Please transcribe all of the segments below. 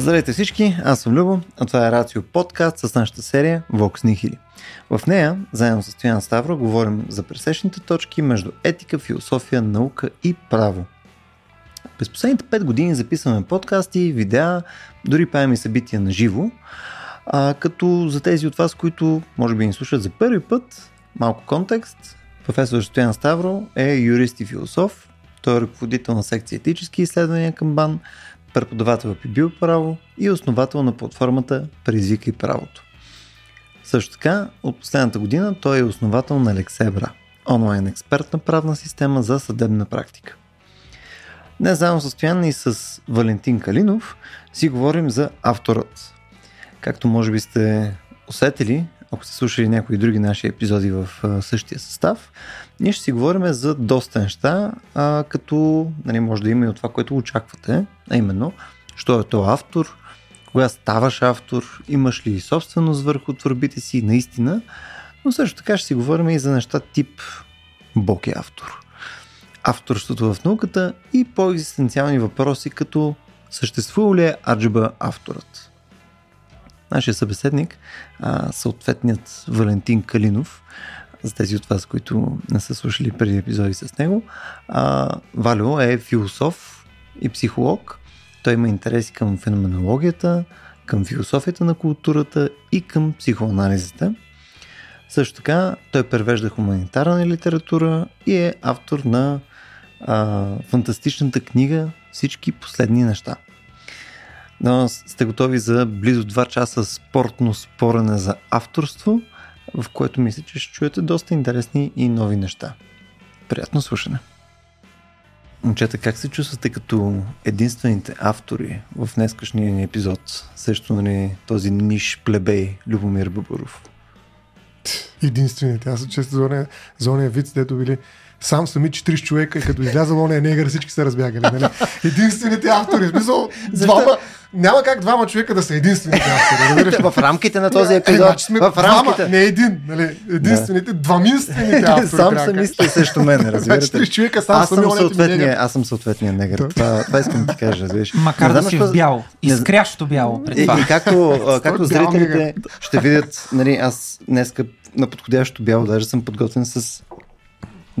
Здравейте всички, аз съм Любо, а това е Рацио подкаст с нашата серия Vox Nihili. В нея, заедно с Стоян Ставро, говорим за пресечните точки между етика, философия, наука и право. През последните 5 години записваме подкасти, видеа, дори правим и събития на живо, а, като за тези от вас, които може би ни слушат за първи път, малко контекст, професор Стоян Ставро е юрист и философ, той е ръководител на секция етически изследвания към БАН, преподавател по биоправо и основател на платформата Предизвикай правото. Също така, от последната година той е основател на Лексебра, онлайн експертна правна система за съдебна практика. Днес заедно с Стоян и с Валентин Калинов си говорим за авторът. Както може би сте усетили, ако сте слушали някои други наши епизоди в същия състав, ние ще си говорим за доста неща, като нали, може да има и от това, което очаквате, а именно, що е то автор, кога ставаш автор, имаш ли собственост върху творбите си, наистина, но също така ще си говорим и за неща тип Бог е автор. Авторството в науката и по-екзистенциални въпроси, като съществува ли е Аджаба авторът? Нашия събеседник, а, съответният Валентин Калинов, за тези от вас, които не са слушали преди епизоди с него, а, Валио е философ и психолог. Той има интереси към феноменологията, към философията на културата и към психоанализата. Също така той превежда хуманитарна литература и е автор на а, фантастичната книга Всички последни неща – но сте готови за близо 2 часа спортно спорене за авторство, в което мисля, че ще чуете доста интересни и нови неща. Приятно слушане! Момчета, как се чувствате като единствените автори в днескашния ни епизод? Също нали, този ниш плебей Любомир Бабуров. Единствените. Аз се често ония, за вид, дето били сам сами 40 човека и като изляза ония негър всички са разбягали. Нали? Единствените автори. Смисъл, двама, няма как двама човека да са единствените автори. в рамките на този епизод. Е, значи сме в рамките. Двама, не един. Нали? Единствените, да. дваминствените автори. сам са мисли също мен, разбирате. 40 човека сам аз съм съответния, аз съм съответния негър. Това, това искам да ти кажа, разбираш. Макар да си в бяло. Изкрящо бяло. И, и както, както зрителите ще видят, нали, аз днеска на подходящо бяло даже съм подготвен с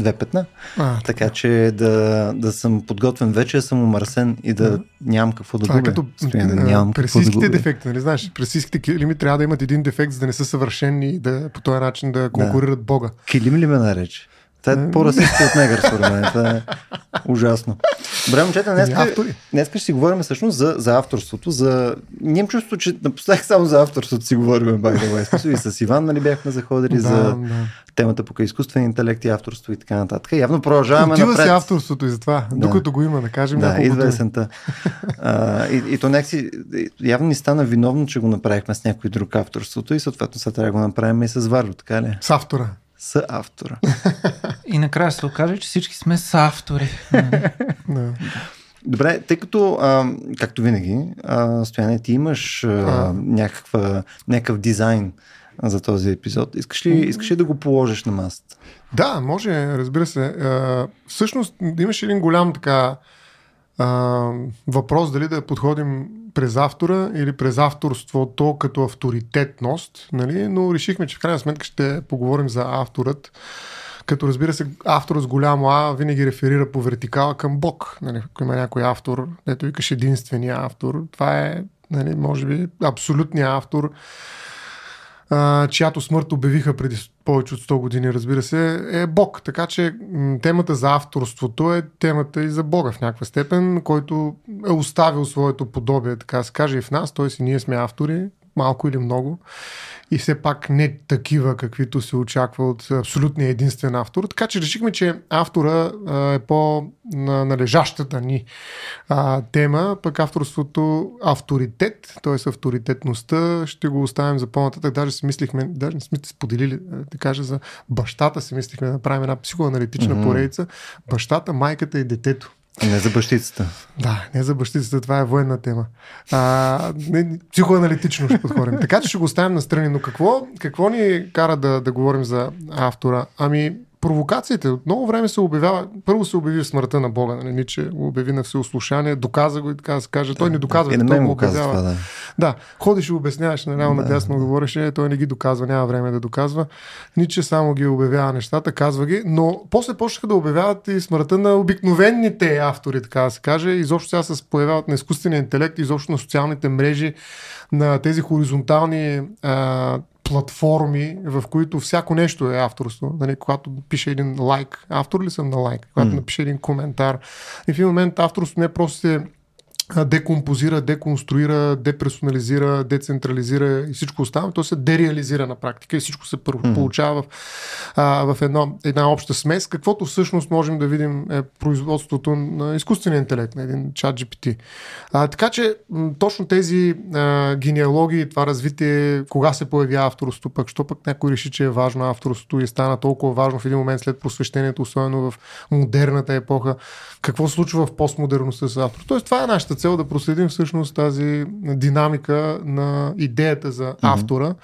две петна. А, така че да, да съм подготвен вече, съм умърсен и да а, нямам какво да губя. Като, Стояне, нямам пресиските да дефекти, нали знаеш? Пресиските килими трябва да имат един дефект, за да не са съвършени и да по този начин да конкурират да. Бога. Килим ли ме нарече? Това е по-расистски от негър, според мен. Това е ужасно. Добре, момчета, днес, днес ще си говорим всъщност за, за авторството. За... Нямам чувство, че напоследък само за авторството си говорим, the way. И с Иван нали, бяхме заходили да, за да. темата по изкуствен интелект и авторство и така нататък. Явно продължаваме Отива напред. си авторството и затова, да. докато го има, да кажем. Да, идва есента. и, и то някакси явно ни стана виновно, че го направихме с някой друг авторството и съответно сега трябва да го направим и с Варло, така ли? С автора с автора. И накрая се окаже, че всички сме с автори. Добре, тъй като, а, както винаги, а, Стояне, ти имаш а, някаква, някакъв дизайн за този епизод. Искаш ли, искаш ли да го положиш на масата? Да, може, разбира се. А, всъщност, имаш един голям така а, въпрос дали да подходим през автора или през авторството като авторитетност, нали? но решихме, че в крайна сметка ще поговорим за авторът. Като разбира се, автор с голямо А винаги реферира по вертикала към Бог. Нали? Ако има някой автор, ето викаш единствения автор, това е, нали, може би, абсолютният автор чиято смърт обявиха преди повече от 100 години, разбира се, е Бог. Така че темата за авторството е темата и за Бога в някаква степен, който е оставил своето подобие, така се каже и в нас, т.е. и ние сме автори, малко или много и все пак не такива, каквито се очаква от абсолютния единствен автор. Така че решихме, че автора е по-належащата ни а, тема, пък авторството авторитет, т.е. авторитетността, ще го оставим за по-нататък. Даже си мислихме, даже не сме споделили, да кажа за бащата си мислихме да направим една психоаналитична mm-hmm. поредица. Бащата, майката и детето. Не за бащицата. Да, не за бащицата, това е военна тема. А, не, психоаналитично ще подходим. така че ще го оставим на страни. Но какво, какво ни кара да, да говорим за автора? Ами, провокациите. От много време се обявява. Първо се обяви смъртта на Бога, нали? Ниче го обяви на всеослушание, доказа го и така да се каже. Той не доказва, на той го обявява. това, да. Да, ходиш и обясняваш, наляво Да. надясно говореше, той не ги доказва, няма време да доказва. Ниче само ги обявява нещата, казва ги, но после почнаха да обявяват и смъртта на обикновените автори, така да се каже. Изобщо сега се появяват на изкуствения интелект, изобщо на социалните мрежи, на тези хоризонтални а, платформи, в които всяко нещо е авторство. Нали, когато пише един лайк, автор ли съм на лайк? Когато М. напише един коментар. И в един момент авторство не просто се декомпозира, деконструира, деперсонализира, децентрализира и всичко останало, то се дереализира на практика и всичко се получава в, а, в едно, една обща смес, каквото всъщност можем да видим е производството на изкуствения интелект, на един чат GPT. А, така че м, точно тези а, генеалогии, това развитие, кога се появява авторство, пък, що пък някой реши, че е важно авторството и стана толкова важно в един момент след просвещението, особено в модерната епоха, какво случва в постмодерността с автор. Тоест това е нашата цел да проследим всъщност тази динамика на идеята за автора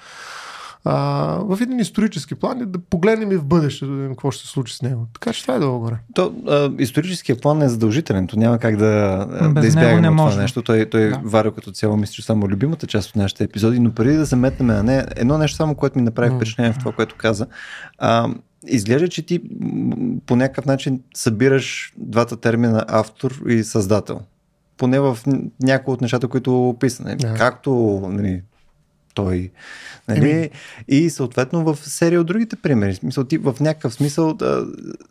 а, в един исторически план и да погледнем и в бъдеще да видим какво ще се случи с него. Така че това е долу горе. То, а, историческия план е задължителен. То няма как да, Без да избягаме не от това нещо. Той, той Да. Варио като цяло мисля, че само любимата част от нашите епизоди, но преди да се метнем на нея, едно нещо само, което ми направи впечатление в това, което каза. А, изглежда, че ти по някакъв начин събираш двата термина автор и създател. Поне в някои от нещата, които описа. Нали? Да. Както нали, той. Нали? Еми. И съответно в серия от другите примери. Смисъл, ти в някакъв смисъл да,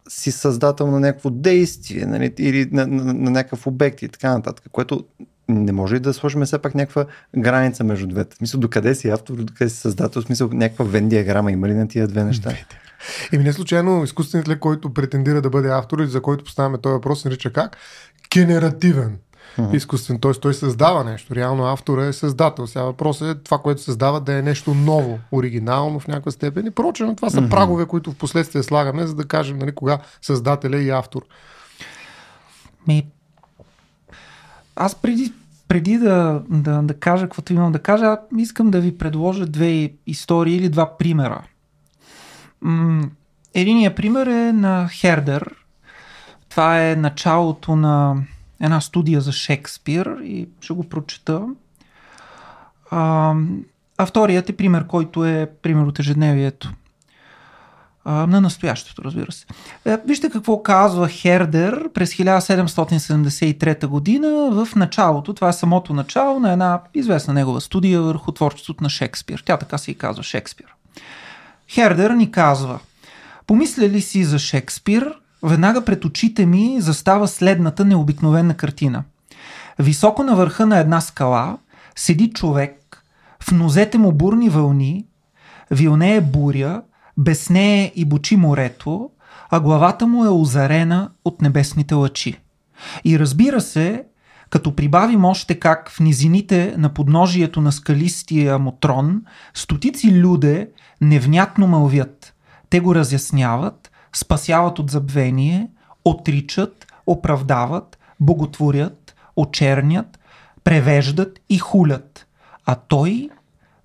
си създател на някакво действие нали? или на, на, на някакъв обект и така нататък, което не може ли да сложим все пак някаква граница между двете? Смисъл, докъде си автор, докъде си създател, смисъл някаква вен диаграма има ли на тия две неща? Еми не случайно изкуственият интелект, който претендира да бъде автор и за който поставяме този въпрос, нарича как? Генеративен. Изкуствен, т.е. той създава нещо. Реално автора е създател. Сега въпросът е това, което създава да е нещо ново, оригинално в някаква степен. И прочено, това са прагове, които в последствие слагаме, за да кажем нали, кога създател е и автор. Ми, аз преди, преди да, да, да кажа каквото имам да кажа, искам да ви предложа две истории или два примера. М- единият пример е на Хердер. Това е началото на една студия за Шекспир и ще го прочета. А, а вторият е пример, който е пример от ежедневието. А, на настоящето, разбира се. Е, Вижте какво казва Хердер през 1773 година в началото, това е самото начало на една известна негова студия върху творчеството на Шекспир. Тя така се и казва Шекспир. Хердер ни казва, помисляли си за Шекспир, веднага пред очите ми застава следната необикновена картина. Високо на върха на една скала седи човек, в нозете му бурни вълни, вилнее буря, безнее и бочи морето, а главата му е озарена от небесните лъчи. И разбира се, като прибавим още как в низините на подножието на скалистия му трон, стотици люде невнятно мълвят. Те го разясняват, спасяват от забвение, отричат, оправдават, боготворят, очернят, превеждат и хулят. А той,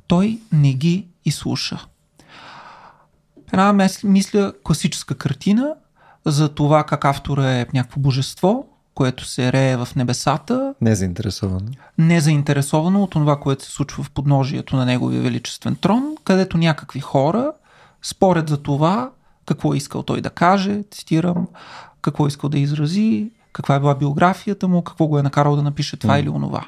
той не ги изслуша. Една, мисля, класическа картина за това как автора е някакво божество, което се рее в небесата, Не е заинтересован. не заинтересовано от това, което се случва в подножието на неговия величествен трон, където някакви хора спорят за това какво е искал той да каже, цитирам, какво е искал да изрази, каква е била биографията му, какво го е накарал да напише това или онова.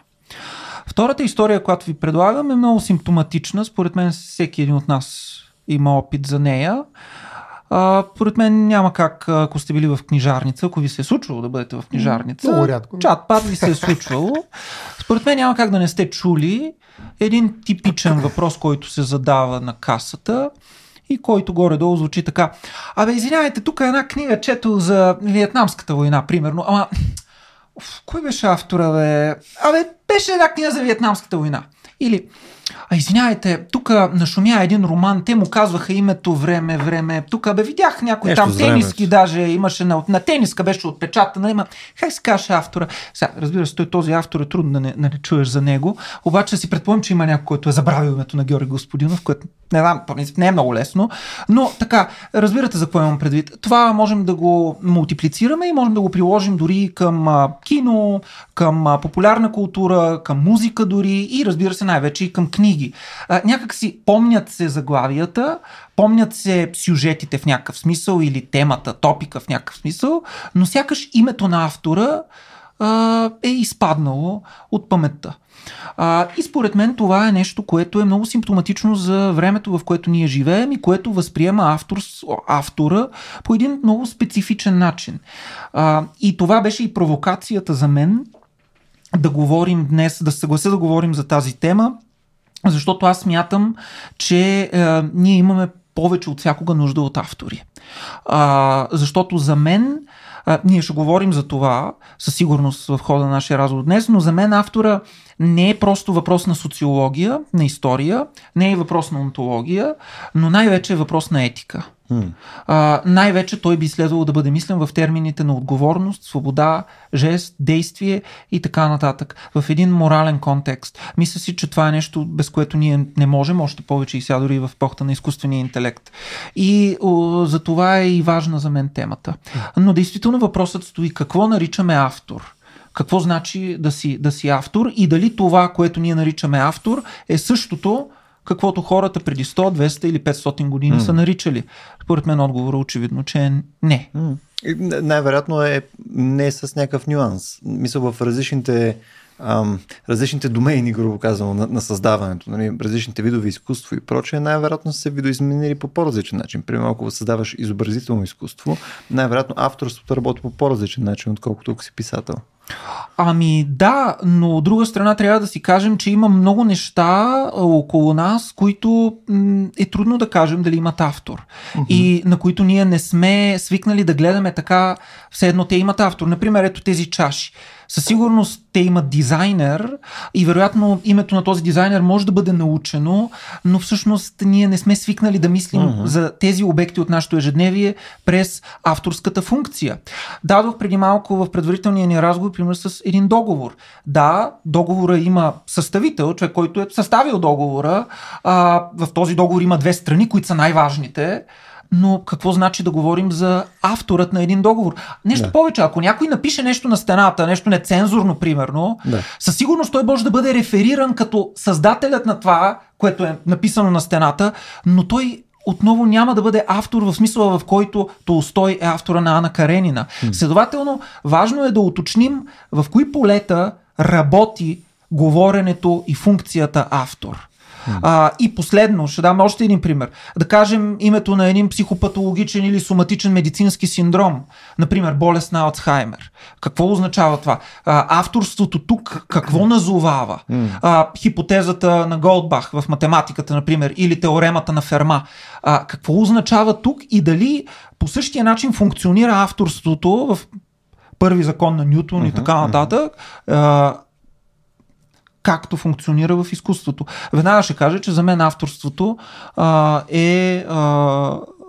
Втората история, която ви предлагам е много симптоматична. Според мен всеки един от нас има опит за нея. А, според мен няма как, ако сте били в книжарница, ако ви се е случвало да бъдете в книжарница, Много рядко. чат пат ви се е случвало. Според мен няма как да не сте чули един типичен въпрос, който се задава на касата и който горе-долу звучи така. Абе, извинявайте, тук е една книга, чето за Виетнамската война, примерно. Ама, Уф, кой беше автора, бе? Абе, беше една книга за Виетнамската война. Или, а извиняйте, тук нашумя един роман, те му казваха името време, време. Тук бе видях някой Нещо там тениски, даже имаше на, на тениска беше отпечатана, има. Как се каже автора? Сега, разбира се, той този автор е трудно да не, да не чуеш за него, обаче си предполагам, че има някой, който е забравил името на Георги Господинов, което не знам, не е много лесно, но така, разбирате за какво имам предвид. Това можем да го мултиплицираме и можем да го приложим дори към а, кино, към а, популярна култура, към музика дори и разбира се най-вече и към книги. А, някак си помнят се заглавията, помнят се сюжетите в някакъв смисъл или темата, топика в някакъв смисъл, но сякаш името на автора а, е изпаднало от паметта. А, и според мен това е нещо, което е много симптоматично за времето, в което ние живеем и което възприема автор, автора по един много специфичен начин. А, и това беше и провокацията за мен да говорим днес, да се съглася да говорим за тази тема, защото аз смятам, че е, ние имаме повече от всякога нужда от автори. А, защото за мен, а, ние ще говорим за това със сигурност в хода на нашия разговор днес, но за мен автора не е просто въпрос на социология, на история, не е въпрос на онтология, но най-вече е въпрос на етика. А, най-вече той би следвало да бъде мислен в термините на отговорност, свобода, жест, действие и така нататък. В един морален контекст. Мисля си, че това е нещо, без което ние не можем, още повече и сега дори в епохата на изкуствения интелект. И о, за това е и важна за мен темата. Но действително въпросът стои какво наричаме автор. Какво значи да си, да си автор и дали това, което ние наричаме автор, е същото, каквото хората преди 100, 200 или 500 години са наричали. Според мен отговорът е очевидно, че е не. И Най-вероятно е не с някакъв нюанс. Мисля в различните ам, различните домейни, грубо казано, на, на създаването, нали, различните видове изкуство и прочее, най-вероятно са се видоизменили по по-различен начин. Примерно, ако създаваш изобразително изкуство, най-вероятно авторството работи по по-различен начин, отколкото ако си писател. Ами да, но от друга страна трябва да си кажем, че има много неща около нас, които е трудно да кажем дали имат автор. Mm-hmm. И на които ние не сме свикнали да гледаме така, все едно те имат автор. Например, ето тези чаши. Със сигурност те имат дизайнер и вероятно името на този дизайнер може да бъде научено, но всъщност ние не сме свикнали да мислим uh-huh. за тези обекти от нашето ежедневие през авторската функция. Дадох преди малко в предварителния ни разговор пример с един договор. Да, договора има съставител, човек, който е съставил договора. А, в този договор има две страни, които са най-важните но какво значи да говорим за авторът на един договор? Нещо Да. повече, ако някой напише нещо на стената, нещо нецензурно, примерно, Да. със сигурност той може да бъде рефериран като създателят на това, което е написано на стената, но той отново няма да бъде автор в смисъла, в който Толстой е автора на Ана Каренина. Следователно, важно е да уточним в кои полета работи говоренето и функцията автор. А, и последно, ще дам още един пример. Да кажем името на един психопатологичен или соматичен медицински синдром, например болест на Алцхаймер. Какво означава това? А, авторството тук какво назовава? А, хипотезата на Голдбах в математиката, например, или теоремата на Ферма. А, какво означава тук и дали по същия начин функционира авторството в първи закон на Нютон и така нататък, а, както функционира в изкуството. Веднага ще кажа, че за мен авторството а, е а,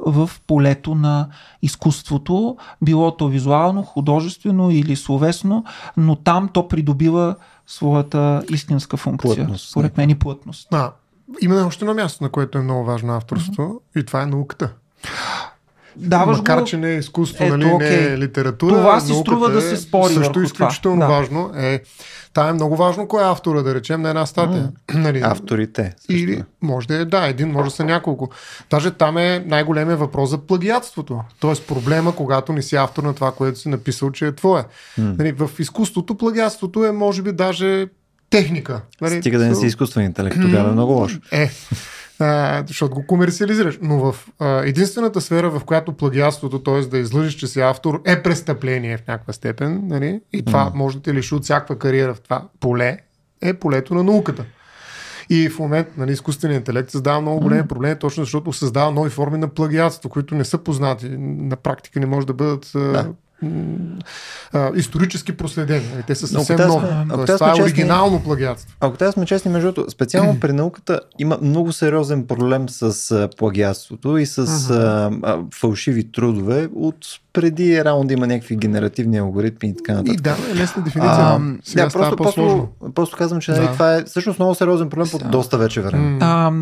в полето на изкуството, било то визуално, художествено или словесно, но там то придобива своята истинска функция. Плътност, според мен и плътност. А, има още едно място, на което е много важно авторство mm-hmm. и това е науката. Даваш Макар, го... че не е изкуство, Ето, нали, не е литература. Това си науката струва да се е спори Също върху изключително това. Важно е. Та е много важно кой е автора, да речем, на една статия. нали, Авторите. също Или е. може да е, да, един, може да са няколко. Даже там е най-големия въпрос за плагиатството. Тоест проблема, когато не си автор на това, което си написал, че е твое. Нали, в изкуството плагиатството е, може би, даже техника. Нали, Стига да не си изкуствен интелект, тогава е много лошо. Е, а, защото го комерциализираш. Но в а, единствената сфера, в която плагиатството, т.е. да излъжиш, че си автор, е престъпление в някаква степен, нали? и това mm. може да те лиши от всякаква кариера в това поле, е полето на науката. И в момент нали, изкуственият интелект създава много големи проблеми, точно защото създава нови форми на плагиатство, които не са познати. На практика не може да бъдат да. А, исторически проследени. Нали, те са ако съвсем те нови. сме- ако това е честни- оригинално плагиатство. Ако трябва да сме честни, между другото, специално при науката има много сериозен проблем с а, плагиатството и с а, а, фалшиви трудове от преди рано да има някакви генеративни алгоритми и така И нататък. да, е лесна дефиниция. А, сега да, просто, по-сложно. просто, просто казвам, че нали, Да. това е всъщност много сериозен проблем по Сега. доста вече време. А,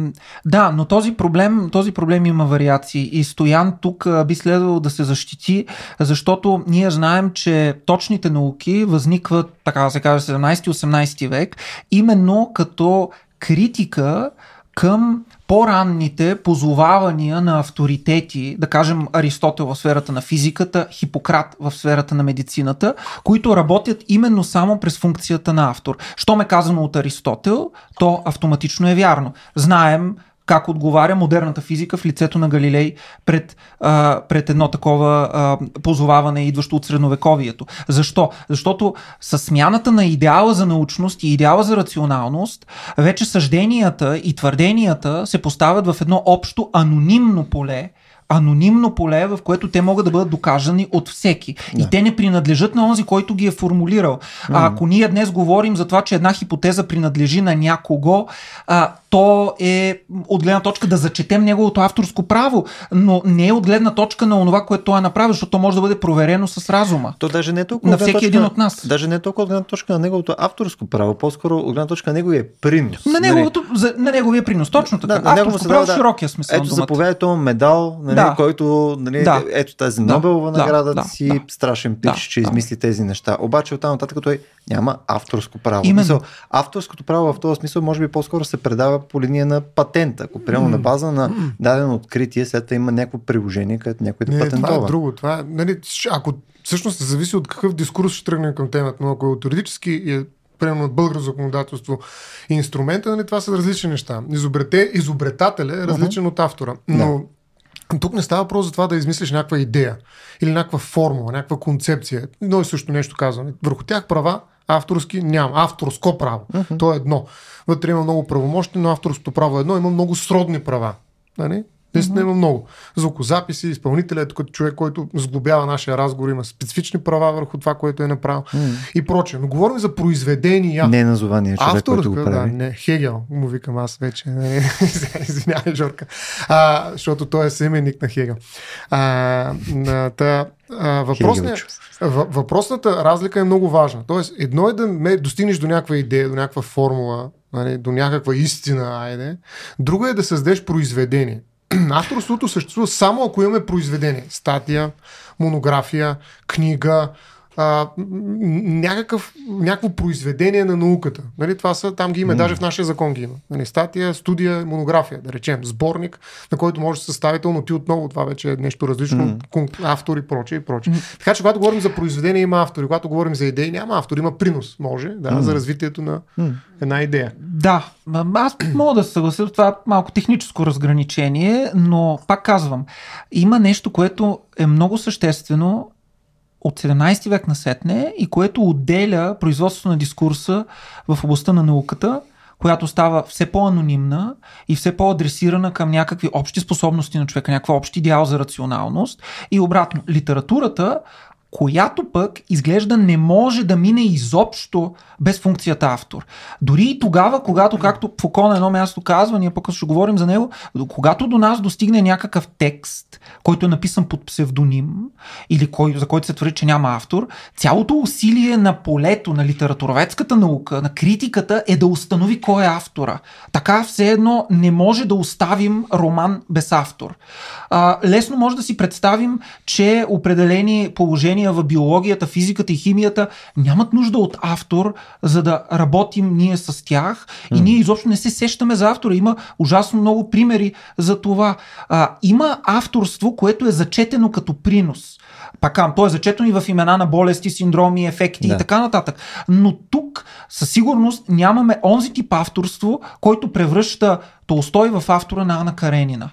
да, но този проблем, този проблем има вариации и Стоян тук би следвало да се защити, защото ние знаем, че точните науки възникват, така да се каже, 17-18 век, именно като критика към по-ранните позовавания на авторитети, да кажем Аристотел в сферата на физиката, Хипократ в сферата на медицината, които работят именно само през функцията на автор. Що ме казано от Аристотел, то автоматично е вярно. Знаем как отговаря модерната физика в лицето на Галилей пред, а, пред едно такова а, позоваване, идващо от средновековието. Защо? Защото с смяната на идеала за научност и идеала за рационалност, вече съжденията и твърденията се поставят в едно общо анонимно поле, анонимно поле, в което те могат да бъдат доказани от всеки. Да. И те не принадлежат на онзи, който ги е формулирал. А ако ние днес говорим за това, че една хипотеза принадлежи на някого, а, то е от гледна точка да зачетем неговото авторско право, но не е от гледна точка на онова, което той е направил, защото то може да бъде проверено с разума. То даже не е толкова На всеки точка, един от нас. Даже не е толкова от гледна точка на неговото авторско право, по-скоро от гледна точка на неговия принос. На, Нали? неговото, за, на неговия принос. Точно така. Да, авторско право да. широкия смисъл. Ето, думата. заповядайте този медал, нали, Да. който, нали, Да. ето тази Да. Нобелова Да. награда Да. си Да. страшен пич, Да. че Да. измисли тези неща. Обаче оттам нататък той няма авторско право. Именно. Мисъл, авторското право в този смисъл може би по-скоро се предава по линия на патент. Ако приема на база на дадено откритие, след това има някакво приложение, където някой да Не, патентова. това е друго. Това е, нали, ако всъщност зависи от какъв дискурс ще тръгнем към темата, но ако е от юридически е примерно от българско законодателство и инструмента, нали, това са различни неща. Изобрете, изобретателя е различен от автора. Но тук не става въпрос за това да измислиш някаква идея или някаква формула, някаква концепция. Едно и също нещо казваме. Върху тях права авторски няма. Авторско право. То е едно. Вътре има много правомощи, но авторското право е едно. Има много сродни права. Нали? Наистина има много. Звукозаписи, изпълнителя е като човек, който сглобява нашия разговор, има специфични права върху това, което е направил и прочее. Но говорим за произведения. Не е човек, който Авторска, го да, прави. не, Хегел, му викам аз вече. Не, Извинявай, Жорка. А, защото той е семеник на Хегел. А, на, та, а, въпросният, Хегелчус. въ- въпросната разлика е много важна. Тоест, едно е да ме достигнеш до някаква идея, до някаква формула, нали, до някаква истина, айде. Друго е да създадеш произведение. Авторството съществува само ако имаме произведение. Статия, монография, книга, а, някакъв, някакво произведение на науката. Нали, това са, там ги има, даже в нашия закон ги има. Нали, статия, студия, монография, да речем, сборник, на който може да се съставител, но ти отново това вече е нещо различно, mm. автор и прочее и прочее. Така че когато говорим за произведение има автори, когато говорим за идеи няма автор, има принос, може, да, за развитието на една идея. Да, аз мога да се съглася, това е малко техническо разграничение, но пак казвам, има нещо, което е много съществено от 17 век насетне и което отделя производството на дискурса в областта на науката, която става все по-анонимна и все по-адресирана към някакви общи способности на човека, някаква общ идеал за рационалност и обратно. Литературата която пък изглежда не може да мине изобщо без функцията автор. Дори и тогава, когато, както Фуко на едно място казва, ние пък ще говорим за него, когато до нас достигне някакъв текст, който е написан под псевдоним или кой, за който се твърди, че няма автор, цялото усилие на полето на литературоведската наука, на критиката е да установи кой е автора. Така все едно не може да оставим роман без автор. А, лесно може да си представим, че определени положения в биологията, физиката и химията нямат нужда от автор, за да работим ние с тях и ние изобщо не се сещаме за автора. Има ужасно много примери за това. А, има авторство, което е зачетено като принос. Пак то е зачетено и в имена на болести, синдроми, ефекти Да. и така нататък. Но тук със сигурност нямаме онзи тип авторство, който превръща Толстой в автора на Ана Каренина.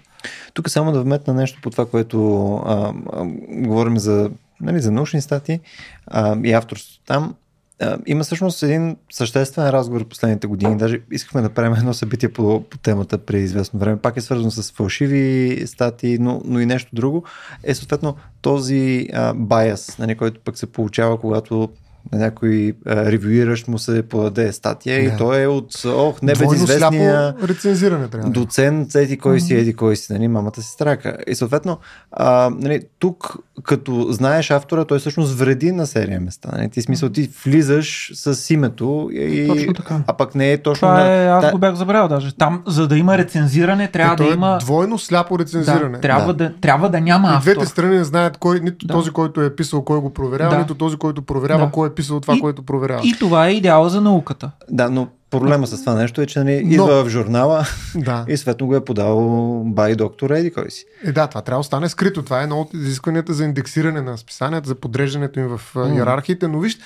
Тук само да вметна нещо по това, което а, а, говорим за, нали, за научни статии а, и авторство там. а, има всъщност един съществен разговор в последните години. Даже искахме да правим едно събитие по, по темата преди известно време. Пак е свързано с фалшиви статии, но, но и нещо друго. Е съответно този а, байас, нали, който пък се получава, когато на някой а, ревюиращ му се подаде статия Да. и той е от ох, Двойно небезизвестния сляпо рецензиране трябва. е. доцент, еди кой си, еди кой си, нали, мамата си страка. И съответно, а, нали, тук, като знаеш автора, той всъщност вреди на серия места. Нали? Ти смисъл, ти влизаш с името и, Точно така. а пък не е точно Това на... е, аз да, го бях забравил даже. Там, за да има рецензиране, трябва Ето да е има... двойно сляпо рецензиране. Да, трябва, да. трябва да няма И автор. двете страни не знаят кой, нито Да. този, който е писал, кой го проверява, Да. нито този, който проверява, Да. кой е писал това, И- което проверява. И това е идеала за науката. да, но проблема с това нещо е, че нали, Но- идва в журнала Да. и съответно го е подал бай доктор еди кой си. Е, да, това трябва да остане скрито. Това е едно от изискванията за индексиране на списанията, за подреждането им в mm. иерархиите. Но виж,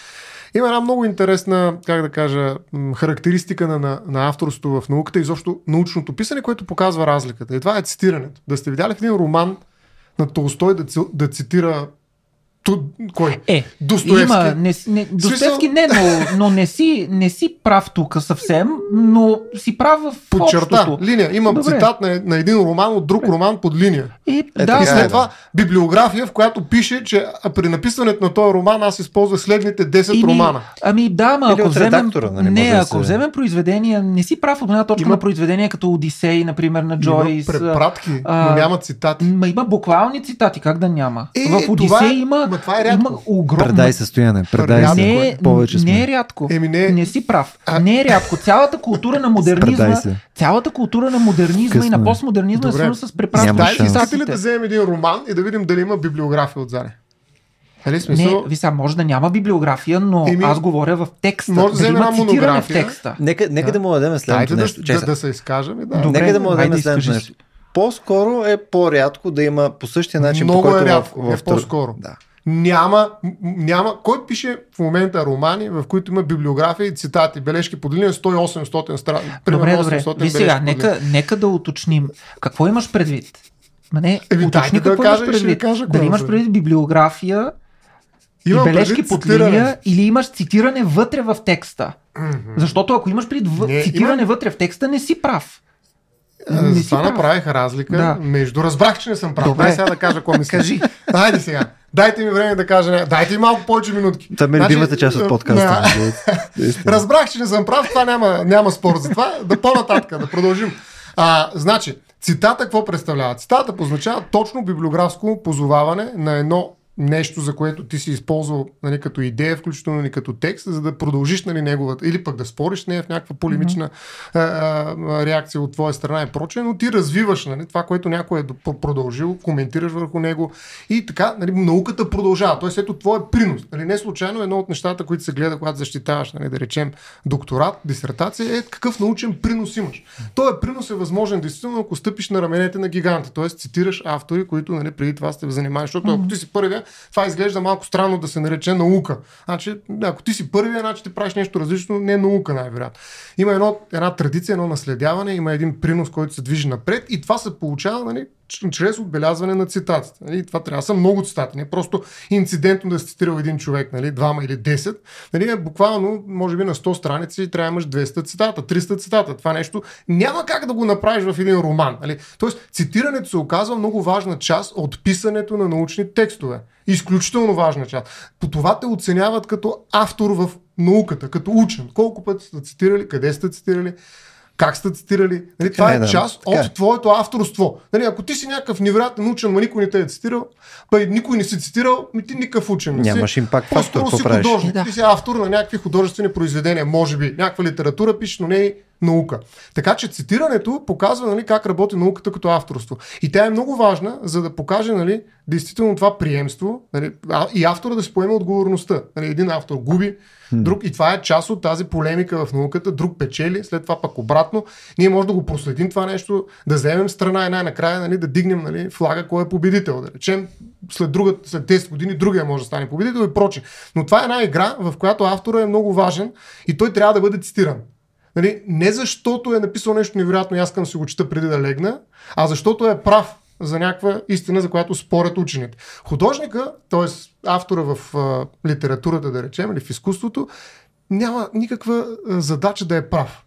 има една много интересна, как да кажа, характеристика на, на, на авторство в науката и изобщо научното писане, което показва разликата. И това е цитирането. Да сте видяли в един роман на Толстой да, да цитира ту, кой? Е, Достоевски. има, не, не, Достоевски не, но, но не, си, не си прав тук съвсем, но си прав в Подчерта, общото. линия. Имам Добре. цитат на, на един роман от друг роман под линия. И, Е, да, така И е, след да. това библиография, в която пише, че при написването на този роман аз използвах следните 10 Ими, романа. Ами да, ма ако вземем, нали, не, да ако се- вземем произведения, не си прав от една точка Има- на произведения като Одисей, например, на Джойс. Има препратки, а, но няма цитати. Ма има буквални цитати, как да няма? Е, в това Одисей е- има, ма това е рядко. има огромно... Предай състояние, предай се. не, е- Повече сме. не е рядко. Еми, не е- не си прав. А- Не е рядко. Цялата култура на модернизма, цялата култура на модернизма Късно и на е. постмодернизма е Добре. свързана с препратки. Няма Дай, ли да вземем един роман и да видим дали има библиография отзаде? Нали смисъл? Не, ви сега, може да няма библиография, но Еми, аз говоря в текста. може да да има цитиране в текста. Нека, нека да, Да. му дадем следното да, нещо. да, да, сега. се изкажем. Да. Добре, Нека да му дадем следното нещо. По-скоро е по-рядко да има по същия начин, Много по който е рядко, в, е в, по-скоро. Да. Няма, няма. Кой пише в момента романи, в които има библиография и цитати, бележки под линия 100-800 страни? Добре, добре. Ви сега, нека, нека да уточним. Какво имаш предвид? Ма не, Еми, уточни да какво кажа имаш предвид. кажа Дали имаш предвид библиография Имам и бележки под цитиране. линия или имаш цитиране вътре в текста? Защото ако имаш предвид в... Не, цитиране имам- вътре в текста, не си прав. А, Не Затова прав. направих разлика Да. между... Разбрах, че не съм прав. Добре. Дай сега да кажа какво мисля. Кажи. Хайде сега. Дайте ми време да кажа. не- Дайте ми малко повече минутки. Това ми е Значи, любимата част от подкаста. да. Наистина. Разбрах, че не съм прав, това няма, няма спор за това. Да по-нататък, да продължим. А, значи, цитата какво представлява? Цитата позначава точно библиографско позоваване на едно нещо, за което ти си използвал нали, като идея, включително и като текст, за да продължиш нали, неговата, или пък да спориш с нея в някаква полемична а, а, реакция от твоя страна и прочее, но ти развиваш нали, това, което някой е продължил, коментираш върху него и така нали, науката продължава. Тоест, ето твой принос. Нали, не случайно едно от нещата, които се гледа, когато защитаваш, нали, да речем, докторат, дисертация, е какъв научен принос имаш. Той принос е възможен, действително, ако стъпиш на раменете на гиганти, т.е. цитираш автори, които нали, преди това сте занимавали, защото ако ти си първия, това изглежда малко странно да се нарече наука. Значи, ако ти си първия, значи ти правиш нещо различно, не е наука най-вероятно. Има едно, една традиция, едно наследяване, има един принос, който се движи напред и това се получава нали, чрез отбелязване на цитатите. Нали? Това трябва да са много цитати, не просто инцидентно да си цитирал един човек, нали, двама или 10. Нали, е буквално, може би на 100 страници трябва да имаш 200 цитата, 300 цитата. Това нещо няма как да го направиш в един роман. Нали? Тоест, цитирането се оказва много важна част от писането на научни текстове. Изключително важна част. По това те оценяват като автор в науката, като учен. Колко пъти сте цитирали, къде сте цитирали, как сте цитирали. Нали, това е, е, да. част Така е. от твоето авторство. Нали, ако ти си някакъв невероятен учен, ма никой не те е цитирал, па и никой не си цитирал, ми ти никакъв учен не си. Нямаш импакт фактор, По-скоро си художник. Е, да. Ти си автор на някакви художествени произведения, може би. Някаква литература пишеш, но не и наука. Така че цитирането показва нали, как работи науката като авторство. И тя е много важна, за да покаже нали, действително това приемство нали, и автора да си поеме отговорността. Нали, един автор губи, друг, и това е част от тази полемика в науката, друг печели, след това пък обратно. Ние може да го проследим това нещо, да вземем страна и най-накрая нали, да дигнем нали, флага, кой е победител. Да речем, след, друга, след 10 години другия може да стане победител и проче. Но това е една игра, в която автора е много важен и той трябва да бъде цитиран. Нали, не защото е написал нещо невероятно и аз искам да си го чета преди да легна, а защото е прав за някаква истина, за която спорят учените. Художника, т.е. автора в а, литературата, да речем, или в изкуството, няма никаква а, задача да е прав.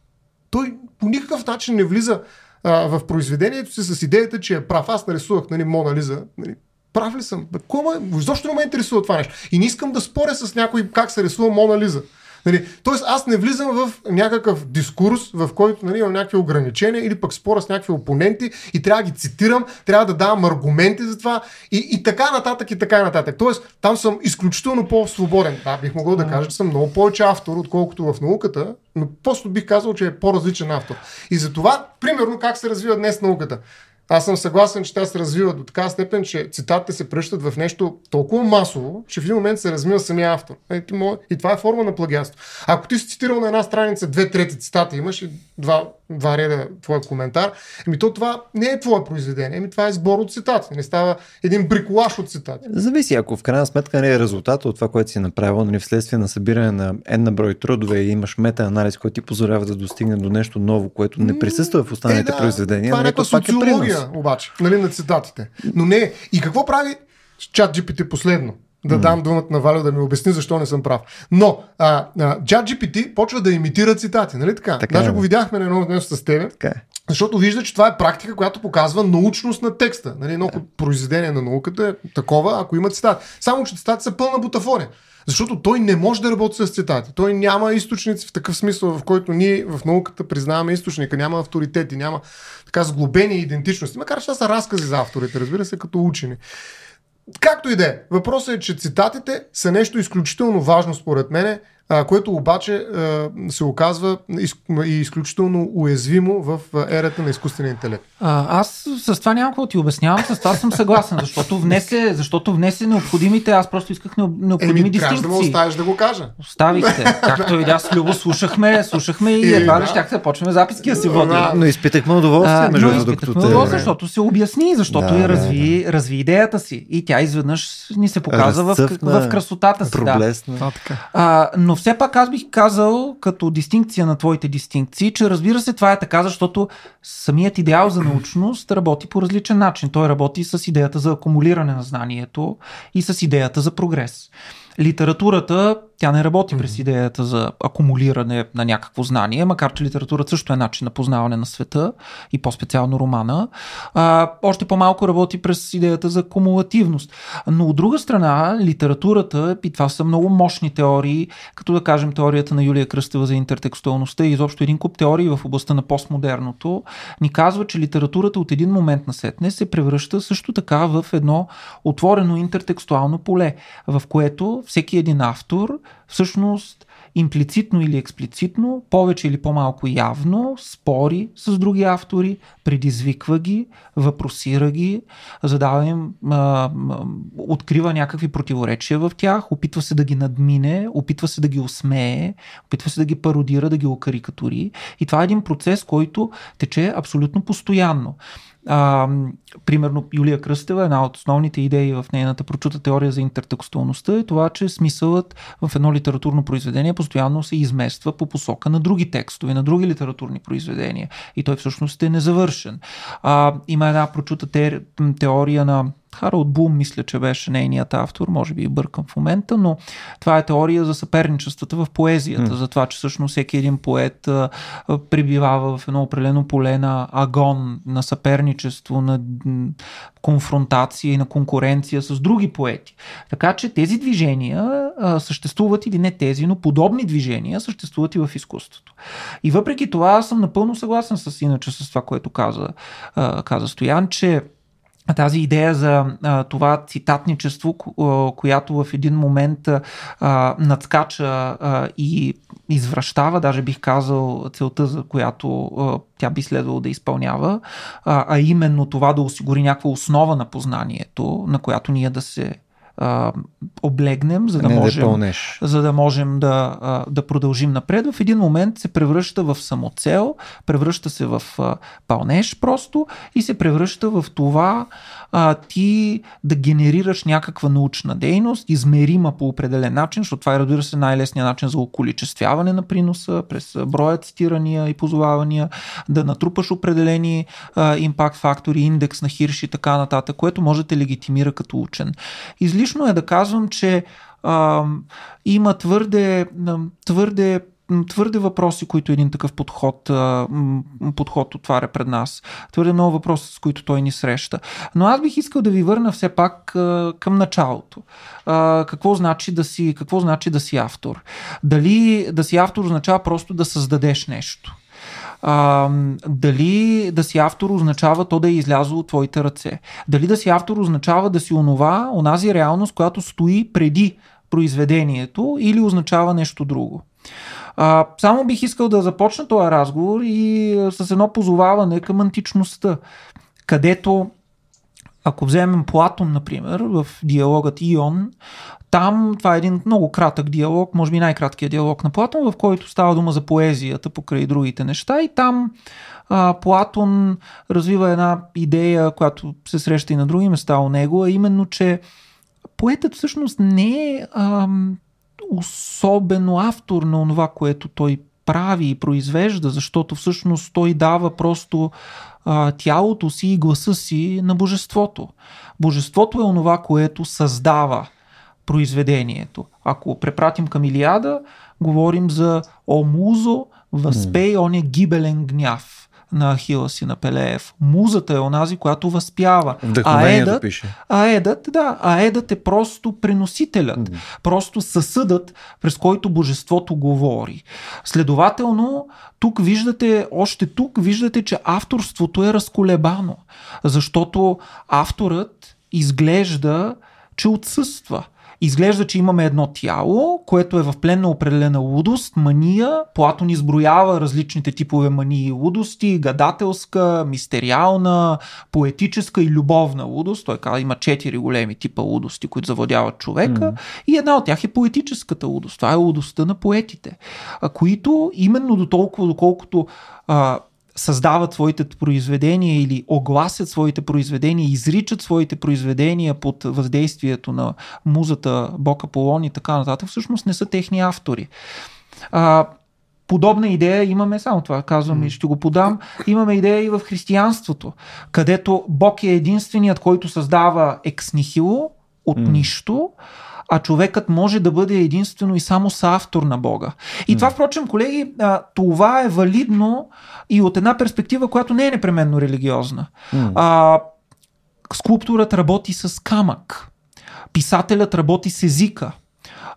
Той по никакъв начин не влиза а, в произведението си с идеята, че е прав. Аз нарисувах нали, Мона Лиза. Нали, прав ли съм? Кома? Защо не ме интересува това нещо? И не искам да споря с някой как се рисува Мона Лиза. Нали, тоест аз не влизам в някакъв дискурс, в който нали, имам някакви ограничения или пък спора с някакви опоненти и трябва да ги цитирам, трябва да давам аргументи за това и, и така нататък и така нататък. Тоест там съм изключително по-свободен. Да, бих могъл да кажа, че съм много повече автор, отколкото в науката, но просто бих казал, че е по-различен автор. И за това, примерно, как се развива днес науката. Аз съм съгласен, че тя се развива до така степен, че цитатите се пръщат в нещо толкова масово, че в един момент се размива самия автор. Е, и това е форма на плагиатство. Ако ти си цитирал на една страница две трети цитати, имаш и два, два реда твой коментар, еми то това не е твое произведение, еми това е сбор от цитати. Не става един бриколаж от цитати. Зависи, ако в крайна сметка не е резултат от това, което си направил, нали, вследствие на събиране на една брой трудове и имаш мета-анализ, който ти позволява да достигне до нещо ново, което не присъства в останалите е, да, произведения. Това е нали, някаква е социология, принос. обаче, нали, на цитатите. Но не. И какво прави чат GPT последно? Да дам думата на Валя да ми обясни защо не съм прав. Но а, а, GPT почва да имитира цитати, нали така? Така Даже е. го видяхме на едно нещо с тебе. Така е. Защото вижда, че това е практика, която показва научност на текста. Нали, едно произведение на науката е такова, ако има цитати. Само, че цитати са пълна бутафория. Защото той не може да работи с цитати. Той няма източници в такъв смисъл, в който ние в науката признаваме източника. Няма авторитети, няма така сглобени идентичности. Макар че това са разкази за авторите, разбира се, като учени. Както и да е. Въпросът е, че цитатите са нещо изключително важно според мене, а, което обаче а, се оказва из, изключително уязвимо в а, ерата на изкуствения интелект. А, аз с това няма какво да ти обяснявам, с това съм съгласен, защото внесе, защото внесе необходимите, аз просто исках необ- необходими Еми, трябваше да дистинкции. оставиш да го кажа. Оставихте. Както видя с Любо, слушахме, слушахме и И, едва ли да. щяхте да почваме записки да си водим. Да. Но изпитахме удоволствие, между другото, изпитахме докато те... удоволствие, защото се обясни, защото Да, я да, разви, разви идеята си. И тя изведнъж ни се показа в, Разцъфна, в красотата си. Да. Проблесна. А, но все пак аз бих казал, като дистинкция на твоите дистинкции, че разбира се това е така, защото самият идеал за научност работи по различен начин. Той работи с идеята за акумулиране на знанието и с идеята за прогрес. Литературата, тя не работи през идеята за акумулиране на някакво знание, макар че литературата също е начин на познаване на света и по-специално романа. А, още по-малко работи през идеята за кумулативност. Но от друга страна, литературата, и това са много мощни теории, като да кажем теорията на Юлия Кръстева за интертекстуалността и изобщо един куп теории в областта на постмодерното, ни казва, че литературата от един момент на сетне се превръща също така в едно отворено интертекстуално поле, в което всеки един автор всъщност имплицитно или експлицитно, повече или по-малко явно, спори с други автори, предизвиква ги, въпросира ги, задава им, а, открива някакви противоречия в тях, опитва се да ги надмине, опитва се да ги усмее, опитва се да ги пародира, да ги окарикатури. И това е един процес, който тече абсолютно постоянно. А, примерно Юлия Кръстева, една от основните идеи в нейната прочута теория за интертекстуалността е това, че смисълът в едно литературно произведение постоянно се измества по посока на други текстове, на други литературни произведения. И той всъщност е незавършен. А, има една прочута те, теория на Харалд Бум, мисля, че беше нейният автор, може би и бъркам в момента, но това е теория за съперничествата в поезията, mm. за това, че всъщност всеки един поет а, прибивава в едно определено поле на агон, на съперничество, на конфронтация и на конкуренция с други поети. Така че тези движения а, съществуват или не тези, но подобни движения съществуват и в изкуството. И въпреки това аз съм напълно съгласен с иначе с това, което каза, а, каза Стоян, че тази идея за а, това цитатничество, която в един момент а, надскача а, и извръщава, даже бих казал целта, за която а, тя би следвало да изпълнява, а, а именно това да осигури някаква основа на познанието, на която ние да се а, облегнем, за да Не да можем, пълнеш. за да, можем да, а, да продължим напред. В един момент се превръща в самоцел, превръща се в а, пълнеж просто и се превръща в това а, ти да генерираш някаква научна дейност, измерима по определен начин, защото това е разбира се най-лесният начин за околичествяване на приноса, през броя цитирания и позовавания, да натрупаш определени а, импакт фактори, индекс на Хирш и така нататък, което може да те легитимира като учен. Излишно е да казвам, че а, има твърде, твърде твърде въпроси, които един такъв подход, подход отваря пред нас. Твърде много въпроси, с които той ни среща. Но аз бих искал да ви върна все пак към началото. Какво значи да си, какво значи да си автор? Дали да си автор означава просто да създадеш нещо? а, дали да си автор означава то да е излязло от твоите ръце. Дали да си автор означава да си онова, онази реалност, която стои преди произведението или означава нещо друго. А, само бих искал да започна този разговор и с едно позоваване към античността, където ако вземем Платон, например, в диалогът Ион, там това е един много кратък диалог, може би най-краткият диалог на Платон, в който става дума за поезията покрай другите неща и там а, Платон развива една идея, която се среща и на други места у него, а именно, че поетът всъщност не е ам, особено автор на това, което той прави и произвежда, защото всъщност той дава просто а, тялото си и гласа си на божеството. Божеството е онова, което създава произведението. Ако препратим към Илиада, говорим за О музо, възпей он е гибелен гняв на Ахилас и на Пелеев. Музата е онази, която възпява. Вдъхновението пише. Аедът, да, аедът е просто преносителят, mm. просто съсъдът, през който божеството говори. Следователно, тук виждате, още тук виждате, че авторството е разколебано, защото авторът изглежда, че отсъства. Изглежда, че имаме едно тяло, което е в плен на определена лудост, мания. Платон изброява различните типове мании и лудости, гадателска, мистериална, поетическа и любовна лудост. Той казва, има четири големи типа лудости, които завладяват човека. Mm. И една от тях е поетическата лудост. Това е лудостта на поетите, които именно до толкова, доколкото а, създават своите произведения или огласят своите произведения, изричат своите произведения под въздействието на музата, Бог Аполон и така нататък, всъщност не са техни автори. А, подобна идея имаме, само това казвам и ще го подам, имаме идея и в християнството, където Бог е единственият, който създава екснихило от нищо, а човекът може да бъде единствено и само съавтор на Бога. И mm. това, впрочем, колеги, това е валидно и от една перспектива, която не е непременно религиозна. Mm. А, скулптурът работи с камък. Писателят работи с езика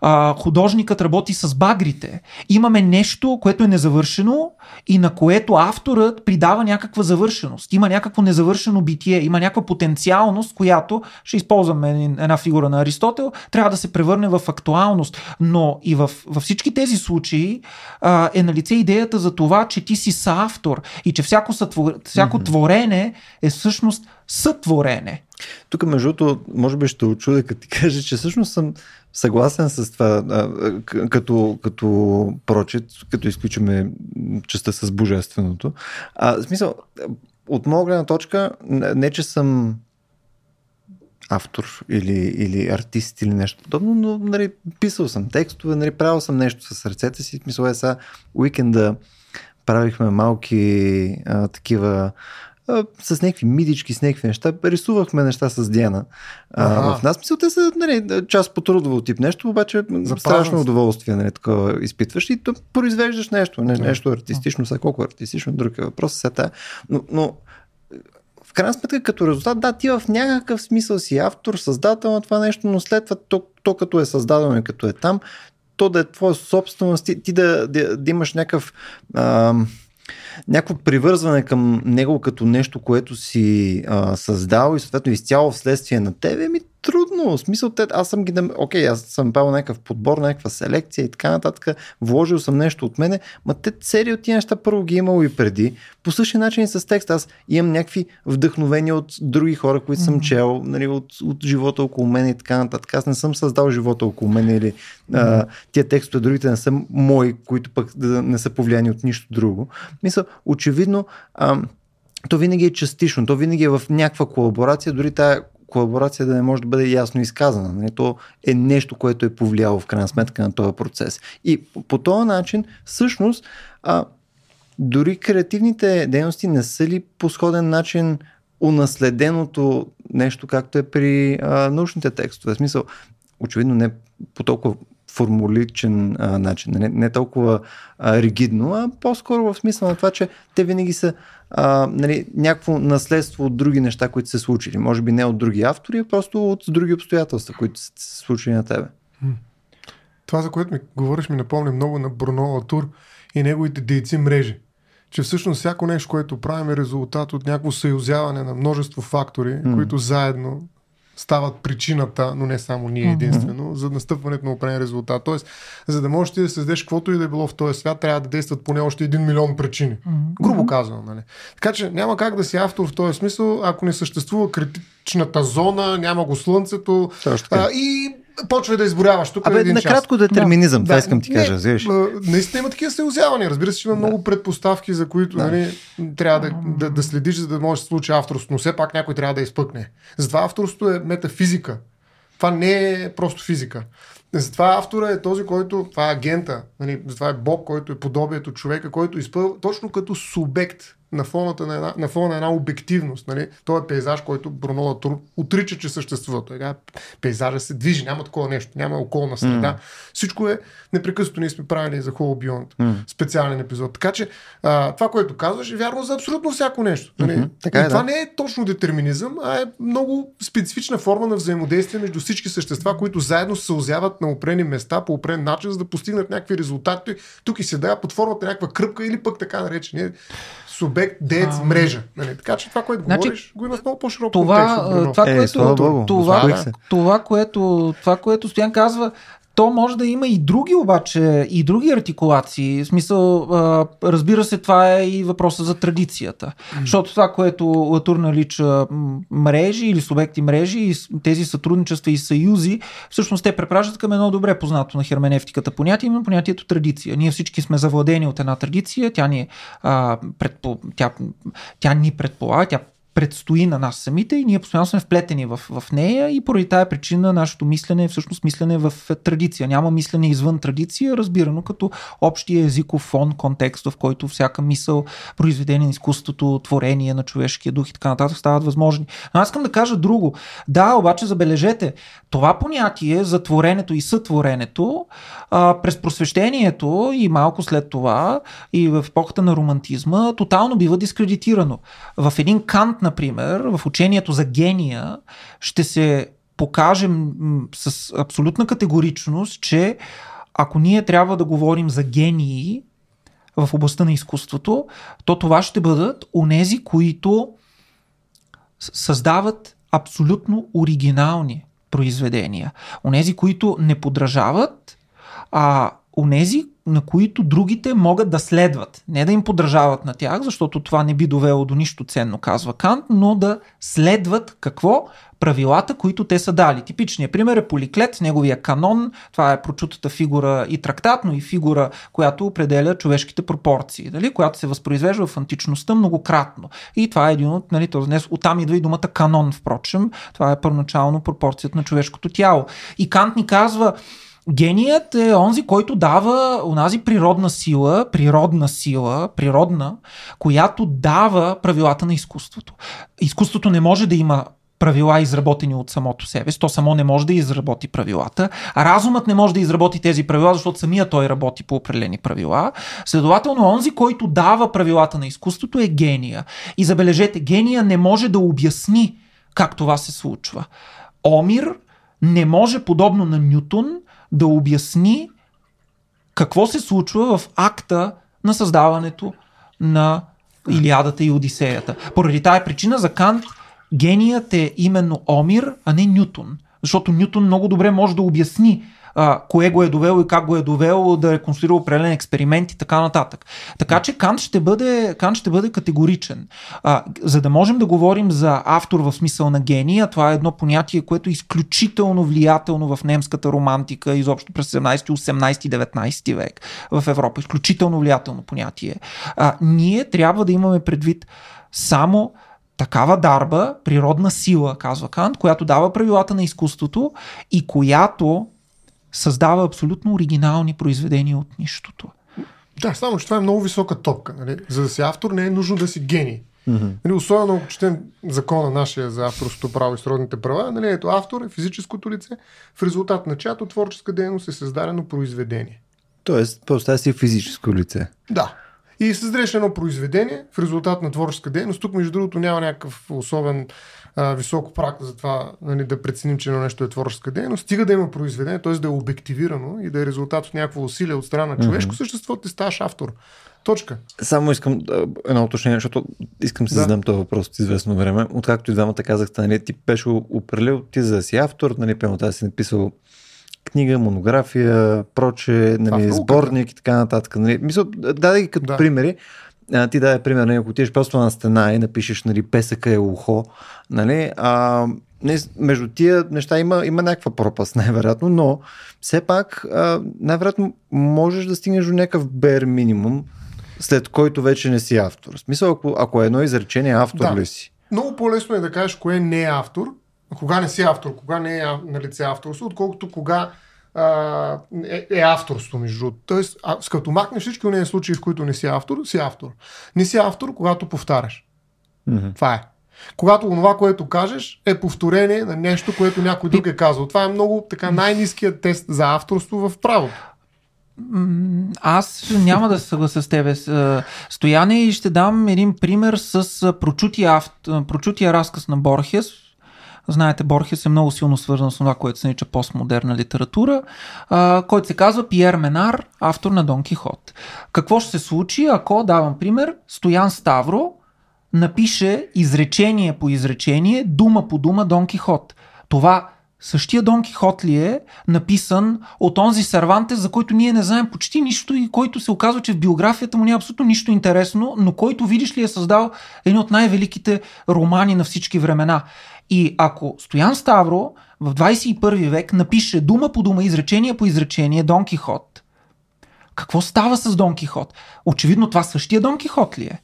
а, художникът работи с багрите. Имаме нещо, което е незавършено и на което авторът придава някаква завършеност. Има някакво незавършено битие, има някаква потенциалност, която, ще използваме една фигура на Аристотел, трябва да се превърне в актуалност. Но и в, във всички тези случаи а, е на лице идеята за това, че ти си съавтор и че всяко, сътвор... всяко mm-hmm. творене е всъщност сътворене. Тук, между другото, може би ще очудя, като ти кажа, че всъщност съм съгласен с това, като, като прочит, като изключиме частта с божественото. А, в смисъл, от моя гледна точка, не че съм автор или, или артист или нещо подобно, но нали, писал съм текстове, нали, правил съм нещо с ръцете си. Мисля, е сега уикенда правихме малки а, такива с някакви мидички, с някакви неща. Рисувахме неща с Диана. А, в нас мисля, те са нали, част по трудово тип нещо, обаче За страшно удоволствие нали, такова изпитваш и то произвеждаш нещо, не, нещо артистично, са колко артистично, друг е въпрос. Сета. Но, но в крайна сметка, като резултат, да, ти в някакъв смисъл си автор, създател на това нещо, но след това то, то като е създадено и като е там, то да е твоя собственост, ти, ти да, да, да имаш някакъв ам, някакво привързване към него като нещо, което си а, създал и съответно изцяло вследствие на тебе, ми трудно. В смисъл, те, аз съм ги, окей, аз съм правил някакъв подбор, някаква селекция и така нататък, вложил съм нещо от мене, ма те цели от тия неща първо ги е имало и преди. По същия начин и с текст. Аз имам някакви вдъхновения от други хора, които съм чел, нали, от, от живота около мен и така нататък. Аз не съм създал живота около мен или а, тия текстове, другите не са мои, които пък да не са повлияни от нищо друго. Мисля, очевидно, а, то винаги е частично, то винаги е в някаква колаборация, дори тая колаборация да не може да бъде ясно изказана. Нали? То е нещо, което е повлияло в крайна сметка на този процес. И по, по този начин, всъщност, а, дори креативните дейности не са ли по сходен начин унаследеното нещо, както е при а, научните текстове. В смисъл, очевидно не по толкова формуличен а, начин, не, не толкова а, ригидно, а по-скоро в смисъл на това, че те винаги са а, нали, някакво наследство от други неща, които се случили. Може би не от други автори, а просто от други обстоятелства, които са се случили на тебе. Това, за което ми говориш, ми напомня много на Бруно Латур и неговите дейци мрежи. Че всъщност всяко нещо, което правим е резултат от някакво съюзяване на множество фактори, mm. които заедно стават причината, но не само ние единствено, mm-hmm. за настъпването на определен резултат. Тоест, за да можеш ти да създадеш каквото и да е било в този свят, трябва да действат поне още един милион причини. Mm-hmm. Грубо казано, нали? Така че няма как да си автор в този смисъл, ако не съществува критичната зона, няма го слънцето а, и почва да изборяваш. Тук Абе, е накратко час. детерминизъм, Да. това Да, искам ти не, кажа. А, Наистина има такива съюзявания. Разбира се, че има Да. много предпоставки, за които Да. нали, трябва да, да, да следиш, за да може да се случи авторство, но все пак някой трябва да изпъкне. Затова авторството е метафизика. Това не е просто физика. Затова автора е този, който, това е агента, нали, затова е Бог, който е подобието човека, който изпълва точно като субект на фона на една, на, фона на една обективност. Нали? Той е пейзаж, който Бруно Латур отрича, че съществува. Той пейзажа се движи, няма такова нещо, няма околна среда. Mm. Всичко е непрекъснато. Ние сме правили за Whole Beyond Mm. специален епизод. Така че а, това, което казваш, е вярно за абсолютно всяко нещо. Нали? Мгм, така е, това да. не е точно детерминизъм, а е много специфична форма на взаимодействие между всички същества, които заедно се съузяват на опрени места по опрен начин, за да постигнат някакви резултати. Тук и се дава под формата на някаква кръпка или пък така наречения субект, деец, А. мрежа. Нали? Така че това, което Значи, говориш, го има в много по-широк това, контекст. Бруно. това, Е, което, това, се. това, което, това, което Стоян казва, то може да има и други обаче, и други артикулации. В смисъл, а, разбира се, това е и въпроса за традицията. Защото това, което Латур нарича м, мрежи или субекти мрежи и тези сътрудничества и съюзи, всъщност те препращат към едно добре познато на херменевтиката понятие, именно понятието традиция. Ние всички сме завладени от една традиция, тя ни, а, предпо, тя, тя ни предполага, тя предстои на нас самите и ние постоянно сме вплетени в, в нея и поради тая причина нашето мислене е всъщност мислене в традиция. Няма мислене извън традиция, разбирано като общия езиков фон, контекст, в който всяка мисъл, произведение на изкуството, творение на човешкия дух и така нататък стават възможни. Но аз искам да кажа друго. Да, обаче забележете, това понятие за творенето и сътворенето а, през просвещението и малко след това и в епохата на романтизма тотално бива дискредитирано. В един Кант, например, в учението за гения ще се покажем с абсолютна категоричност, че ако ние трябва да говорим за гении в областта на изкуството, то това ще бъдат онези, които създават абсолютно оригинални произведения. Онези, които не подражават, а онези, на които другите могат да следват. Не да им подражават на тях, защото това не би довело до нищо ценно, казва Кант, но да следват какво? Правилата, които те са дали. Типичният пример е Поликлет, неговия канон. Това е прочутата фигура и трактат, но и фигура, която определя човешките пропорции, дали? която се възпроизвежда в античността многократно. И това е един от, нали, днес, оттам идва и думата канон, впрочем. Това е първоначално пропорцията на човешкото тяло. И Кант ни казва, Геният е онзи, който дава онази природна сила, природна сила, природна, която дава правилата на изкуството. Изкуството не може да има правила изработени от самото себе. То само не може да изработи правилата. А разумът не може да изработи тези правила, защото самия той работи по определени правила. Следователно, онзи, който дава правилата на изкуството е гения. И забележете, гения не може да обясни как това се случва. Омир не може, подобно на Нютон, да обясни какво се случва в акта на създаването на Илиадата и Одисеята. Поради тая причина за Кант геният е именно Омир, а не Нютон. Защото Нютон много добре може да обясни а, кое го е довело и как го е довело да е конструира определен експеримент и така нататък. Така че Кант ще бъде, Кант ще бъде категоричен. А, за да можем да говорим за автор в смисъл на гения, това е едно понятие, което е изключително влиятелно в немската романтика, изобщо през 17, 18, 19 век в Европа. Изключително влиятелно понятие. А, ние трябва да имаме предвид само такава дарба, природна сила, казва Кант, която дава правилата на изкуството и която създава абсолютно оригинални произведения от нищото. Да, само че това е много висока топка. Нали? За да си автор не е нужно да си гений. Mm-hmm. Нали, особено ако четем закона нашия за авторското право и сродните права, нали, ето автор е физическото лице, в резултат на чиято творческа дейност е създадено произведение. Тоест, просто си физическо лице. Да. И създадеш едно произведение в резултат на творческа дейност. Тук, между другото, няма някакъв особен а, високо прак за това нали, да преценим, че едно нещо е творческа дейност. Стига да има произведение, т.е. да е обективирано и да е резултат от някакво усилие от страна на човешко mm-hmm. същество, ти ставаш автор. Точка. Само искам едно уточнение, защото искам да си задам този въпрос от известно време. Откакто и двамата казахте, нали, ти беше определил ти за да си автор, нали, пълно тази си написал книга, монография, проче, нали, сборник и така нататък. Нали. Мисля, даде ги като да. примери. А, ти даде пример, нали, ако отидеш просто на стена и напишеш нали, песъка е ухо, нали, а, между тия неща има, има някаква пропаст, най-вероятно, но все пак най-вероятно можеш да стигнеш до някакъв бер минимум, след който вече не си автор. В смисъл, ако, ако е едно изречение, автор да. ли си? Много по-лесно е да кажеш кое не е автор, кога не си автор, кога не е на лице авторство, отколкото кога а, е, е авторство, между другото. Тоест, а, като махнеш всички от случаи, в които не си автор, си автор. Не си автор, когато повтаряш. Mm-hmm. Това е. Когато това, което кажеш, е повторение на нещо, което някой друг е казал. Това е много така най-низкият тест за авторство в правото. Аз няма да се съглася с тебе, Стояне, и ще дам един пример с прочутия, авт... прочутия разказ на Борхес, Знаете, Борхес е много силно свързан с това, което се нарича постмодерна литература, а, който се казва Пиер Менар, автор на Дон Кихот. Какво ще се случи, ако, давам пример, Стоян Ставро напише изречение по изречение, дума по дума Дон Кихот. Това Същия Дон Кихот ли е написан от онзи Серванте, за който ние не знаем почти нищо и който се оказва, че в биографията му няма абсолютно нищо интересно, но който, видиш ли, е създал един от най-великите романи на всички времена. И ако Стоян Ставро в 21 век напише дума по дума, изречение по изречение Дон Кихот, какво става с Дон Кихот? Очевидно това същия Дон Кихот ли е?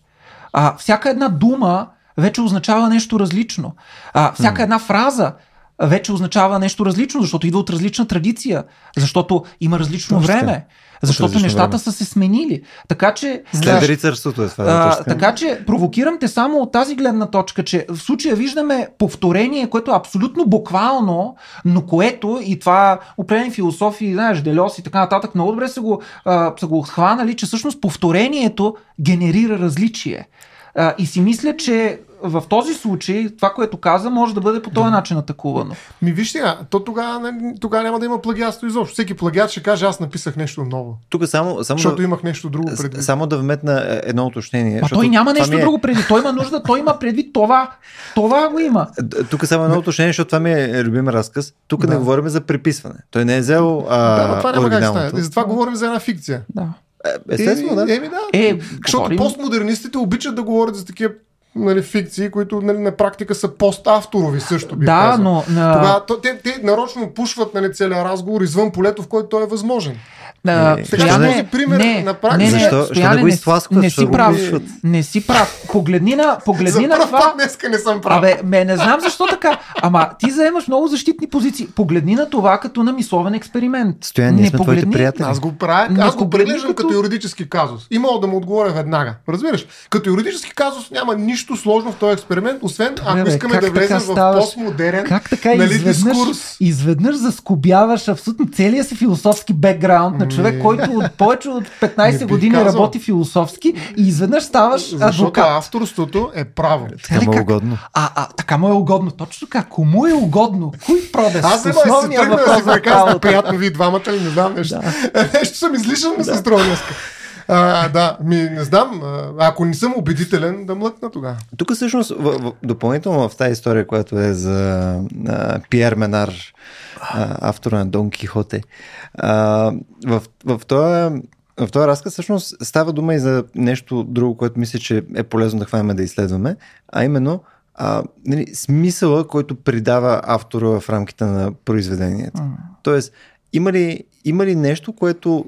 А, всяка една дума вече означава нещо различно. А, всяка една фраза вече означава нещо различно, защото идва от различна традиция, защото има различно Точно. време. Защото нещата време. са се сменили. Така че. След рицарството е това. А, така че провокирам те само от тази гледна точка, че в случая виждаме повторение, което е абсолютно буквално, но което и това определени философии, знаеш, Делес и така нататък, много добре са го, а, са го хванали, че всъщност повторението генерира различие. А, и си мисля, че в този случай това, което каза, може да бъде по този начин атакувано. Ми виж сега, то тогава, тогава няма да има плагиатство изобщо. Всеки плагиат ще каже, аз написах нещо ново. Тук само, само защото да, имах нещо друго предвид. Само да вметна е, едно уточнение. А той няма нещо е... друго предвид. Той има нужда, той има предвид това. Това го има. Тук само едно уточнение, защото това ми е любим разказ. Тук да. не говорим за приписване. Той не е взел. А, да, но това няма как стане. И затова говорим за една фикция. Да. Е, естествено, да. Еми, да. Е, Защото говорим... постмодернистите обичат да говорят за такива нали, фикции, които нали, на практика са поставторови също. Би да, казал. но... На... Тогава, те, те нарочно пушват нали, целият разговор извън полето, в който той е възможен. Да, не, стояне, този пример не, на практика. Не, не, защо, стояне, го изтласкват? Не, си прав. Не си прав. Погледни на, погледни на това. днеска не съм прав. Абе, ме, не знам защо така. Ама ти заемаш много защитни позиции. Погледни на това като на мисловен експеримент. Стояне, не сме погледни. приятели. Аз го правя. Аз го преглеждам като... като юридически казус. И мога да му отговоря веднага. Разбираш? Като юридически казус няма нищо сложно в този експеримент, освен ако бе, искаме да влезем в постмодерен как така нали, изведнъж, дискурс. Изведнъж заскобяваш абсолютно целия си философски бекграунд на човек, който повече от 15 години казал. работи философски и изведнъж ставаш Защото адвокат. авторството е право. Така му е угодно. А, а, така му е угодно. Точно така. Кому е угодно? Кой проде? Аз не се тръгна да си приятно ви двамата ли, не знам нещо. Да. нещо съм излишен да. се струва днеска. А, да, ми не знам. Ако не съм убедителен, да млъкна тогава. Тук всъщност, в, в, допълнително в тази история, която е за а, Пиер Менар, а, автора на Дон Кихоте, а, в, в този в този разказ всъщност става дума и за нещо друго, което мисля, че е полезно да хванем да изследваме, а именно а, нали, смисъла, който придава автора в рамките на произведението. М. Тоест, има ли, има ли нещо, което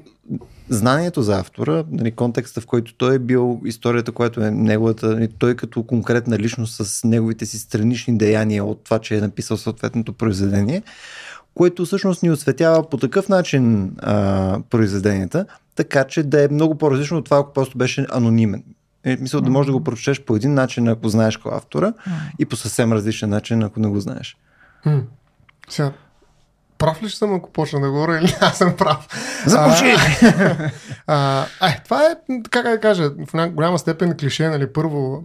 знанието за автора, нали, контекста в който той е бил, историята, която е неговата, нали, той като конкретна личност с неговите си странични деяния от това, че е написал съответното произведение, което всъщност ни осветява по такъв начин а, произведенията, така че да е много по-различно от това, ако просто беше анонимен. Е, мисля, да можеш да го прочетеш по един начин, ако знаеш кой е автора, и по съвсем различен начин, ако не го знаеш. Сега, прав ли ще съм, ако почна да говоря или аз съм прав? Започни! Е, това е, как да кажа, в голяма степен клише, нали, първо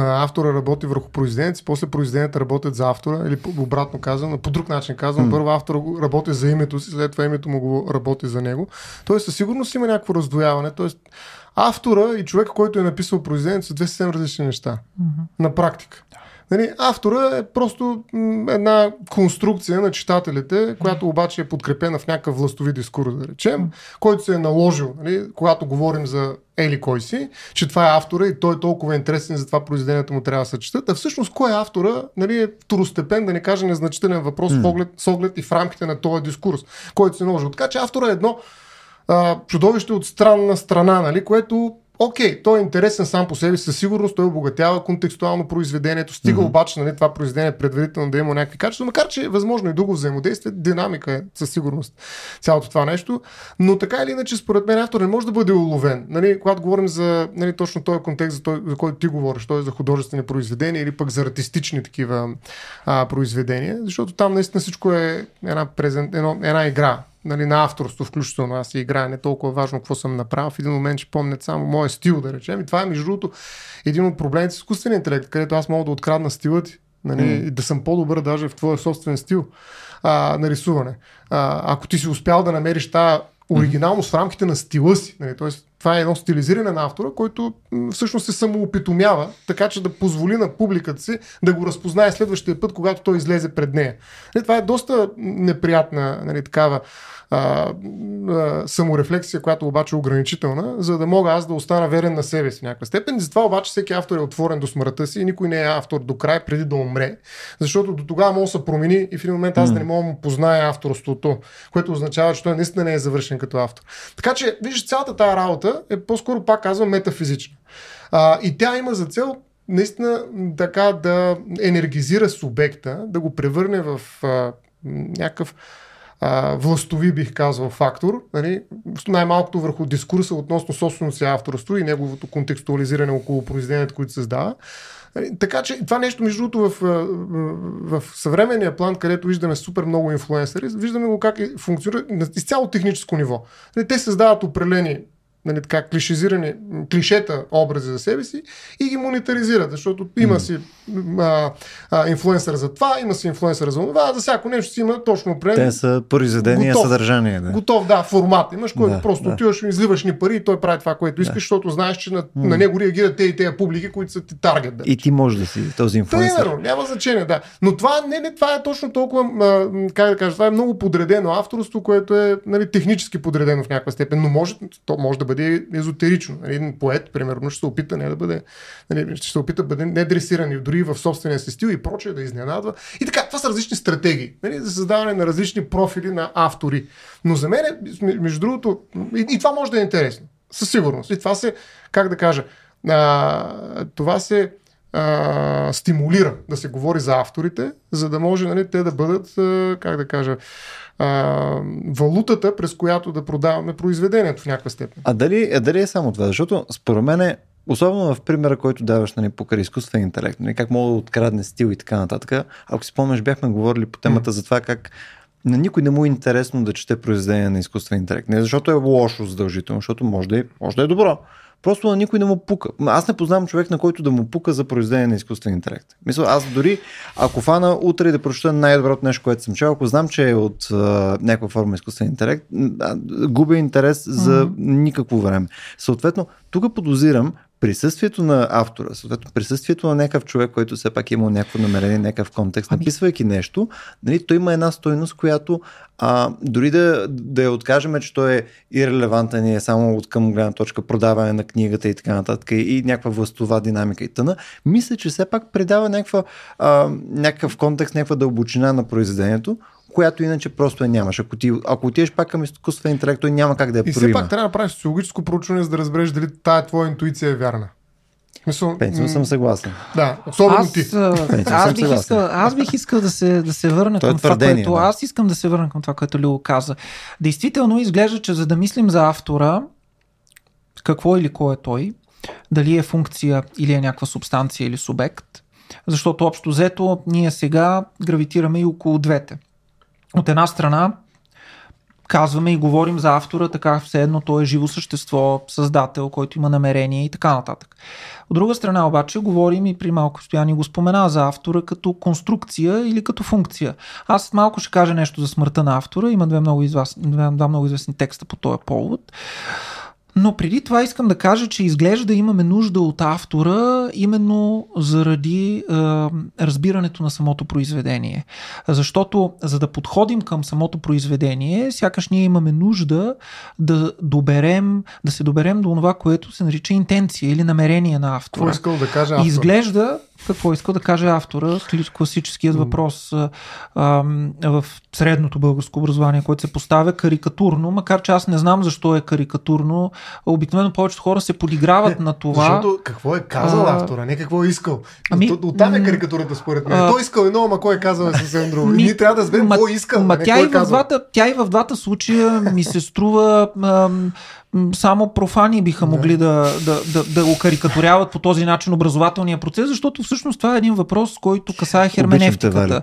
автора работи върху произведението си, после произведенията работят за автора, или обратно казвам, по друг начин казвам, първо автора работи за името си, след това името му го работи за него. Тоест със сигурност има някакво раздвояване, тоест автора и човека, който е написал произведението са две съвсем различни неща. На практика. Нали, автора е просто една конструкция на читателите, която обаче е подкрепена в някакъв властови дискурс, да речем, който се е наложил, нали, когато говорим за Ели кой си, че това е автора и той е толкова интересен, затова произведението му трябва да се четат. А всъщност кой е автора, нали, е второстепен, да не кажа незначителен въпрос с, оглед, с оглед и в рамките на този дискурс, който се е наложил. Така че автора е едно а, чудовище от странна страна, нали, което Окей, той е интересен сам по себе си, със сигурност той обогатява контекстуално произведението, стига mm-hmm. обаче нали, това произведение предварително да има някакви качества, макар че е възможно и друго взаимодействие, динамика е със сигурност цялото това нещо, но така или иначе според мен автор не може да бъде уловен. Нали, когато говорим за нали, точно този контекст, за, той, за който ти говориш, той е за художествени произведения или пък за артистични такива а, произведения, защото там наистина всичко е една, презент, едно, една игра нали, на авторство, включително аз си играя, не толкова важно какво съм направил. В един момент ще помнят само моя стил, да речем. И това е, между другото, един от проблемите с изкуствения интелект, където аз мога да открадна стила ти. Нали, М. и да съм по-добър даже в твоя собствен стил а, на рисуване. А, ако ти си успял да намериш тази оригиналност в рамките на стила си. Нали, тоест, това е едно стилизиране на автора, който всъщност се самоопитомява, така че да позволи на публиката си да го разпознае следващия път, когато той излезе пред нея. Нали, това е доста неприятна нали, такава а, а, саморефлексия, която обаче е ограничителна, за да мога аз да остана верен на себе си в някаква степен. Затова обаче всеки автор е отворен до смъртта си и никой не е автор до край, преди да умре, защото до тогава може да се промени и в един момент аз да не мога да му позная авторството, което означава, че той наистина не е завършен като автор. Така че, виждаш, цялата тази работа е по-скоро, пак казвам, метафизична. А, и тя има за цел наистина така да енергизира субекта, да го превърне в а, някакъв а, властови, бих казал, фактор, нали, най-малкото върху дискурса относно собственото си авторство и неговото контекстуализиране около произведението, които създава. Нали, така че това нещо, между другото, в, в съвременния план, където виждаме супер много инфлуенсъри, виждаме го как е- функционира изцяло техническо ниво. Нали, те създават определени нали, така, клишизирани клишета образи за себе си и ги монетаризират, защото има си а, а, инфлуенсър за това, има си инфлуенсър за това, за всяко нещо си има точно определен Те са произведения, Готов. съдържание. Да. Готов, да, формат. Имаш, който Да, просто да. отиваш, изливаш ни пари и той прави това, което искаш, защото знаеш, че на, на него реагират те и тези публики, които са ти таргет. Да. И ти можеш да си този инфлуенсър. Примерно, няма значение, да. Но това не, не, това е точно толкова, а, как да кажа, това е много подредено авторство, което е нали, технически подредено в някаква степен, но може, то може да бъде езотерично. Нали, един поет, примерно, ще се опита не да бъде, нали, ще се опита бъде недресиран и дори в собствения си стил и прочее да изненадва. И така, това са различни стратегии нали, за създаване на различни профили на автори. Но за мен, между другото, и, и това може да е интересно. Със сигурност. И това се, как да кажа, а, това се а, стимулира да се говори за авторите, за да може нали, те да бъдат, а, как да кажа, а, валутата, през която да продаваме произведението в някаква степен. А дали, а дали е само това? Защото според мен е, особено в примера, който даваш нали, покрай изкуствен интелект, нали, как мога да открадне стил и така нататък. Ако си спомняш, бяхме говорили по темата за това как на никой не му е интересно да чете произведение на изкуствен интелект. Не защото е лошо задължително, защото може да е, може да е добро. Просто на никой не му пука. Аз не познавам човек, на който да му пука за произведение на изкуствен интелект. Мисля, аз дори, ако фана утре да прочета най-доброто нещо, което съм чел, ако знам, че е от а, някаква форма изкуствен интелект, губя интерес за mm-hmm. никакво време. Съответно, тук подозирам, присъствието на автора, съответно присъствието на някакъв човек, който все пак е имал някакво намерение, някакъв контекст, ами... написвайки нещо, нали, той има една стойност, която а, дори да, да я откажем, че той е ирелевантен и е само от към гледна точка продаване на книгата и така нататък и някаква властова динамика и тъна, мисля, че все пак предава някаква, а, някакъв контекст, някаква дълбочина на произведението, която иначе просто я нямаш. Ако, ти, ако отидеш пак към изкуствен интелект, той няма как да я И все пак трябва да правиш социологическо проучване, за да разбереш дали тая твоя интуиция е вярна. Мисъл, Пенсио съм съгласен. Да, особено аз, ти. аз, бих искал, аз бих искал да се, да се върна Той е към това, което... Да. Аз искам да се върна към това, което Лило каза. Действително изглежда, че за да мислим за автора, какво или кой е той, дали е функция или е някаква субстанция или субект, защото общо взето ние сега гравитираме и около двете. От една страна казваме и говорим за автора, така все едно той е живо същество, създател, който има намерение и така нататък. От друга страна обаче говорим и при малко стояни го спомена за автора като конструкция или като функция. Аз малко ще кажа нещо за смъртта на автора. Има две много, известни, два много известни текста по този повод. Но преди това искам да кажа, че изглежда да имаме нужда от автора именно заради е, разбирането на самото произведение. Защото за да подходим към самото произведение, сякаш ние имаме нужда да доберем, да се доберем до това, което се нарича интенция или намерение на автора. Какво искал да кажа автор? Изглежда какво иска да каже автора, класическият въпрос а, а, в средното българско образование, което се поставя карикатурно, макар че аз не знам защо е карикатурно. Обикновено повечето хора се подиграват не, на това. Защото какво е казал а, автора, не какво е искал. Ами, от, там е карикатурата според мен. А, Той искал едно, ама кой е казал е съвсем друго. Ми, ние трябва да разберем какво е искал. Ма, тя, и е в двата, тя и в двата случая ми се струва ам, само профани биха могли да, да, да, да го карикатуряват по този начин образователния процес, защото всъщност това е един въпрос, който касае херменевтиката.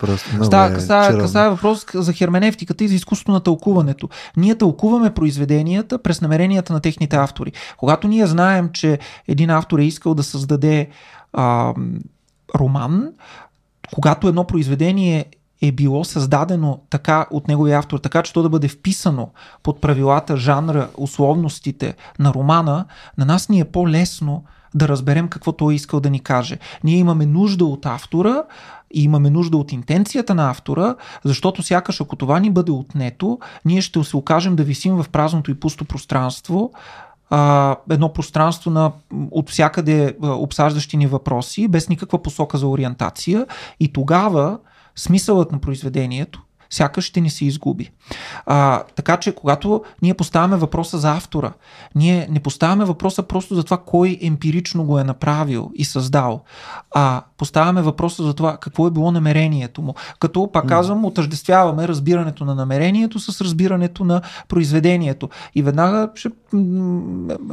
Да, е касае, касае въпрос за херменевтиката и за изкуството на тълкуването. Ние тълкуваме произведенията през намеренията на техните автори. Когато ние знаем, че един автор е искал да създаде а, роман, когато едно произведение е било създадено така от неговия автор, така че то да бъде вписано под правилата, жанра, условностите на романа, на нас ни е по-лесно да разберем какво той е искал да ни каже. Ние имаме нужда от автора и имаме нужда от интенцията на автора, защото сякаш ако това ни бъде отнето, ние ще се окажем да висим в празното и пусто пространство, а, едно пространство на от всякъде обсаждащи ни въпроси, без никаква посока за ориентация и тогава смисълът на произведението сякаш ще ни се изгуби. А, така че, когато ние поставяме въпроса за автора, ние не поставяме въпроса просто за това кой емпирично го е направил и създал, а поставяме въпроса за това какво е било намерението му. Като, пак казвам, отъждествяваме разбирането на намерението с разбирането на произведението. И веднага ще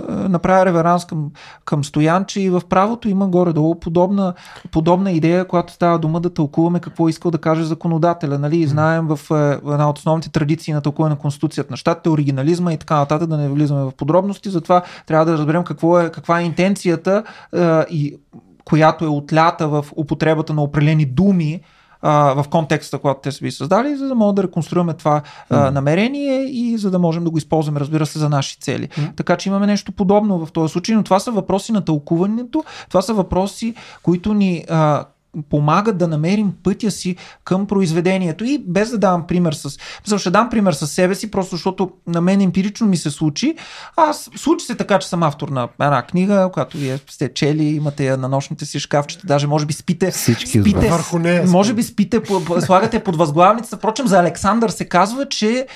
направя реверанс към, към Стоян, че и в правото има горе-долу подобна, подобна идея, която става дума да тълкуваме какво е искал да каже законодателя. Нали? И знаем в е, една от основните традиции на тълкуване на Конституцията на щатите, оригинализма и така нататък, да не влизаме в подробности, затова трябва да разберем какво е, каква е интенцията е, и която е отлята в употребата на определени думи, в контекста, когато те са ви създали, за да можем да реконструираме това mm. намерение и за да можем да го използваме, разбира се, за наши цели. Mm. Така че имаме нещо подобно в този случай, но това са въпроси на тълкуването, това са въпроси, които ни а, помагат да намерим пътя си към произведението. И без да давам пример с... Мисля, ще дам пример с себе си, просто защото на мен емпирично ми се случи. Аз случи се така, че съм автор на една книга, която вие сте чели, имате я на нощните си шкафчета, даже може би спите, Всички спите върху нея. Може би спите, слагате под възглавницата. Впрочем, за Александър се казва, че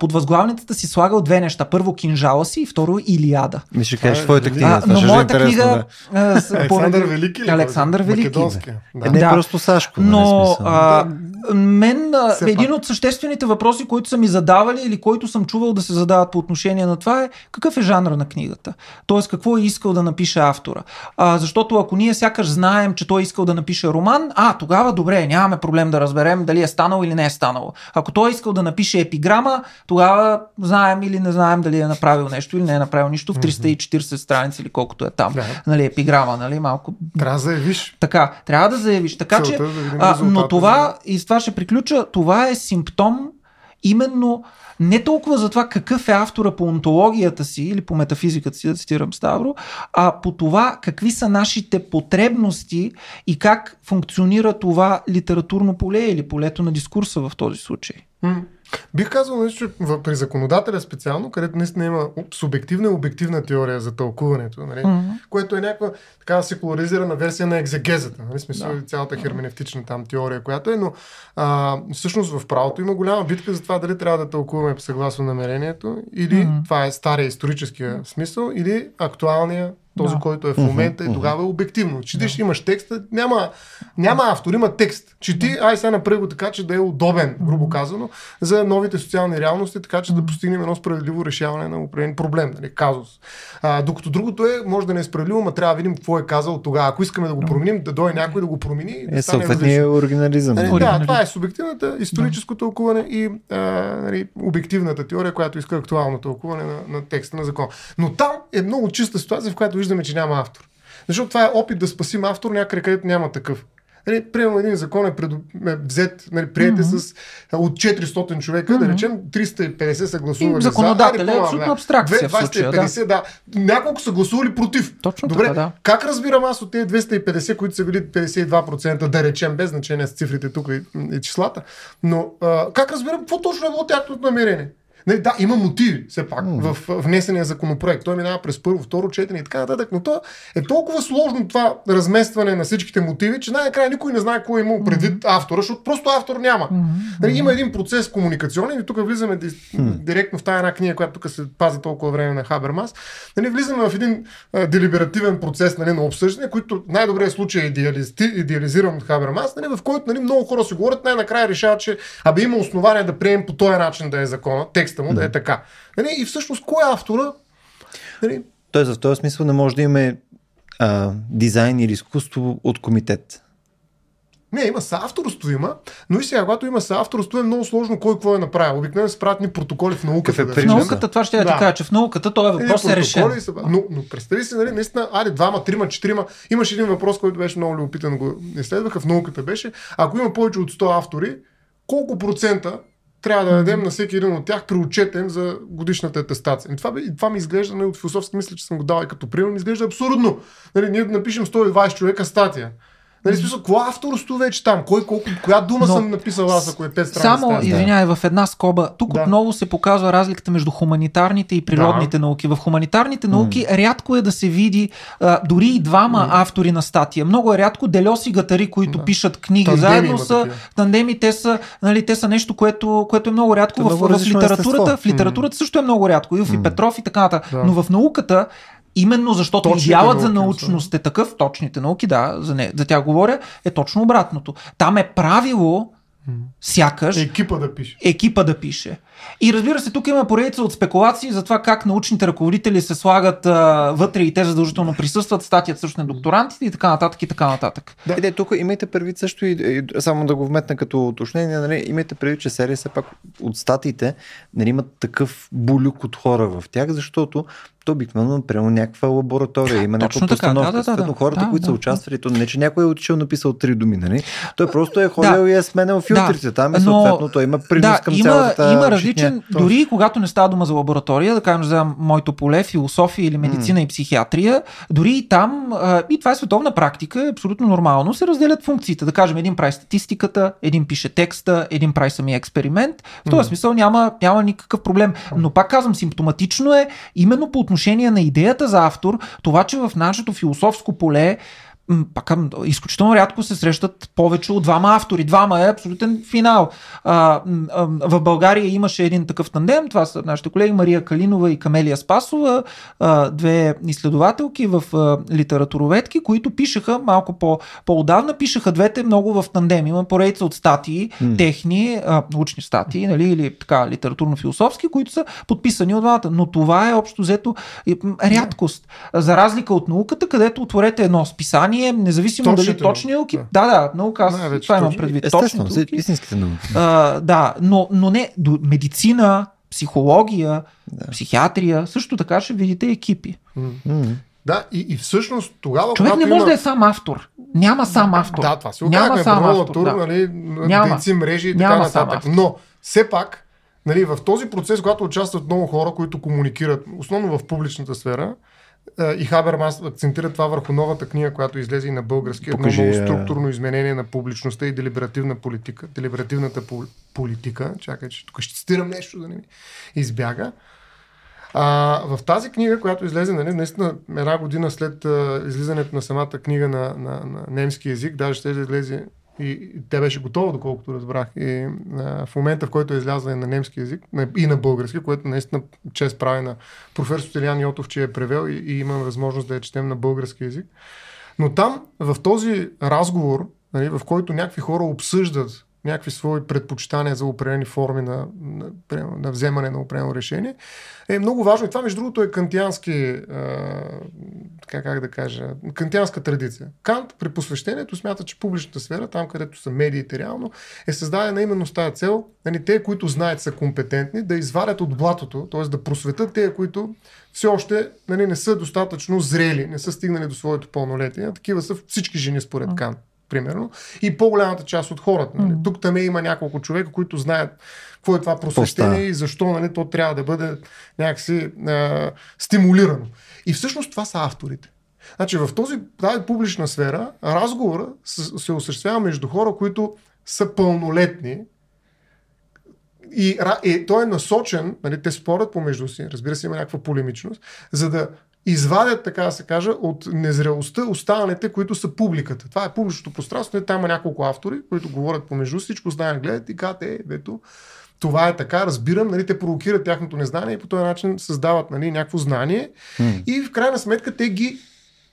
под възглавницата си слагал две неща. Първо кинжала си и второ Илиада. Ми ще кажеш твоята книга. А, но моята книга... Да. Александър Велики ли? Александър Велики. Е, не Да. просто Сашко. нали, Но а, мен Все един пак. от съществените въпроси, които са ми задавали или които съм чувал да се задават по отношение на това е какъв е жанра на книгата. Тоест какво е искал да напише автора. А, защото ако ние сякаш знаем, че той е искал да напише роман, а тогава добре, нямаме проблем да разберем дали е станало или не е станало. Ако той е искал да напише епиграма, тогава знаем или не знаем дали е направил нещо или не е направил нищо в 340 страници или колкото е там. Да. Нали, епиграма, нали, малко Трябва да заявиш. така, трябва да заявиш. Така Целта че, да а, но това, и с това ще приключа, това е симптом именно не толкова за това какъв е автора по онтологията си или по метафизиката си, да цитирам Ставро, а по това какви са нашите потребности и как функционира това литературно поле или полето на дискурса в този случай. М. Бих казал, нали, че при законодателя специално, където наистина има субективна и обективна теория за тълкуването, нали, Мгм. което е някаква така секуларизирана версия на екзегезата, нали, смисъл Да. цялата херменевтична там теория, която е, но а, всъщност в правото има голяма битка за това дали трябва да тълкуваме съгласно намерението, или Мгм. това е стария историческия смисъл, или актуалния този, Да. който е в момента и тогава е обективно. Четиш, имаш текста, няма, няма автор, има текст. Чети, ай сега направи го така, че да е удобен, грубо казано, за новите социални реалности, така че да постигнем едно справедливо решаване на определен проблем, нали, казус. А, докато другото е, може да не е справедливо, но трябва да видим какво е казал тогава. Ако искаме да го променим, да дойде някой да го промени и да Е, стане съответния различно. оригинализъм. Нали, да, това е субективната, историческо тълкуване и а, нали, обективната теория, която иска актуално тълкуване на, на текста на закон. Но там е много чиста ситуация, в която виждаме, че няма автор. Защото това е опит да спасим автор някъде, където няма такъв. Нали, примерно един закон е, предо... е взет, нали, приете Мгм. с а, от 400 човека, да Мгм. речем 350 са гласували И за. законодателя е абсолютно да. абстракция в 250, случая, да. да. Няколко са гласували против. Точно Добре, така, да. как разбирам аз от тези 250, които са били 52%, да речем, без значение с цифрите тук и, и числата, но а, как разбирам какво точно е било тяхното намерение? Нали, да, има мотиви, все пак, М. в внесения законопроект. Той минава през първо, второ четене и така нататък, но то е толкова сложно това разместване на всичките мотиви, че най-накрая никой не знае кой е имал предвид автора, защото просто автор няма. Нали, има един процес комуникационен и тук влизаме ди, директно в тази една книга, която тук се пази толкова време на Хабермас. Нали, влизаме в един а, делиберативен процес нали, на обсъждане, който най-добрият случай е идеалисти, идеализиран от Хабермас, нали, в който нали, много хора си говорят, най-накрая решават, че абе има основания да приемем по този начин да е закона, текста му да е така. Нали, и всъщност кой е автора? Нали, Тоест, в този смисъл не може да имаме а, дизайн или изкуство от комитет. Не, има съавторство има, но и сега, когато има съавторство е много сложно кой какво е направил. Обикновено се правят ни протоколи в науката. Е да В науката, това ще я да. Кажа, че в науката този въпрос е решен. протоколи са- Но, но представи си, нали, наистина, айде, двама, трима, четирима. Имаше един въпрос, който беше много любопитен, го изследваха в науката беше. Ако има повече от 100 автори, колко процента трябва да дадем на всеки един от тях при отчетен за годишната атестация. И това, и това ми изглежда, нали, от философски мисля, че съм го дал и като пример, ми изглежда абсурдно. Нали, ние да напишем 120 човека статия. Нали, в смисъл, какво авторство вече там? Кой, колко, коя дума Но съм написал аз, ако е 5 страници? Само, тази? извинявай, в една скоба. Тук Да. отново се показва разликата между хуманитарните и природните науки. В хуманитарните науки рядко е да се види а, дори и двама автори на статия. Много е рядко Делес и Гатари, които Да. пишат книги Тандеми заедно са такива. тандеми, те са, нали, те са нещо, което, което е много рядко То е в, много в различно литературата. естество. В литературата също е много рядко. Илф и Петров и така нататък. Да. Но в науката Именно защото Точните идеалът за науки, научност е такъв, точните науки, да, за, не, за тях говоря, е точно обратното. Там е правило, сякаш, Екипа да пише. екипа да пише. И разбира се, тук има поредица от спекулации за това как научните ръководители се слагат а, вътре и те задължително присъстват, статията също на докторантите и така нататък и така нататък. Да. Да. Е, тук имайте предвид също и, и само да го вметна като уточнение, нали, имайте предвид, че серия все пак от статиите нали, имат такъв булюк от хора в тях, защото то обикновено прямо някаква лаборатория, има Точно някаква така, да, постановка. да, да, Съответно, да. хората, Да, които да, са да. участвали, то не, че някой е отишъл написал три думи, нали? Той просто е ходил и е сменял филтрите там и но- съответно той има принос да, към има, цялата има. Различен, дори и когато не става дума за лаборатория, да кажем за моето поле, философия или медицина и психиатрия, дори и там, а, и това е световна практика, е абсолютно нормално, се разделят функциите. Да кажем, един прави статистиката, един пише текста, един прави самия експеримент. В този смисъл няма, няма никакъв проблем. Но пак казвам, симптоматично е именно по отношение на идеята за автор, това, че в нашето философско поле пак, изключително рядко се срещат повече от двама автори. Двама е абсолютен финал. А, а, в България имаше един такъв тандем, това са нашите колеги Мария Калинова и Камелия Спасова, а, две изследователки в а, литературоведки, които пишеха малко по, по-отдавна, пишеха двете много в тандем. Има поредица от статии, М. техни, а, научни статии, нали, или така, литературно-философски, които са подписани от двамата. Но това е общо взето рядкост. За разлика от науката, където отворете едно списание, независимо Точните дали точни науки, науки. Да, да, наука, аз Най-вече това имам точни. предвид. Естествено, точни истинските науки. а, да, но, но не, до медицина, психология, Да. психиатрия, също така ще видите екипи. Да, и, и всъщност тогава, Човек не може има... да е сам автор. Няма сам автор. Да, това си Няма сам автор, тур, да. нали, Няма. дейци, мрежи и така Няма сам нататък. автор. Но, все пак, нали, в този процес, когато участват много хора, които комуникират, основно в публичната сфера, и Хабермас акцентира това върху новата книга, която излезе и на български, едно Покажи, много а. структурно изменение на публичността и делиберативна политика. Делиберативната пол- политика, чакай, че тук ще цитирам нещо, да не ми избяга. А, в тази книга, която излезе, нали, наистина една година след а, излизането на самата книга на, на, на немски язик, даже ще излезе и, и тя беше готова, доколкото разбрах. И а, в момента, в който е излязла на немски язик на, и на български, което наистина чест прави на професор Стилян Йотов, че е превел и, и имаме възможност да я четем на български язик. Но там, в този разговор, нали, в който някакви хора обсъждат някакви свои предпочитания за определени форми на, на, на вземане на определено решение, е много важно. И това, между другото, е кантиански, а, така как да кажа, кантианска традиция. Кант при посвещението смята, че публичната сфера, там където са медиите реално, е създадена именно с тази цел, нали, те, които знаят, са компетентни, да извадят от блатото, т.е. да просветят те, които все още нали, не са достатъчно зрели, не са стигнали до своето пълнолетие. Такива са всички жени според Кант примерно, и по-голямата част от хората. Нали. Тук там има няколко човека, които знаят какво е това просвещение става? и защо нали, то трябва да бъде някакси а, стимулирано. И всъщност това са авторите. Значи в този, тази публична сфера разговора се, се осъществява между хора, които са пълнолетни, и, и той е насочен, нали, те спорят помежду си, разбира се, има някаква полемичност, за да извадят, така да се каже, от незрелостта останалите, които са публиката. Това е публичното пространство, там има няколко автори, които говорят помежду си, всичко знаят, гледат и казват, е, ето, това е така, разбирам, нали, те провокират тяхното незнание и по този начин създават нали, някакво знание М. и в крайна сметка те ги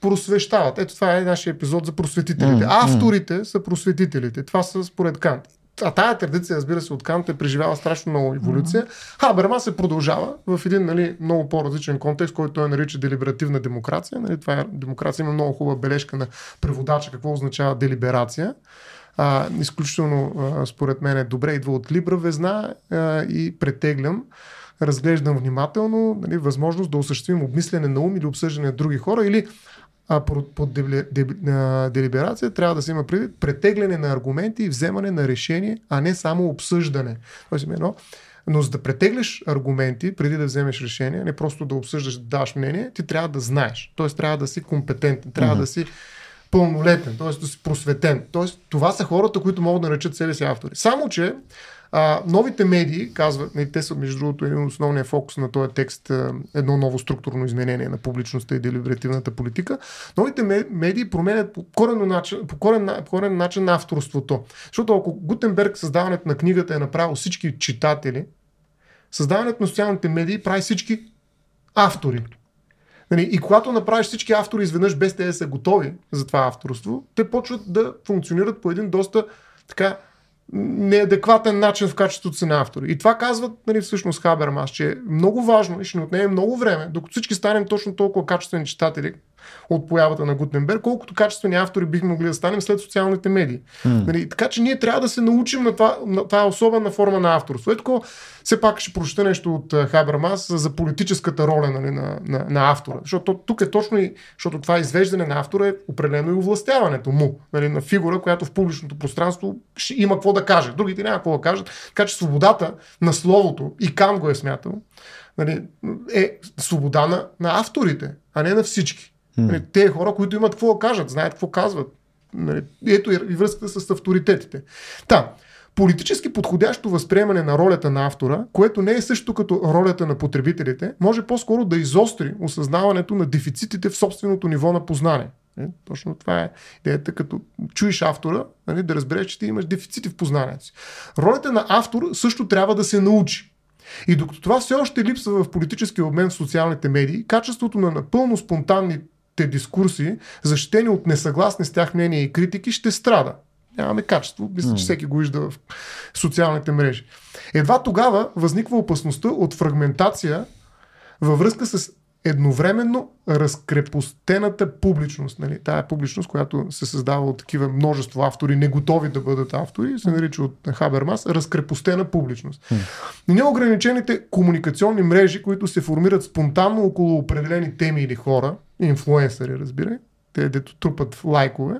просвещават. Ето това е нашия епизод за просветителите. М. Авторите са просветителите. Това са според Кант. А тая традиция, разбира се, от Кант е преживяла страшно много еволюция. Хабермас се продължава в един нали, много по-различен контекст, който той нарича делиберативна демокрация. Нали, това е демокрация. Има много хубава бележка на преводача какво означава делиберация. А, изключително, а, според мен, е добре идва от Либра везна а, и претеглям. Разглеждам внимателно нали, възможност да осъществим обмислене на ум или обсъждане на други хора или а под, делиберация трябва да се има предвид претегляне на аргументи и вземане на решение, а не само обсъждане. Тоест, едно, но за да претегляш аргументи преди да вземеш решение, не просто да обсъждаш, да даваш мнение, ти трябва да знаеш. Тоест трябва да си компетентен, трябва Мгм. да си пълнолетен, т.е. да си просветен. Тоест, това са хората, които могат да наречат себе си автори. Само, че а, новите медии, казват, и те са между другото един от основния фокус на този текст, а, едно ново структурно изменение на публичността и делиберативната политика, новите ме- медии променят по корен начин, по корен, по корен начин на авторството. Защото ако Гутенберг създаването на книгата е направил всички читатели, създаването на социалните медии прави всички автори. Нали, и когато направиш всички автори изведнъж без те да са готови за това авторство, те почват да функционират по един доста така неадекватен начин в качеството си на автори. И това казват нали, всъщност Хабермас, че е много важно и ще ни отнеме много време, докато всички станем точно толкова качествени читатели от появата на Гутенберг, колкото качествени автори бихме могли да станем след социалните медии. М. Нали, така че ние трябва да се научим на това, на това особена форма на авторство. Ето, все пак ще прочета нещо от Хабермас за политическата роля нали, на, на, на автора. Защото тук е точно и, защото това извеждане на автора е определено и овластяването му, нали, на фигура, която в публичното пространство ще има какво да каже. Другите няма какво да кажат. Така че свободата на словото, и Кан го е смятал, нали, е свобода на, на авторите, а не на всички. Нали, те хора, които имат какво кажат, знаят какво казват. Нали, ето и, връзката с авторитетите. Та, политически подходящо възприемане на ролята на автора, което не е също като ролята на потребителите, може по-скоро да изостри осъзнаването на дефицитите в собственото ниво на познание. Е, точно това е идеята, като чуеш автора, нали, да разбереш, че ти имаш дефицити в познанието си. Ролята на автор също трябва да се научи. И докато това все още липсва в политическия обмен в социалните медии, качеството на напълно спонтанните дискурси, защитени от несъгласни с тях мнения и критики, ще страда. Нямаме качество. Мисля, че всеки го вижда в социалните мрежи. Едва тогава възниква опасността от фрагментация във връзка с едновременно разкрепостената публичност. Нали? Тая публичност, която се създава от такива множество автори, не готови да бъдат автори, се нарича от Хабермас разкрепостена публичност. Mm. Неограничените комуникационни мрежи, които се формират спонтанно около определени теми или хора, инфлуенсъри, разбирай, те дето трупат лайкове,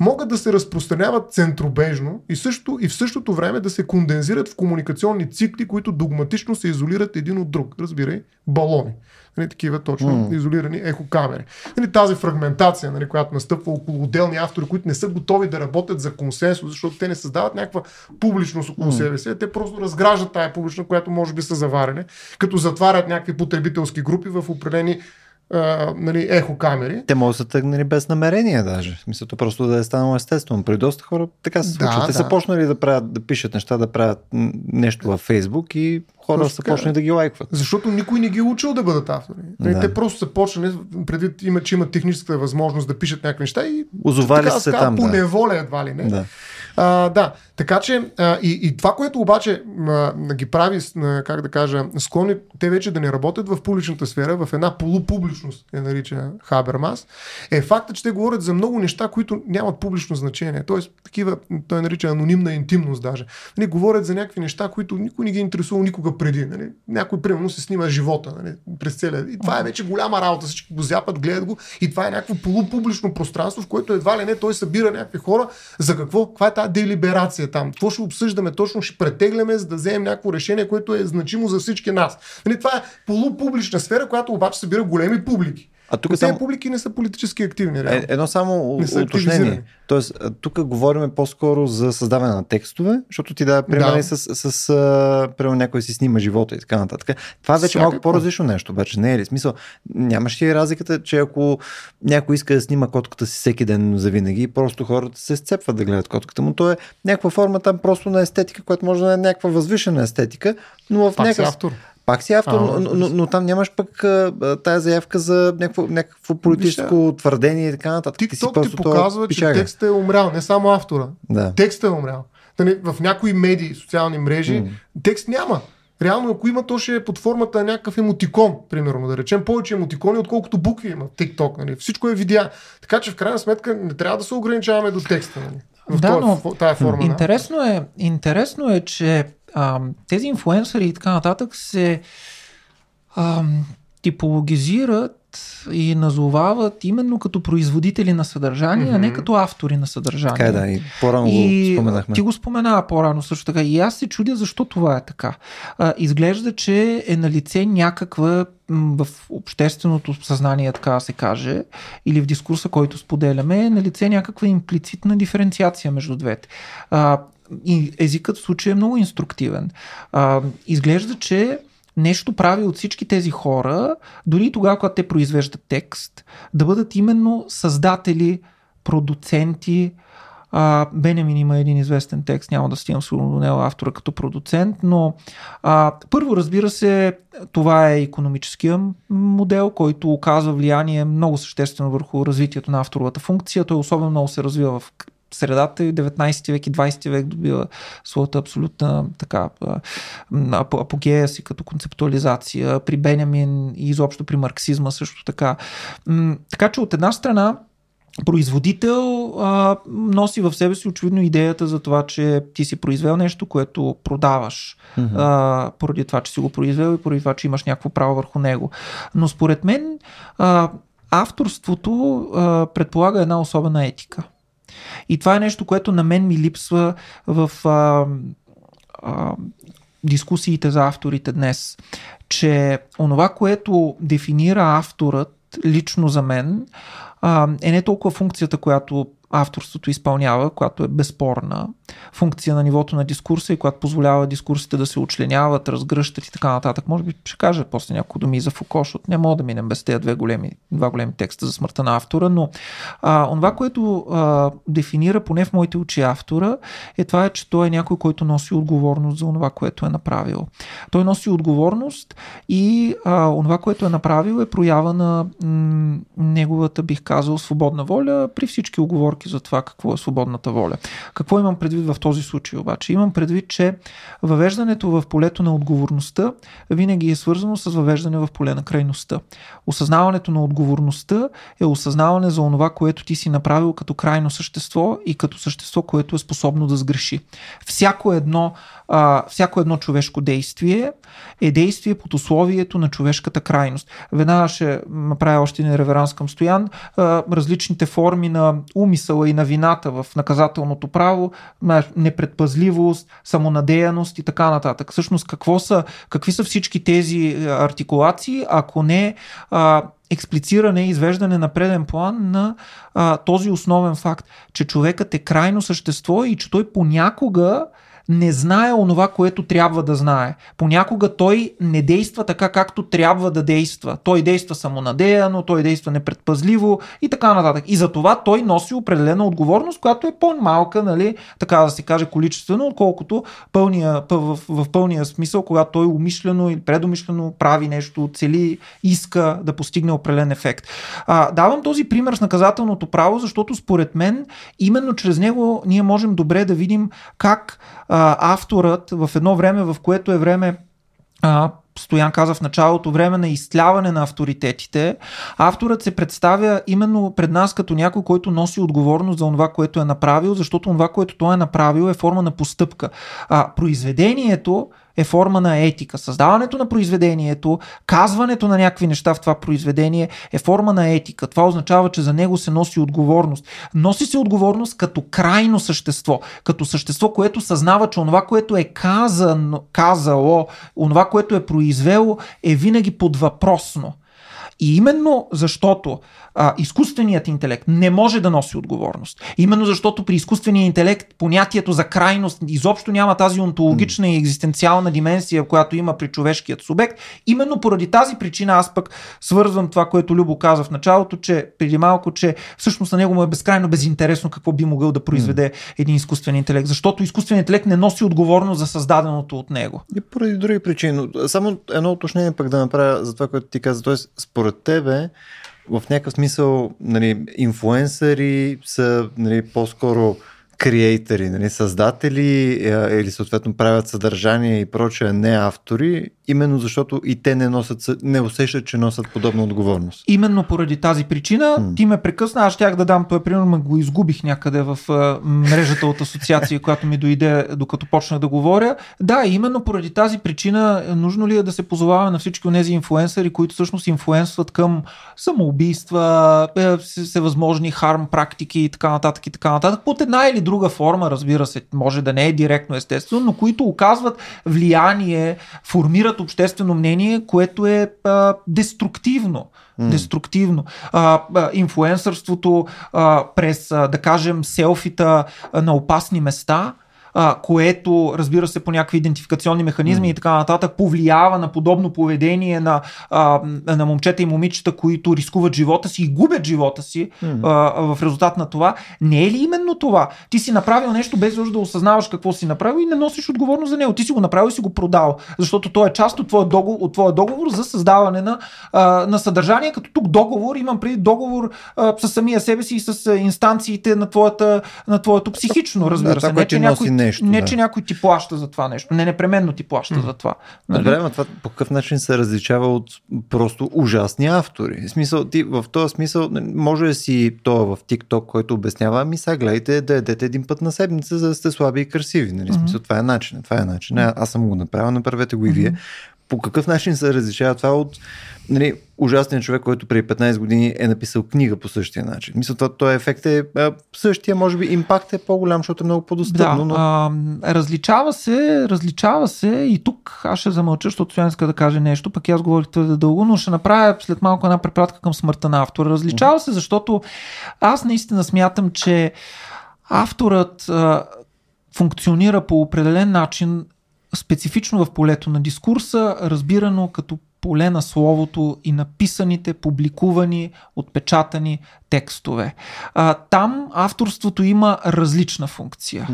могат да се разпространяват центробежно и, също, и в същото време да се кондензират в комуникационни цикли, които догматично се изолират един от друг. Разбирай, балони. Нали, такива точно mm. изолирани ехокамери. Нали, тази фрагментация, нали, която настъпва около отделни автори, които не са готови да работят за консенсус, защото те не създават някаква публичност около mm. себе си, те просто разграждат тая публичност, която може би са заварени, като затварят някакви потребителски групи в определени а, нали, ехокамери. Те могат да са тъгнали без намерение даже. Мисля, просто да е станало естествено. При доста хора така се случва. Да, Те да. са почнали да, правят, да пишат неща, да правят нещо във Фейсбук и хора Точно са почнали да ги лайкват. Защото никой не ги е учил да бъдат автори. Нали, да. Те просто са почнали, предвид има, че имат техническата възможност да пишат някакви неща и Озовали се там. По да. неволя едва ли не. Да. А, да, така че а, и, и това, което обаче а, ги прави, а, как да кажа, склонни те вече да не работят в публичната сфера, в една полупубличност, е нарича Хабермас, е факта, че те говорят за много неща, които нямат публично значение. Тоест, такива, той нарича анонимна интимност даже. Нали, говорят за някакви неща, които никой не ги е интересува никога преди. Нали. Някой, примерно, се снима живота нали, през целия. И това е вече голяма работа. Всички го зяпат, гледат го. И това е някакво полупублично пространство, в което едва ли не той събира някакви хора. За какво? Каква е тази делиберация там? Какво ще обсъждаме? Точно ще претегляме, за да вземем някакво решение, което е значимо за всички нас. Нали, това е полупублична сфера, която обаче събира големи публики. А тук само... публики не са политически активни. Реално. Е, едно само уточнение. Тоест, тук говорим по-скоро за създаване на текстове, защото ти дава примери да. с, с, с примерно някой си снима живота и така нататък. Това е вече Всякакво. малко по-различно нещо, обаче не е ли? Смисъл, нямаш ли разликата, че ако някой иска да снима котката си всеки ден за винаги, просто хората се сцепват да гледат котката му. То е някаква форма там просто на естетика, която може да е някаква възвишена естетика, но в някакъв... автор. Пак си автор, а, но, но, но там нямаш пък а, тая заявка за някакво, някакво политическо Вижте, твърдение и така нататък. TikTok ти, ти показва, че текстът е умрял, не само автора. Да. Текстът е умрял. В някои медии, социални мрежи, mm. текст няма. Реално, ако има, то ще е под формата на някакъв емотикон, примерно, да речем повече емотикони, отколкото букви има в TikTok. Нали? Всичко е видеа. Така че в крайна сметка не трябва да се ограничаваме до текста. Нали? В да, но тая форма, интересно, да? е, интересно е, че а, тези инфлуенсъри и така нататък се а, типологизират и назовават именно като производители на съдържание, mm-hmm. а не като автори на съдържание. Така е, да, и по-рано и го споменахме. Ти го спомена по-рано също така. И аз се чудя защо това е така. А, изглежда, че е на лице някаква в общественото съзнание, така се каже, или в дискурса, който споделяме, е на лице някаква имплицитна диференциация между двете. А, и езикът в случая е много инструктивен. А, изглежда, че нещо прави от всички тези хора, дори тогава, когато те произвеждат текст, да бъдат именно създатели, продуценти. А, Бенемин има един известен текст, няма да стигам сигурно до него автора като продуцент, но а, първо разбира се, това е економическия модел, който оказва влияние много съществено върху развитието на авторовата функция. Той особено много се развива в средата и 19 век и 20 век добива своята абсолютна така апогея си като концептуализация при Бенямин и изобщо при марксизма също така. Така че от една страна производител а, носи в себе си очевидно идеята за това, че ти си произвел нещо, което продаваш mm-hmm. а, поради това, че си го произвел и поради това, че имаш някакво право върху него. Но според мен а, авторството а, предполага една особена етика. И това е нещо, което на мен ми липсва в а, а, дискусиите за авторите днес. Че онова, което дефинира авторът лично за мен, а, е не толкова функцията, която авторството изпълнява, която е безспорна функция на нивото на дискурса и която позволява дискурсите да се очленяват, разгръщат и така нататък. Може би ще кажа после няколко думи за Фуко, защото не мога да минем без тези две големи, два големи текста за смъртта на автора, но а, това, което а, дефинира поне в моите очи автора, е това, че той е някой, който носи отговорност за това, което е направил. Той носи отговорност и а, това, което е направил е проява на м- неговата, бих казал, свободна воля при всички оговорки за това какво е свободната воля. Какво имам предвид в този случай обаче? Имам предвид, че въвеждането в полето на отговорността винаги е свързано с въвеждане в поле на крайността. Осъзнаването на отговорността е осъзнаване за онова, което ти си направил като крайно същество и като същество, което е способно да сгреши. Всяко едно, а, всяко едно човешко действие е действие под условието на човешката крайност. Веднага ще направя още един реверанс към Стоян. А, различните форми на умисъла и на вината в наказателното право, непредпазливост, самонадеяност и така нататък. Всъщност какво са, какви са всички тези артикулации, ако не а, експлициране и извеждане на преден план на а, този основен факт, че човекът е крайно същество и че той понякога не знае онова, което трябва да знае. Понякога той не действа така, както трябва да действа. Той действа самонадеяно, той действа непредпазливо и така нататък. И за това той носи определена отговорност, която е по-малка, нали, така да се каже, количествено, отколкото пълния, в, в, пълния смисъл, когато той умишлено или предумишлено прави нещо, цели, иска да постигне определен ефект. А, давам този пример с наказателното право, защото според мен именно чрез него ние можем добре да видим как авторът в едно време, в което е време а, Стоян каза в началото, време на изтляване на авторитетите, авторът се представя именно пред нас като някой, който носи отговорност за това, което е направил, защото това, което той е направил е форма на постъпка. А произведението е форма на етика. Създаването на произведението, казването на някакви неща в това произведение е форма на етика. Това означава, че за него се носи отговорност. Носи се отговорност като крайно същество, като същество, което съзнава, че онова, което е казано, казало, онова, което е произвело, е винаги подвъпросно. И именно защото а, изкуственият интелект не може да носи отговорност, именно защото при изкуствения интелект понятието за крайност изобщо няма тази онтологична и екзистенциална дименсия, която има при човешкият субект, именно поради тази причина аз пък свързвам това, което Любо каза в началото, че преди малко, че всъщност на него му е безкрайно безинтересно какво би могъл да произведе един изкуствен интелект, защото изкуственият интелект не носи отговорност за създаденото от него. И поради други причини. Само едно уточнение пък да направя за това, което ти каза. Тоест, според тебе, в някакъв смисъл, нали, инфуенсъри са нали, по-скоро креатори, нали, създатели е, или съответно правят съдържание и прочее, не автори, именно защото и те не, носят, не усещат, че носят подобна отговорност. Именно поради тази причина ти ме прекъсна, аз щях да дам този пример, но го изгубих някъде в мрежата от асоциации, която ми дойде докато почнах да говоря. Да, именно поради тази причина нужно ли е да се позоваваме на всички от тези инфуенсъри, които всъщност инфуенсват към самоубийства, е, всевъзможни харм практики и така нататък и така нататък, под една или друга форма, разбира се, може да не е директно естествено, но които оказват влияние, формират обществено мнение, което е а, деструктивно. Mm. Деструктивно. А, а, инфуенсърството а, през, а, да кажем, селфита а, на опасни места – а, което, разбира се, по някакви идентификационни механизми mm. и така нататък, повлиява на подобно поведение на, а, на момчета и момичета, които рискуват живота си и губят живота си mm. а, в резултат на това. Не е ли именно това? Ти си направил нещо без да осъзнаваш какво си направил и не носиш отговорност за него. Ти си го направил и си го продал, защото то е част от твоя договор, от твоя договор за създаване на, а, на съдържание, като тук договор, имам преди договор а, с самия себе си и с инстанциите на, твоята, на твоето психично, разбира да, се. Не, че някой нещо. Не, да. че някой ти плаща за това нещо. Не непременно ти плаща mm. за това. Нали? Добре, но това по какъв начин се различава от просто ужасни автори? В смисъл, ти в този смисъл, може да си то в TikTok, който обяснява, ами сега гледайте да ядете един път на седмица, за да сте слаби и красиви. Нали? Mm-hmm. Смисъл, това е начин. Това е начин. Аз съм го направил, направете го и вие. По какъв начин се различава това от нали, ужасният човек, който преди 15 години е написал книга по същия начин. Мисля, това, този ефект е а, същия, може би импакт е по-голям, защото е много по-достъпно. Да, но... а, различава се, различава се и тук аз ще замълча, защото Стоян иска да каже нещо, пък и аз говорих твърде дълго, но ще направя след малко една препратка към смъртта на автора. Различава се, защото аз наистина смятам, че авторът а, функционира по определен начин специфично в полето на дискурса, разбирано като поле на словото и написаните, публикувани, отпечатани текстове. А, там авторството има различна функция.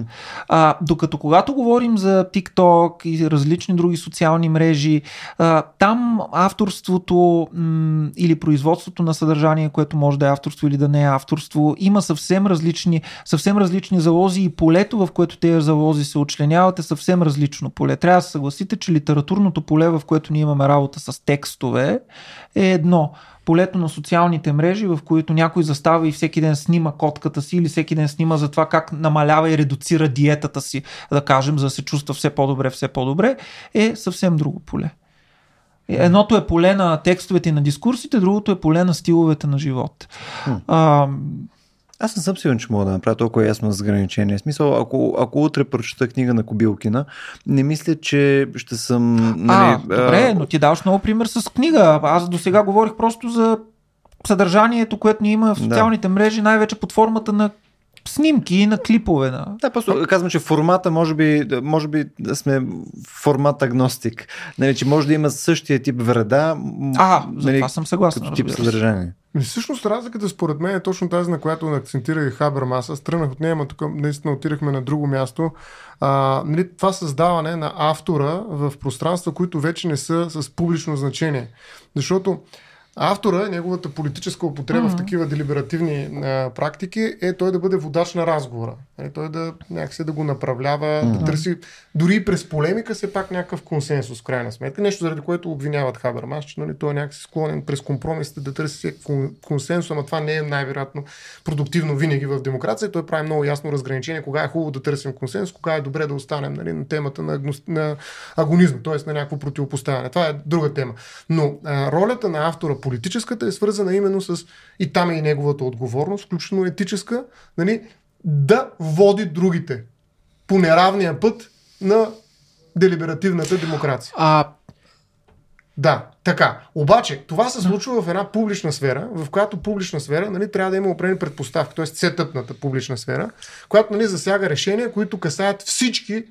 А, докато когато говорим за TikTok и различни други социални мрежи, а, там авторството м- или производството на съдържание, което може да е авторство или да не е авторство, има съвсем различни, съвсем различни залози и полето, в което тези залози се очленяват е съвсем различно поле. Трябва да се съгласите, че литературното поле, в което ние имаме работа с текстове, е едно полето на социалните мрежи, в които някой застава и всеки ден снима котката си или всеки ден снима за това как намалява и редуцира диетата си, да кажем, за да се чувства все по-добре, все по-добре, е съвсем друго поле. Едното е поле на текстовете и на дискурсите, другото е поле на стиловете на живот. А, Аз не съм сигурен, че мога да направя толкова ясно разграничение. Смисъл, ако, ако утре прочета книга на Кобилкина, не мисля, че ще съм... Нали, а, добре, но ти даваш много пример с книга. Аз до сега говорих просто за съдържанието, което ни има в социалните да. мрежи, най-вече под формата на снимки и на клипове. На... Да, просто казвам, че формата може би, може би да сме формат агностик. Нали, че може да има същия тип вреда. А, за нали, това съм съгласен. Като тип съдържание. И всъщност разликата според мен е точно тази, на която акцентира и Хабермас. Аз тръгнах от нея, но тук наистина отирахме на друго място. А, нали, това създаване на автора в пространства, които вече не са с публично значение. Защото Автора, неговата политическа употреба mm-hmm. в такива делиберативни а, практики е той да бъде водач на разговора. Е, той да някакси да го направлява, mm-hmm. да търси дори през полемика все пак някакъв консенсус, в крайна сметка. Нещо, заради което обвиняват Хабермас, че нали, той е някакси склонен през компромисите да търси консенсус, но това не е най-вероятно продуктивно винаги в демокрация. Той прави много ясно разграничение кога е хубаво да търсим консенсус, кога е добре да останем нали, на темата на, агно... на агонизма, т.е. на някакво противопоставяне. Това е друга тема. Но а, ролята на автора политическата е свързана именно с и там е и неговата отговорност, включително етическа, нали, да води другите по неравния път на делиберативната демокрация. А... Да, така. Обаче, това се случва в една публична сфера, в която публична сфера нали, трябва да има определени предпоставки, т.е. сетъпната публична сфера, която нали, засяга решения, които касаят всички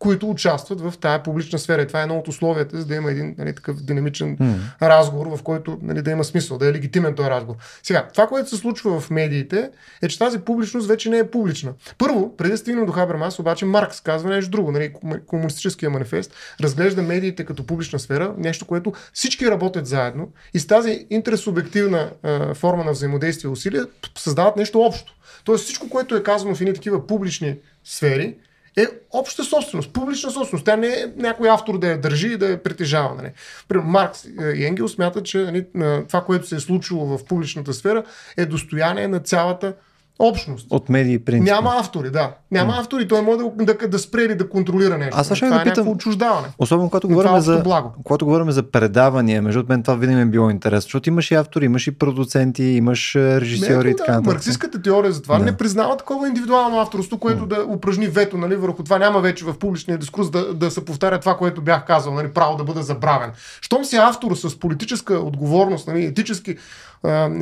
които участват в тая публична сфера. И това е едно от условията, за да има един нали, такъв динамичен mm. разговор, в който нали, да има смисъл, да е легитимен този разговор. Сега, това, което се случва в медиите, е, че тази публичност вече не е публична. Първо, преди да стигнем до Хабермас, обаче Маркс казва нещо друго. Нали, комунистическия манифест разглежда медиите като публична сфера, нещо, което всички работят заедно и с тази интерсубективна е, форма на взаимодействие и усилия създават нещо общо. Тоест всичко, което е казано в едни такива публични сфери, е обща собственост, публична собственост. Тя не е някой автор да я държи и да я притежава. Нали. Примерно Маркс и Енгел смятат, че нали, това, което се е случило в публичната сфера е достояние на цялата общност. От медии, принцип. Няма автори, да. Няма mm. автори. Той може да, да, да спре или да контролира нещо. Аз също това е питам, отчуждаване. Особено когато говорим, е за, благо. когато говорим за предавания, между мен това винаги е било интересно, защото имаш и автори, имаш и продуценти, имаш режисьори не, и така да, Марксистската теория за това да. не признава такова индивидуално авторство, което да. да упражни вето нали, върху това. Няма вече в публичния дискурс да, да се повтаря това, което бях казал, нали, право да бъде забравен. Щом си автор с политическа отговорност, нали, етически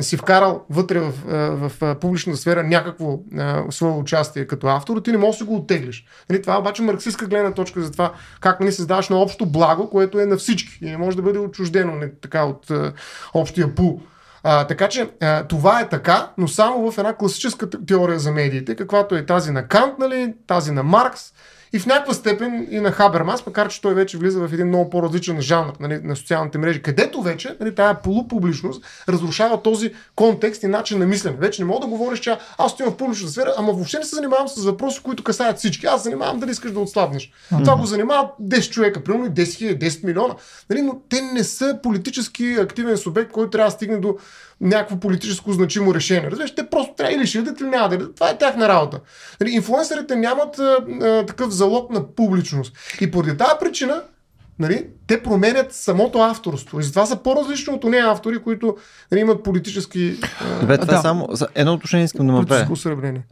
си вкарал вътре в, в, в публичната сфера някакво а, свое участие като автор, ти не можеш да го оттеглиш. Нали, това е обаче марксистска гледна точка за това как нали, създаваш на общо благо, което е на всички и не може да бъде отчуждено не, така от а, общия пул. А, така че а, това е така, но само в една класическа теория за медиите, каквато е тази на Кант, нали, тази на Маркс, и в някаква степен и на Хабермас, макар че той вече влиза в един много по-различен жанр нали, на социалните мрежи, където вече нали, тая полупубличност разрушава този контекст и начин на мислене. Вече не мога да говориш, че аз стоя в публичната сфера, ама въобще не се занимавам с въпроси, които касаят всички. Аз занимавам дали искаш да отслабнеш. Mm-hmm. Това го занимават 10 човека, примерно 10 хиляди, 10 милиона. Нали, но те не са политически активен субект, който трябва да стигне до някакво политическо значимо решение. Разбираш, те просто трябва или ще ядат, или няма да ядат. Това е тяхна работа. Нали, инфлуенсърите нямат а, а, такъв залог на публичност. И поради тази причина, нали, те променят самото авторство. И затова са по-различни от нея автори, които нали, имат политически Добре, това да. е само... Едно уточнение искам да му направя.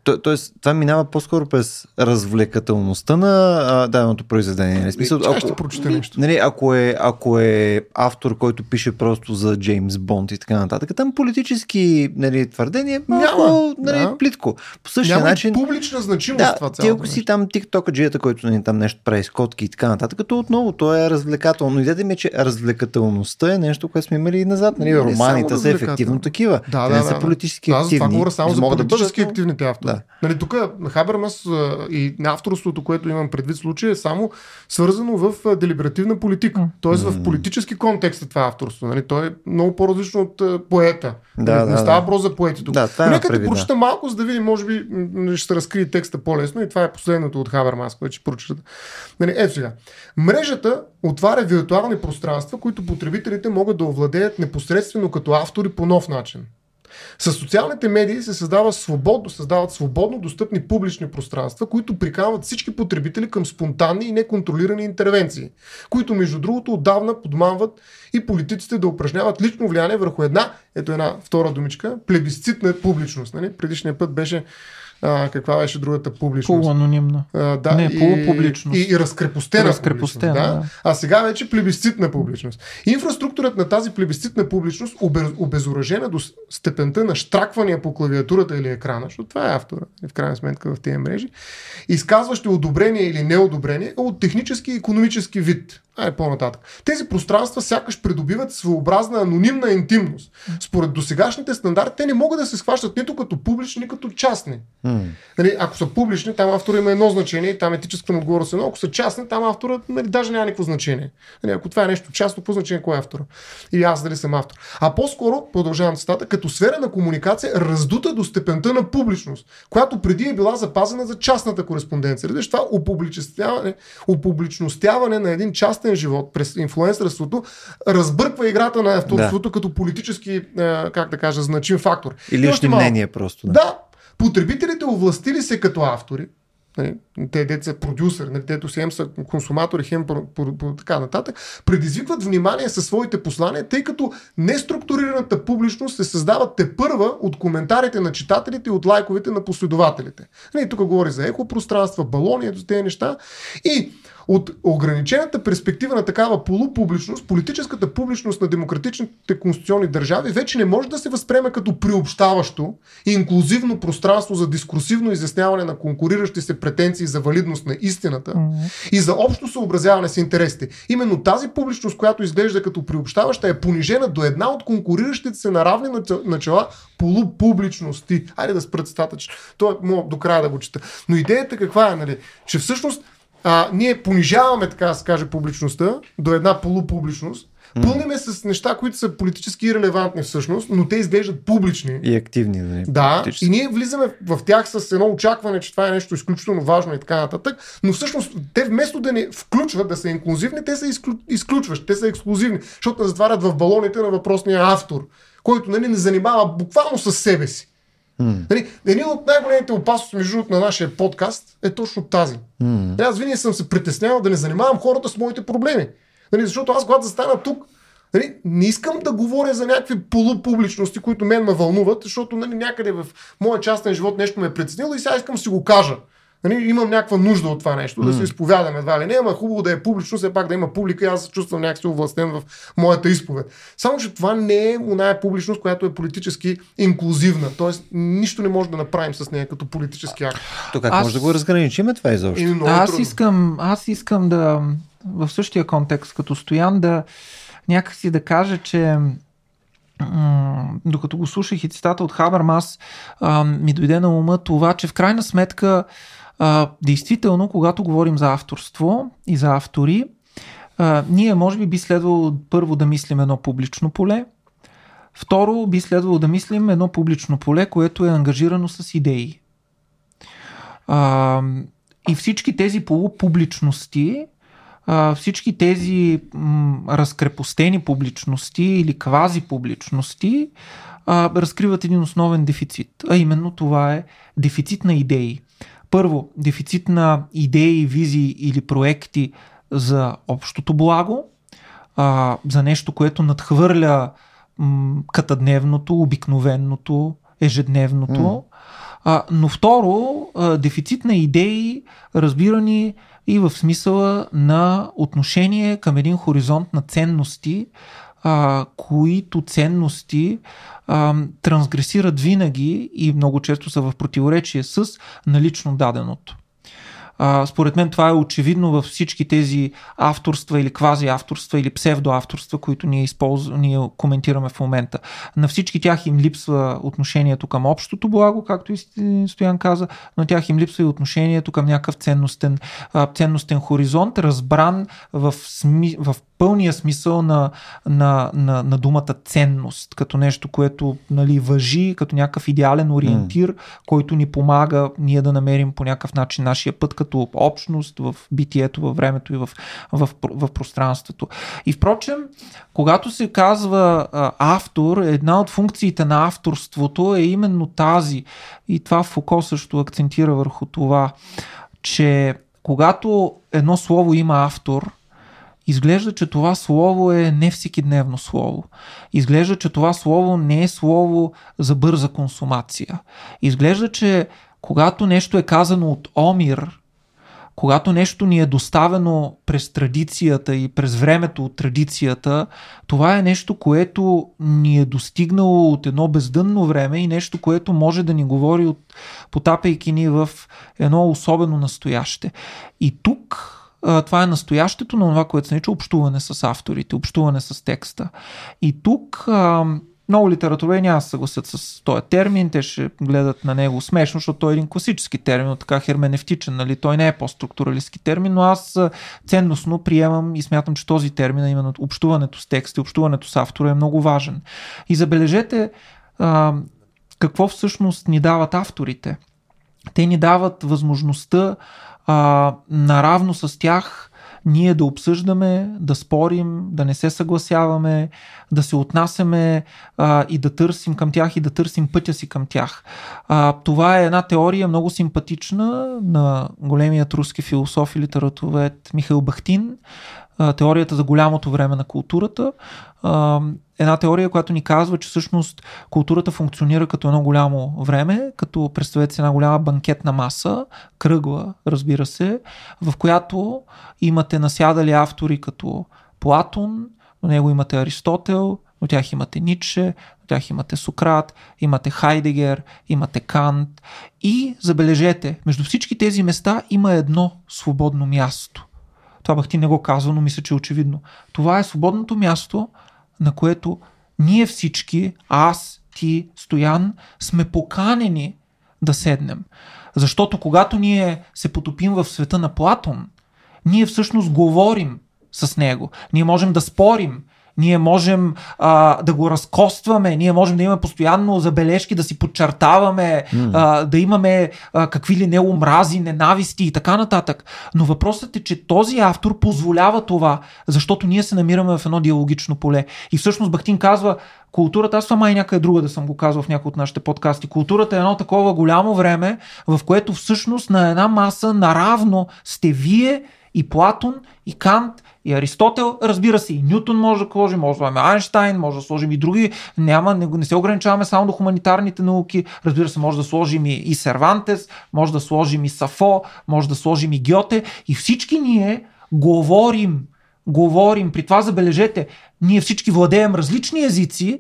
То, тоест, това минава по-скоро през развлекателността на а, даденото произведение. Нали? Смисъл, Тя ще прочете нещо. Нали, ако, е, ако е автор, който пише просто за Джеймс Бонд и така нататък, там политически нали, твърдение малко Няма, нали, да. плитко. По същия Няма начин... публична значимост Да, това ти цялото ако си там тиктокаджията, който нали, там нещо прави с котки и така нататък, то отново то е развлекателно. Идеята ми е, че развлекателността е нещо, което сме имали и назад. Нали? Не Романите са ефективно такива. Да, Те да, не са да, политически да. Аз за това активни. говоря само за да политически бъдат, но- активните автори. Да. Нали, тук Хабермас а, и авторството, което имам предвид случая, е само свързано в делиберативна политика. М. Тоест в политически контекст е това авторство. Нали? То е много по-различно от поета. Да, Нали, не да, става да. въпрос за поети тук. Да, това Но е Нека да да. прочета малко, за да видим, може би ще се разкрие текста по-лесно и това е последното от Хабермас, което ще прочета. Нали, ето сега. Мрежата отваря виртуални пространства, които потребителите могат да овладеят непосредствено като автори по нов начин. С социалните медии се създава свободно, създават свободно достъпни публични пространства, които приканват всички потребители към спонтанни и неконтролирани интервенции, които между другото отдавна подманват и политиците да упражняват лично влияние върху една, ето една втора думичка, плебисцитна публичност. Нали? Предишния път беше а, каква беше другата публичност? Полуанонимно. А, да, Не, и, полупубличност. И, и разкрепостена, Разкрепостена, публичност, да. да. А сега вече плебисцитна публичност. Инфраструктурата на тази плебисцитна публичност обез, обезоръжена до степента на штраквания по клавиатурата или екрана, защото това е автора, в крайна сметка в тези мрежи, изказващи одобрение или неодобрение от технически и економически вид. Е по-нататък. Тези пространства сякаш придобиват своеобразна анонимна интимност. Според досегашните стандарти, те не могат да се схващат нито като публични, нито като частни. М. Нали, ако са публични, там автора има едно значение и там етическата му отговорност е едно. Ако са частни, там автора нали, даже няма никакво значение. Нали, ако това е нещо частно, какво значение кой е автора? И аз дали съм автор. А по-скоро, продължавам цитата, като сфера на комуникация, раздута до степента на публичност, която преди е била запазена за частната кореспонденция. Разбираш, това опубличностяване на един частен живот през инфлуенсърството разбърква играта на авторството като политически, как да кажа, значим фактор. И лични мнения просто. Да. Да, потребителите овластили се като автори, нали, те деца продюсър, нали, дето хем са консуматори, хем по, по, по, така нататък, предизвикват внимание със своите послания, тъй като неструктурираната публичност се създава те първа от коментарите на читателите и от лайковете на последователите. Нали, тук говори за екопространства, балони, ето тези неща. И от ограничената перспектива на такава полупубличност, политическата публичност на демократичните конституционни държави вече не може да се възприеме като приобщаващо и инклюзивно пространство за дискурсивно изясняване на конкуриращи се претенции за валидност на истината и за общо съобразяване с интересите. Именно тази публичност, която изглежда като приобщаваща, е понижена до една от конкуриращите се на равни начала- полупубличности. Айде да спра цитата, че той е мога до края да го чета. Но идеята каква е, нали? Че всъщност а, ние понижаваме, така да се каже, публичността до една полупубличност, пълниме с неща, които са политически релевантни всъщност, но те изглеждат публични. И активни. Нали, Да, политически. и ние влизаме в тях с едно очакване, че това е нещо изключително важно и така нататък, но всъщност те вместо да ни включват, да са инклюзивни, те са изклю... изключващи, те са ексклюзивни, защото не затварят в балоните на въпросния автор, който нали, не занимава буквално с себе си. Нали, един от най-големите опасности между другото, на нашия подкаст е точно тази. М. Аз винаги съм се притеснявал да не занимавам хората с моите проблеми. Нали, защото аз, когато застана тук, нали, не искам да говоря за някакви полупубличности, които мен ме вълнуват, защото нали, някъде в моя частен живот нещо ме е притеснило и сега искам да си го кажа. Нали, имам някаква нужда от това нещо, да се изповядам едва ли не, ама хубаво да е публично, все пак да има публика и аз се чувствам някакси овластен в моята изповед. Само, че това не е оная публичност, която е политически инклюзивна. Тоест, нищо не може да направим с нея като политически акт. То как Аз- може да го разграничим това изобщо? И много е аз трудно. искам, аз искам да в същия контекст като Стоян да някакси да кажа, че докато го слушах и цитата от Хабермас, ми дойде на ума това, че в крайна сметка а, действително, когато говорим за авторство и за автори, а, ние може би би следвало първо да мислим едно публично поле, второ би следвало да мислим едно публично поле, което е ангажирано с идеи. А, и всички тези полупубличности, всички тези м, разкрепостени публичности или квази публичности а, разкриват един основен дефицит. А именно това е дефицит на идеи. Първо, дефицит на идеи, визии или проекти за общото благо. а, за нещо, което надхвърля м, катадневното, обикновеното, ежедневното. Mm. А, но второ, а, дефицит на идеи, разбирани и в смисъла на отношение към един хоризонт на ценности, а, които ценности а, трансгресират винаги и много често са в противоречие с налично даденото. А, според мен това е очевидно във всички тези авторства или квази авторства или псевдоавторства, които ние, използваме, ние коментираме в момента. На всички тях им липсва отношението към общото благо, както и Стоян каза, но тях им липсва и отношението към някакъв ценностен, ценностен хоризонт, разбран в, сми, в пълния смисъл на, на, на, на думата ценност, като нещо, което нали, въжи, като някакъв идеален ориентир, mm. който ни помага ние да намерим по някакъв начин нашия път като общност в битието, във времето и в, в, в, в пространството. И впрочем, когато се казва а, автор, една от функциите на авторството е именно тази. И това Фуко също акцентира върху това, че когато едно слово има автор, изглежда, че това слово е не всекидневно слово. Изглежда, че това слово не е слово за бърза консумация. Изглежда, че когато нещо е казано от Омир, когато нещо ни е доставено през традицията и през времето от традицията, това е нещо, което ни е достигнало от едно бездънно време и нещо, което може да ни говори от потапяйки ни в едно особено настояще. И тук това е настоящето на това, което се нарича общуване с авторите, общуване с текста. И тук много литератури няма се съгласят с този термин, те ще гледат на него смешно, защото той е един класически термин, така херменевтичен, нали? той не е по-структуралистски термин, но аз ценностно приемам и смятам, че този термин, именно общуването с текста и общуването с автора е много важен. И забележете а, какво всъщност ни дават авторите. Те ни дават възможността а, наравно с тях ние да обсъждаме, да спорим, да не се съгласяваме, да се отнасяме а, и да търсим към тях и да търсим пътя си към тях. А, това е една теория много симпатична на големият руски философ и литературовед Михаил Бахтин, теорията за голямото време на културата. Една теория, която ни казва, че всъщност културата функционира като едно голямо време, като представете си една голяма банкетна маса, кръгла, разбира се, в която имате насядали автори като Платон, до него имате Аристотел, от тях имате Ницше, от тях имате Сократ, имате Хайдегер, имате Кант и забележете, между всички тези места има едно свободно място. Това бах ти не го казва, но мисля, че е очевидно. Това е свободното място, на което ние всички, аз, ти, Стоян, сме поканени да седнем. Защото когато ние се потопим в света на Платон, ние всъщност говорим с него. Ние можем да спорим, ние можем а, да го разкостваме, ние можем да имаме постоянно забележки, да си подчертаваме, mm. а, да имаме а, какви ли не омрази, ненависти и така нататък. Но въпросът е, че този автор позволява това, защото ние се намираме в едно диалогично поле. И всъщност Бахтин казва, културата, аз това май някъде друга да съм го казал в някои от нашите подкасти, културата е едно такова голямо време, в което всъщност на една маса наравно сте вие и Платон, и Кант, и Аристотел, разбира се, и Нютон може да сложим, може да сложим Айнштайн, може да сложим и други. Няма, не, не се ограничаваме само до хуманитарните науки. Разбира се, може да сложим и, и Сервантес, може да сложим и Сафо, може да сложим и Гьоте. И всички ние говорим, говорим. При това забележете, ние всички владеем различни езици,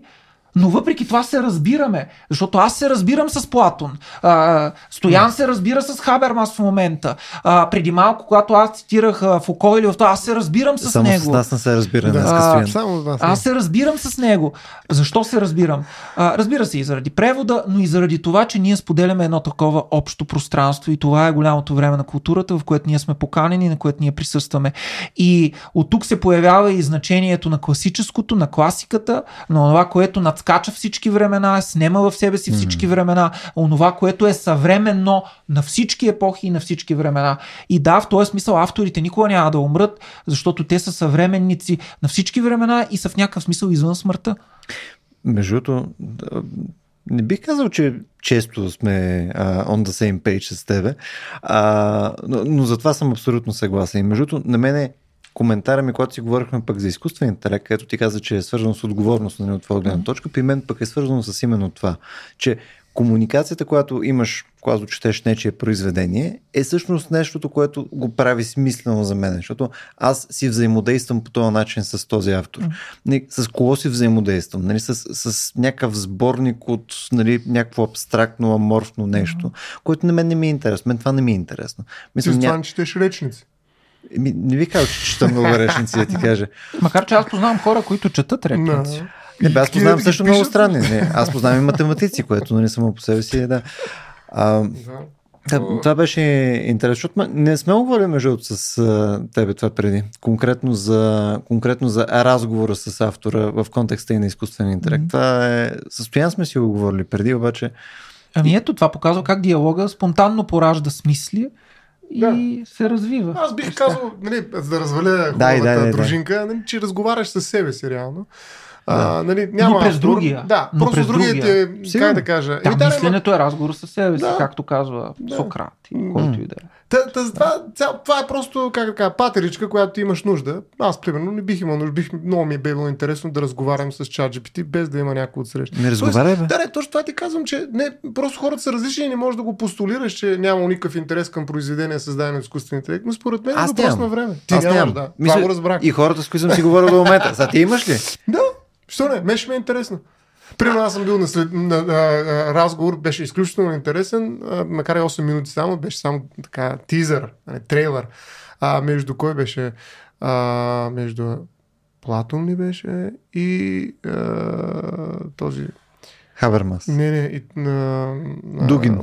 но въпреки това се разбираме, защото аз се разбирам с Платон, а, Стоян се разбира с Хабермас в момента. А, преди малко, когато аз цитирах Фуко или това, аз се разбирам с Само него. Само с нас не се разбира. Да. А, Само вас, аз се разбирам с него. Защо се разбирам? А, разбира се и заради превода, но и заради това, че ние споделяме едно такова общо пространство и това е голямото време на културата, в което ние сме поканени, на което ние присъстваме. И от тук се появява и значението на класическото, на класиката, на това, което над скача всички времена, снема в себе си всички mm-hmm. времена, онова, което е съвременно на всички епохи и на всички времена. И да, в този смисъл авторите никога няма да умрат, защото те са съвременници на всички времена и са в някакъв смисъл извън смъртта. Между другото, не бих казал, че често сме uh, on the same page с тебе, uh, но, но за това съм абсолютно съгласен. И между другото, на мене коментара ми, когато си говорихме пък за изкуствен интелект, където ти каза, че е свързано с отговорност нали, от твоя гледна точка, при мен пък е свързано с именно това, че комуникацията, която имаш, когато четеш нечие произведение, е всъщност нещото, което го прави смислено за мен. Защото аз си взаимодействам по този начин с този автор. Нали, с кого си взаимодействам? Нали, с, с някакъв сборник от нали, някакво абстрактно, аморфно нещо, което на мен не ми е интересно. Мен това не ми е интересно. Мисля, Ти ня... това не четеш речници. Ми, не ви казвам, че чета много речници, да ти кажа. Макар, че аз познавам хора, които четат речници. No. Не, бе, аз познавам също много странни. Не, аз познавам и математици, което нали само по себе си е да. А, да, това беше интересно, защото не сме говорили между с а, тебе това преди. Конкретно за, конкретно за разговора с автора в контекста и на изкуствен интелект. Mm-hmm. Това е... Състоян сме си го говорили преди, обаче... Ами ето, това показва как диалога спонтанно поражда смисли и да. се развива. Аз бих казал, нали, за да разваля да, да, да, дружинка, нали, че разговаряш с себе си реално. А, нали, няма но през другия. Да, но просто другите, другия. как да кажа. Да, Еми, мисленето е разговор със себе си, да. както казва да. Сократ и който и да е. Та, та, това, това е просто, как да кажа, патеричка, която ти имаш нужда. Аз, примерно, не бих имал нужда. Бих, много ми е било интересно да разговарям с ChatGPT, без да има някой от среща. Не разговаряй, бе. Да, не, точно това ти казвам, че не, просто хората са различни и не можеш да го постулираш, че няма никакъв интерес към произведение, създадено от изкуствен интелект. Но според мен е въпрос на време. Ти Аз нямаш, нямам. да. Мисля, това го разбрах. И хората, с които съм си говорил до момента. Сега ти имаш ли? Да. Що не? Меше ми е интересно. Примерно аз съм бил на, след, на, на, на разговор, беше изключително интересен, а, макар и 8 минути само, беше само така тизър, не, нали, трейлър. А, между кой беше? А, между Платон ли беше и а, този... Хабермас. Не, не, и на... Дугин.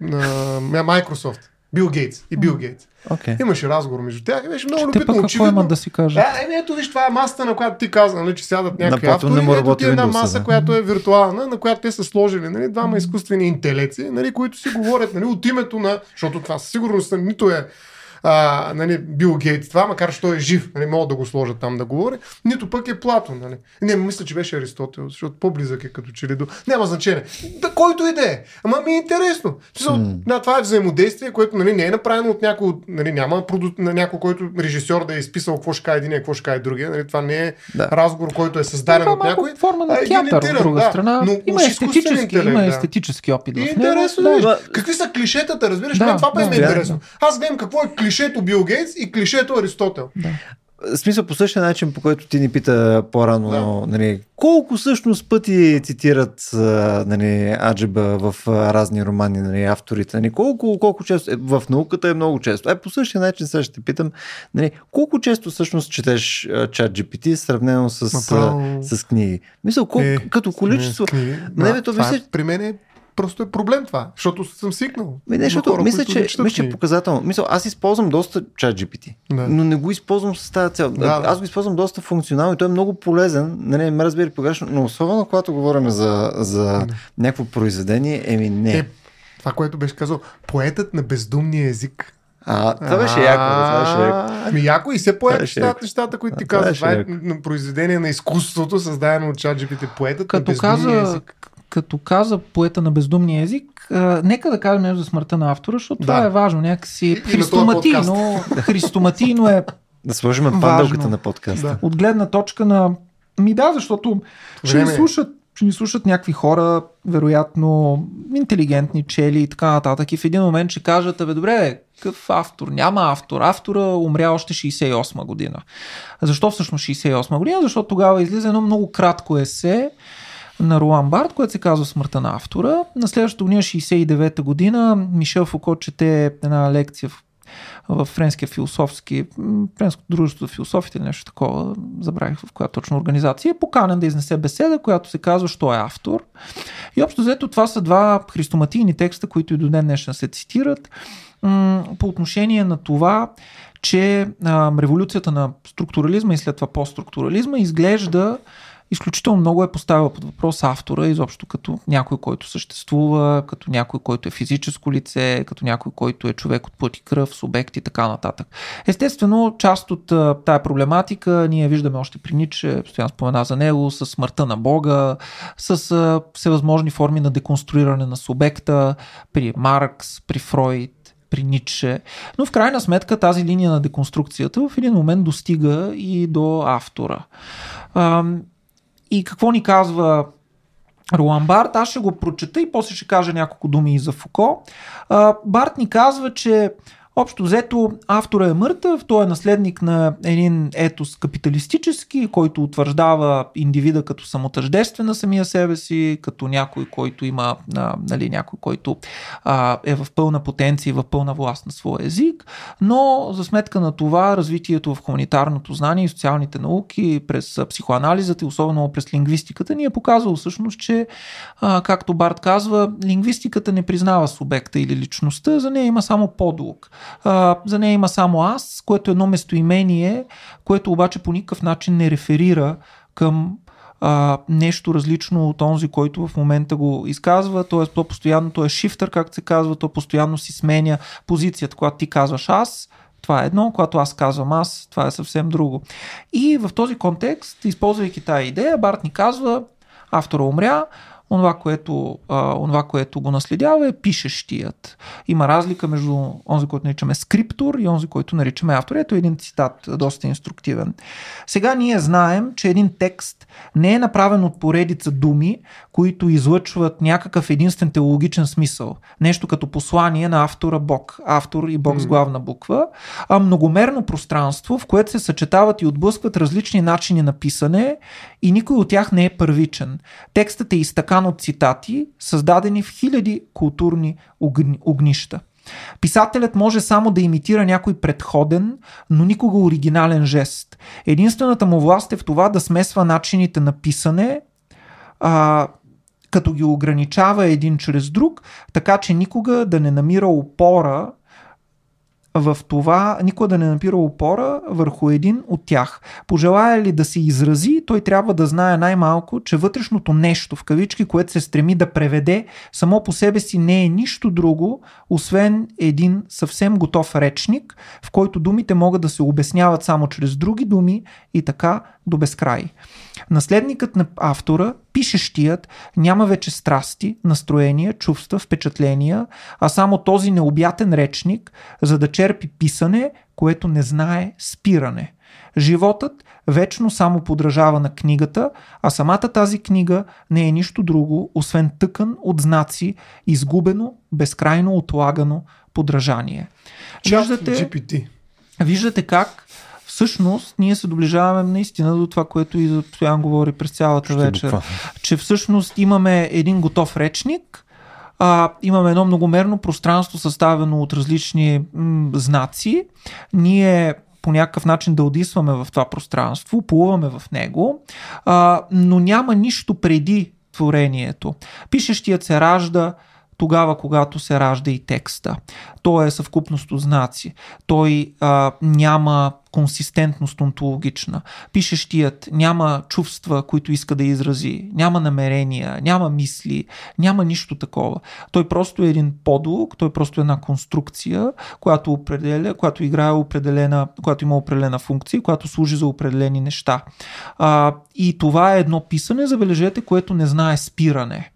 На, на Microsoft. Бил Гейтс и Бил Гейтс. Okay. Имаше разговор между тях и беше много любително. Какво очевидно. да си кажа? Да, еми ето виж, това е масата, на която ти каза, нали, че сядат някакви на автори. Не ето ти е една маса, да. която е виртуална, на която те са сложили нали, двама изкуствени интелекции, нали, които си говорят нали, от името на... Защото това със сигурност нито е а, нали, Бил Гейтс това, макар че той е жив, нали, могат да го сложат там да говори, нито пък е Платон. Нали. Не, мисля, че беше Аристотел, защото по-близък е като че ли до... Няма значение. Да, който и да е. Ама ми е интересно. Mm. Да, това е взаимодействие, което нали, не е направено от някой, нали, няма проду... на някой, който режисьор да е изписал какво ще каже един, какво ще каже другия. Нали, това не е да. разговор, който е създаден от някой. Форма на театър, от друга да, страна. Но има естетически, интелект, има естетически опит. И интересно, да. Какви са клишетата, разбираш? Да, това да, е интересно. Аз гледам какво е клишето Бил Гейтс и клишето Аристотел. Да. В смисъл по същия начин, по който ти ни пита по-рано, да. нали, колко всъщност пъти цитират нали, Аджеба в разни романи, нали, авторите, нали, колко, колко често, е, в науката е много често. Е, по същия начин сега ще те питам, нали, колко често всъщност четеш чат GPT, сравнено с, Направо... с, с книги? Мисъл, колко, е, като количество... Книги, не, бе, то, това е, при мен е просто е проблем това, защото съм свикнал. Не, защото, хора, мисля, че, мисля, че е показателно. Мисля, аз използвам доста чат GPT, да. но не го използвам с тази цел. Да. Аз го използвам доста функционално и той е много полезен. Не, ме разбира погрешно, но особено когато говорим за, за да. някакво произведение, еми не. Е, това, което беше казал, поетът на бездумния език. А, това беше яко. Това беше яко. Ами яко и все поет нещата, нещата, които ти казват. Това е произведение на изкуството, създадено от ChatGPT. Поетът Като на каза, език като каза поета на бездумния език, а, нека да кажем нещо за смъртта на автора, защото да. това е важно. Някакси христоматийно, христоматийно е Да сложим панделката на подкаста. Да. От гледна точка на... Ми да, защото ще ни, слушат, ще ни слушат някакви хора, вероятно интелигентни чели и така нататък. И в един момент ще кажат, абе добре, какъв автор? Няма автор. Автора умря още 68 година. Защо всъщност 68 година? Защото тогава излиза едно много кратко есе, на Руан Барт, което се казва Смъртта на автора. На следващата година, 69-та година, Мишел Фуко чете една лекция в в френския философски, френското дружество за философите или нещо такова, забравих в коя точно организация, е поканен да изнесе беседа, която се казва Що е автор. И общо взето това са два христоматийни текста, които и до ден днешен се цитират по отношение на това, че а, революцията на структурализма и след това постструктурализма изглежда изключително много е поставила под въпрос автора, изобщо като някой, който съществува, като някой, който е физическо лице, като някой, който е човек от път и кръв, субект и така нататък. Естествено, част от тая проблематика ние виждаме още при Ниче, постоянно спомена за него, с смъртта на Бога, с всевъзможни форми на деконструиране на субекта, при Маркс, при Фройд, при Ницше. Но в крайна сметка тази линия на деконструкцията в един момент достига и до автора. И какво ни казва Ролан Барт, аз ще го прочета и после ще кажа няколко думи и за Фуко. А, Барт ни казва, че Общо взето, автора е мъртъв, той е наследник на един етос капиталистически, който утвърждава индивида като самотъждествен на самия себе си, като някой, който има, а, нали, някой, който а, е в пълна потенция и в пълна власт на своя език, но за сметка на това развитието в хуманитарното знание и социалните науки през психоанализата и особено през лингвистиката ни е показало всъщност, че а, както Барт казва, лингвистиката не признава субекта или личността, за нея има само подлог. А, за нея има само аз, което е едно местоимение, което обаче по никакъв начин не реферира към а, нещо различно от онзи, който в момента го изказва. Т.е. то постоянно, то е шифтър, както се казва, то постоянно си сменя позицията. Когато ти казваш аз, това е едно, когато аз казвам аз, това е съвсем друго. И в този контекст, използвайки тази идея, Барт ни казва, автора умря, онова, което, а, онова, което го наследява е пишещият. Има разлика между онзи, който наричаме скриптор и онзи, който наричаме автор. Ето един цитат, доста инструктивен. Сега ние знаем, че един текст не е направен от поредица думи, които излъчват някакъв единствен теологичен смисъл. Нещо като послание на автора Бог. Автор и Бог с главна буква. А многомерно пространство, в което се съчетават и отблъскват различни начини на писане и никой от тях не е първичен. Текстът е изтъкан от цитати, създадени в хиляди културни огни, огнища. Писателят може само да имитира някой предходен, но никога оригинален жест. Единствената му власт е в това да смесва начините на писане, а, като ги ограничава един чрез друг, така че никога да не намира опора в това никога да не напира опора върху един от тях. Пожелая ли да се изрази, той трябва да знае най-малко, че вътрешното нещо, в кавички, което се стреми да преведе, само по себе си не е нищо друго, освен един съвсем готов речник, в който думите могат да се обясняват само чрез други думи и така до безкрай. Наследникът на автора, пишещият, няма вече страсти, настроения, чувства, впечатления, а само този необятен речник, за да черпи писане, което не знае спиране. Животът вечно само подражава на книгата, а самата тази книга не е нищо друго, освен тъкан от знаци, изгубено, безкрайно отлагано подражание. Виждате, GPT. виждате как всъщност ние се доближаваме наистина до това, което и Стоян говори през цялата Ще вечер. буквално. Че всъщност имаме един готов речник, а, имаме едно многомерно пространство, съставено от различни м- знаци. Ние по някакъв начин да одисваме в това пространство, плуваме в него, а, но няма нищо преди творението. Пишещият се ражда тогава, когато се ражда и текста. Той е съвкупност от знаци. Той а, няма консистентност онтологична. Пишещият няма чувства, които иска да изрази, няма намерения, няма мисли, няма нищо такова. Той просто е един подлог, той просто е една конструкция, която определя, която играе определена, която има определена функция, която служи за определени неща. А, и това е едно писане, забележете, което не знае спиране.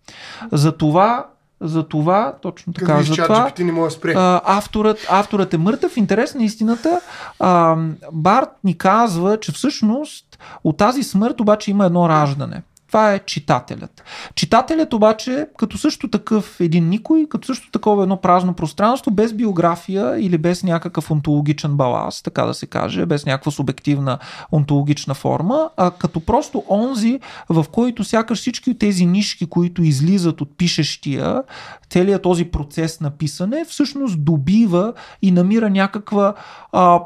За това за това, точно така, Как за това, не може да спре. а, авторът, авторът е мъртъв. Интерес на истината, а, Барт ни казва, че всъщност от тази смърт обаче има едно раждане. Това е читателят. Читателят обаче, като също такъв един никой, като също такова едно празно пространство, без биография или без някакъв онтологичен баланс, така да се каже, без някаква субективна онтологична форма, а като просто онзи, в който сякаш всички тези нишки, които излизат от пишещия, целият този процес на писане, всъщност добива и намира някаква а,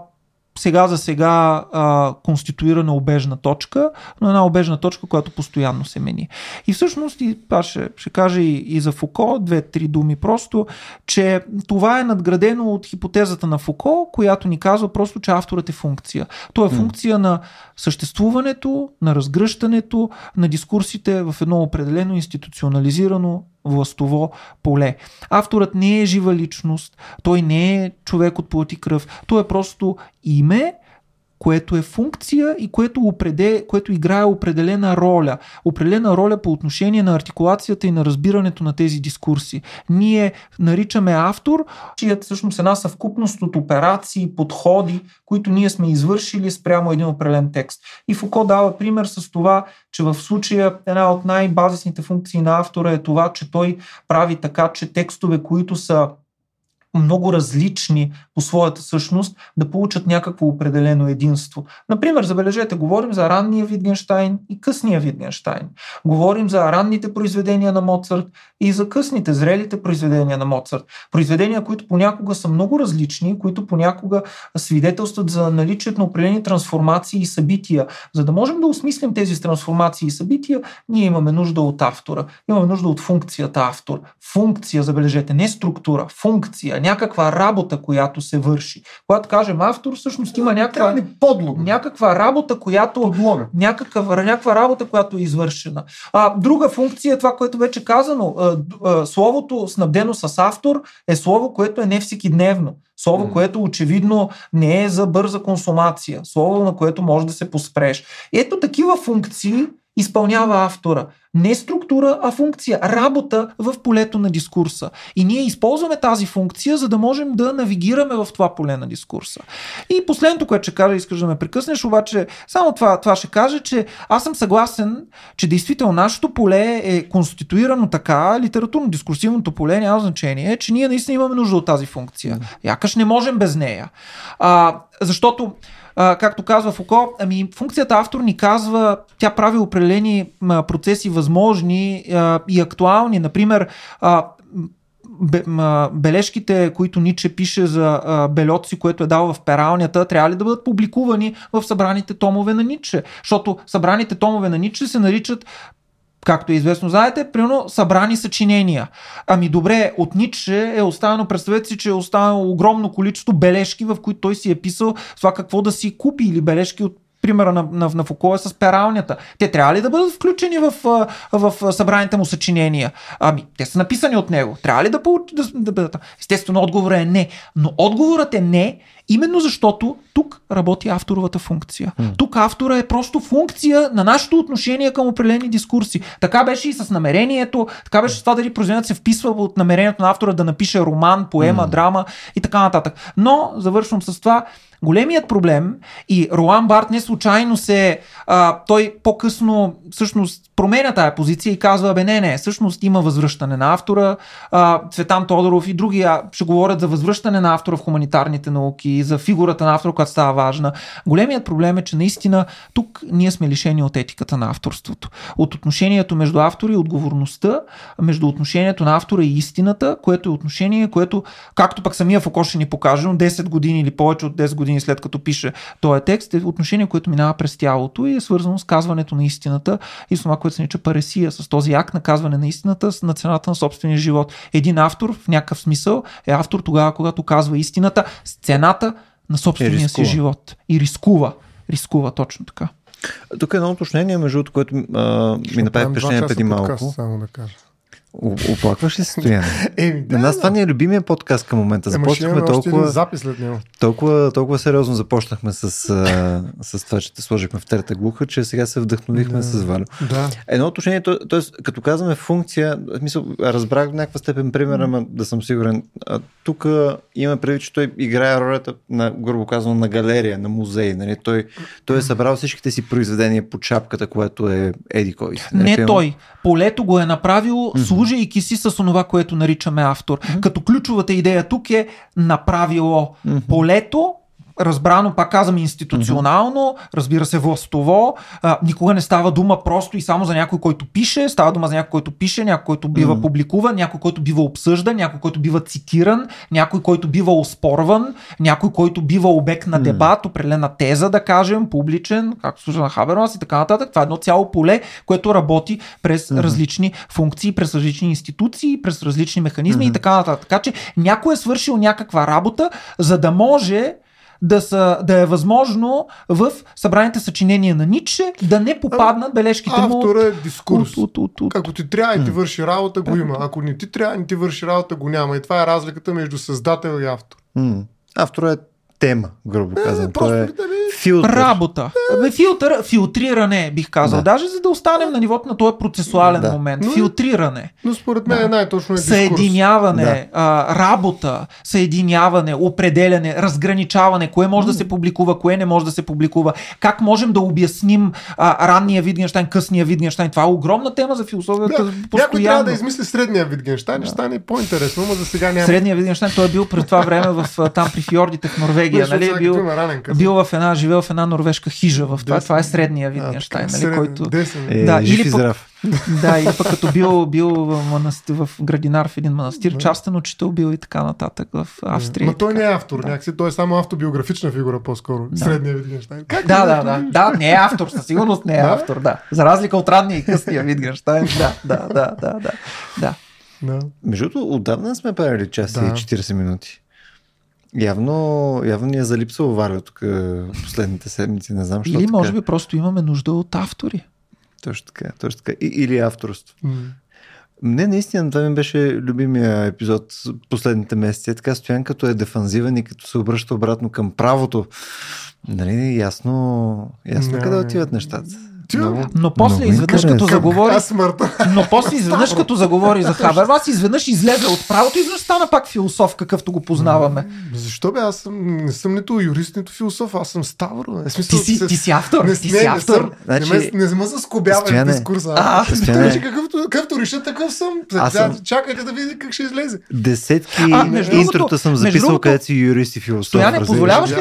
сега за сега а, конституирана обежна точка, но една обежна точка, която постоянно се мени. И всъщност, и аз ще, ще кажа и, и за Фуко, две-три думи просто, че това е надградено от хипотезата на Фуко, която ни казва просто, че авторът е функция. То е функция на съществуването, на разгръщането, на дискурсите в едно определено институционализирано властово поле. Авторът не е жива личност, той не е човек от плът кръв, той е просто име, което е функция и което, опреде, което играе определена роля. Определена роля по отношение на артикулацията и на разбирането на тези дискурси. Ние наричаме автор, чият всъщност една съвкупност от операции, подходи, които ние сме извършили спрямо един определен текст. И Фуко дава пример с това, че в случая една от най-базисните функции на автора е това, че той прави така, че текстове, които са много различни по своята същност, да получат някакво определено единство. Например, забележете, говорим за ранния Витгенштайн и късния Витгенштайн. Говорим за ранните произведения на Моцарт и за късните, зрелите произведения на Моцарт. Произведения, които понякога са много различни, които понякога свидетелстват за наличието на определени трансформации и събития. За да можем да осмислим тези трансформации и събития, ние имаме нужда от автора. Имаме нужда от функцията автор. Функция, забележете, не структура, функция, някаква работа, която се върши. Когато кажем автор, всъщност има някаква, някаква работа, която някаква, някаква работа, която е извършена. А, друга функция е това, което вече казано. А, а, словото снабдено с автор е слово, което е не всеки дневно. Слово, mm. което очевидно не е за бърза консумация. Слово, на което може да се поспреш. Ето такива функции изпълнява автора. Не структура, а функция. Работа в полето на дискурса. И ние използваме тази функция, за да можем да навигираме в това поле на дискурса. И последното, което ще кажа, искаш да ме прекъснеш, обаче само това, това ще кажа, че аз съм съгласен, че действително нашето поле е конституирано така, литературно-дискурсивното поле няма значение, че ние наистина имаме нужда от тази функция. Якаш не можем без нея. А, защото както казва Фуко, ами функцията автор ни казва, тя прави определени процеси възможни а, и актуални. Например, а, бележките, които Ниче пише за Белоци, което е дал в пералнята, трябва ли да бъдат публикувани в събраните томове на Ниче? Защото събраните томове на Ниче се наричат както е известно, знаете, примерно събрани съчинения. Ами добре, от Ницше е оставено, представете си, че е останало огромно количество бележки, в които той си е писал това какво да си купи или бележки от примера на, на, на Фуко е с пералнята. Те трябва ли да бъдат включени в, в, в събраните му съчинения? Ами, те са написани от него. Трябва ли да, да, да бъдат? Естествено, отговорът е не. Но отговорът е не, именно защото тук работи авторовата функция. Mm. Тук автора е просто функция на нашето отношение към определени дискурси. Така беше и с намерението, така беше с това дали произведението се вписва от намерението на автора да напише роман, поема, mm. драма и така нататък. Но, завършвам с това, Големият проблем и Ролан Барт не случайно се, а, той по-късно всъщност променя тая позиция и казва, бе не, не, всъщност има възвръщане на автора. Цветан Тодоров и други ще говорят за възвръщане на автора в хуманитарните науки, за фигурата на автора, която става важна. Големият проблем е, че наистина тук ние сме лишени от етиката на авторството. От отношението между автора и отговорността, между отношението на автора и истината, което е отношение, което, както пък самия Фуко ще ни покаже, 10 години или повече от 10 години след като пише този текст, е отношение, което минава през тялото и е свързано с казването на истината и с това, което се нарича паресия, с този акт на казване на истината на цената на собствения живот. Един автор в някакъв смисъл е автор тогава, когато казва истината с цената на собствения си живот. И рискува. Рискува точно така. Тук е едно уточнение, между което а, ми направи впечатление преди малко. Подкаст, само да кажа. Оплакваш ли се, Стояне? Еми, да, На нас това ни е любимия подкаст към момента. Започнахме толкова, запис след него. Толкова, толкова сериозно започнахме с, с това, че те сложихме в трета глуха, че сега се вдъхновихме да. с Валю. Да. Едно уточнение, т.е. като казваме функция, в смисъл, разбрах в някаква степен пример, ама да съм сигурен. Тук има предвид, че той играе ролята на, грубо казано, на галерия, на музей. Нали? Той, той е събрал всичките си произведения по чапката, което е Еди кой. Нали? Не той. Полето го е направил, mm-hmm служайки си с това, което наричаме автор. Mm-hmm. Като ключовата идея тук е направило mm-hmm. полето разбрано, пак казвам, институционално, mm-hmm. разбира се, властово. А, никога не става дума просто и само за някой, който пише, става дума за някой, който пише, някой, който бива mm-hmm. публикуван, някой, който бива обсъждан, някой, който бива цитиран, някой, който бива оспорван, някой, който бива обект на дебат, mm-hmm. определена теза, да кажем, публичен, както служа на Хабермас и така нататък. Това е едно цяло поле, което работи през mm-hmm. различни функции, през различни институции, през различни механизми mm-hmm. и така нататък. Така че някой е свършил някаква работа, за да може да, са, да е възможно в събраните съчинения на Ницше да не попаднат бележките му. Автора е дискурс. От, от, от, Ако ти трябва и ти върши работа, го има. Ако не ти трябва и ти върши работа, го няма. И това е разликата между създател и автор. Автор е тема, грубо казвам. Е, просто, е да, Филтър. работа. Бе, филтър, филтриране, бих казал. Да. Даже за да останем на нивото на този процесуален Да. момент. Но- Филтриране. Но според мен е най-точно е дискурс. Съединяване, Да. а, работа, съединяване, определяне, разграничаване, кое може да се публикува, кое не може да се публикува, как можем да обясним а, ранния Витгенштайн, късния Витгенштайн. Това е огромна тема за философията. Да, някой трябва да измисли средния Витгенштайн, ще стане по-интересно, но за сега няма. Средния Витгенштайн, той е бил през това време в, там при фьордите в Норвегия. Защото Нали? Бил, ранен бил в една, живел в една норвежка хижа. В това, Десен. това е средния Витгенштайн, нали, среден, който... Десен. Е, Да, жив или и пък- здрав. Да, или пък като бил, бил в, манастир, в градинар в един манастир, частен учител бил и така нататък в Австрия. Но той не е автор, някакси. Той е само автобиографична фигура по-скоро. Средния Витгенштайн. Как Да, е, да, да, да, не е автор, със сигурност не е Да? автор, да. За разлика от ранния и късния Витгенштайн, да, да, да, да, да, да. Да. Между другото, отдавна сме правили час Да. и 40 минути. Явно, явно ни е залипсало Валио тук е, последните седмици. Не знам, защо Или така. може би просто имаме нужда от автори. Точно така, точно така. И, или авторство. М. Не, наистина, това ми беше любимия епизод последните месеци. Е Така стоян като е дефанзивен и като се обръща обратно към правото. Нали, ясно, ясно Не, къде отиват нещата. Но после много изведнъж интересно. като заговори, но после изведнъж като заговори за Хабермас, изведнъж излезе от правото и изведнъж стана пак философ, какъвто го познаваме. Защо бе? Аз съм, не съм нито юрист, нито философ. Аз съм Ставро. Е, смисъл, Ти си, с- ти си автор, Не, ти не, си не автор. съм. Значи- Не, не ме заскобява дискурса. А. Значи, какъвто, какъвто реша, такъв съм. Аз Сега съм- Чакайте да видите как ще излезе. Десетки А, интрота съм записал, където си юрист и философ. Стояне, позволяваш ли?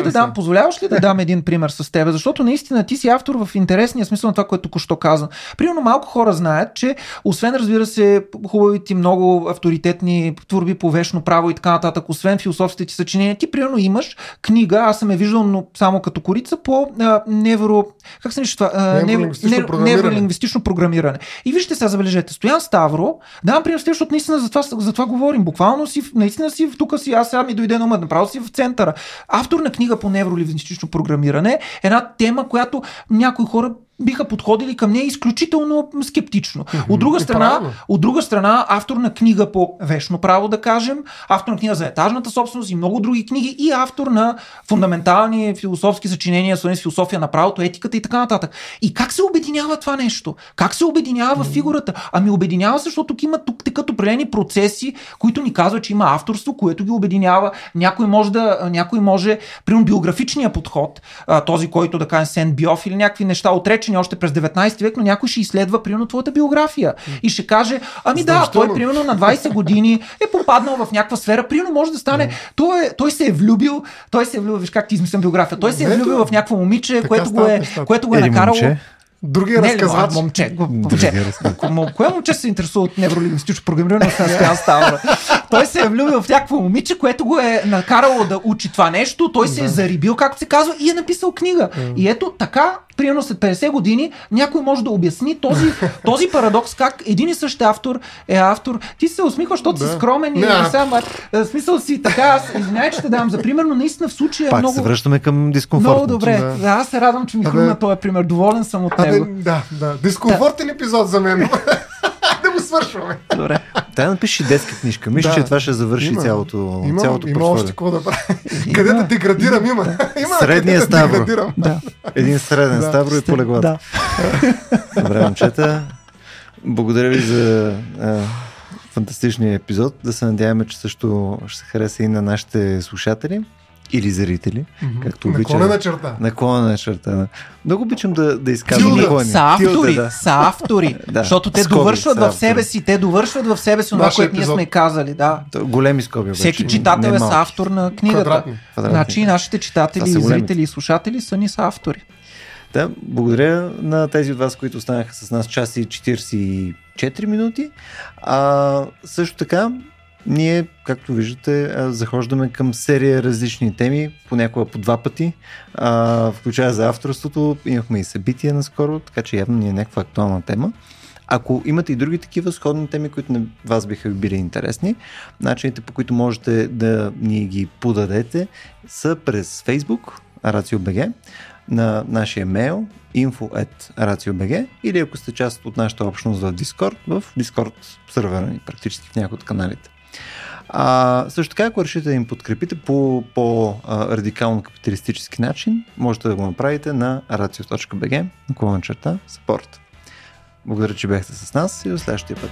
да дам, се. един пример с теб? Защото наистина ти си автор в интересния смисъл това, което току-що каза. Примерно малко хора знаят, че освен разбира се хубавите много авторитетни творби по вечно право и така нататък, освен философските ти съчинения, ти примерно имаш книга, аз съм я виждал, но само като корица по а, невро... Как се това? А, Невролингвистично невро- програмиране. невролингвистично програмиране. И вижте сега, забележете, Стоян Ставро, давам пример защото наистина за това, за това говорим. Буквално си, наистина си, тук си, аз сега ми дойде на направо си в центъра. Автор на книга по невролингвистично програмиране, една тема, която някои хора биха подходили към нея изключително скептично. От друга страна, от друга страна, автор на книга по вечно право, да кажем, автор на книга за етажната собственост и много други книги и автор на фундаментални философски съчинения, свързани с философия на правото, етиката и така нататък. И как се обединява това нещо? Как се обединява в фигурата? Ами обединява се, защото тук има тук текат определени процеси, които ни казват, че има авторство, което ги обединява. Някой може да, някой може, примерно биографичния подход, този, който да кажем Сен Биоф или някакви неща отречени още през 19 век, но някой ще изследва примерно твоята биография и ще каже, ами да, той примерно на 20 години е попаднал в някаква сфера, примерно може да стане, той, е, той се е влюбил, той се е влюбил, виж как ти измислям биография, той се е влюбил в някакво момиче, Така което го, е, което го е накарало... момче. Другия Не, разказвач. а, момче, момче. Кое момче се интересува от невролингвистично програмиране на Стоян Ставра? Той се е влюбил в някакво момиче, което го е накарало да учи това нещо, той се е зарибил, както се казва, и е написал книга. И ето така, примерно след 50 години, някой може да обясни този, този парадокс, как един и същ автор е автор. Ти се усмихваш, защото си Да. скромен и Не. не сам, в смисъл си така, аз извинявай, че те давам за пример, но наистина в случая е Пак много... се връщаме към дискомфорт. Много добре. Да. Да. Аз се радвам, че ми Абе- хрумна този пример. Доволен съм от Абе, него. да, да. Дискомфортен епизод за мен. свършваме. Добре. Трябва да напишеш и детска книжка. Мисля, Да. че това ще завърши Има. цялото, Има, цялото има още какво да правя. къде да деградирам има. има Средния къде да Ставро. Да. Един среден Да. ставро и полеглата. Да. Добре, момчета. Благодаря ви за а, фантастичния епизод. Да се надяваме, че също ще се хареса и на нашите слушатели или зрители, както обичам. Наклонена черта. Наклонена черта. да. Много обичам да, да изказвам наклони. Са автори, Тилда, да. са автори, Да. защото те Скоби, довършват в себе си, те довършват в себе си това, което ние сме казали, да. Големи скоби. Обаче, Всеки читател е автор на книгата. Квадратни. Квадратни. Значи нашите читатели, зрители, и слушатели са ни са автори. Да, благодаря на тези от вас, които останаха с нас час и 44 минути. А, също така, ние, както виждате, захождаме към серия различни теми, понякога по два пъти, включая за авторството. Имахме и събития наскоро, така че явно ни е някаква актуална тема. Ако имате и други такива сходни теми, които на вас биха били интересни, начините по които можете да ни ги подадете са през Facebook, RACIO.BG, на нашия мейл info.racio.bg или ако сте част от нашата общност в Discord, в Discord сервера ни, практически в някои от каналите. А, също така, ако решите да им подкрепите по по-радикално капиталистически начин, можете да го направите на racio.bg, на черта, support. Благодаря, че бяхте с нас и до следващия път.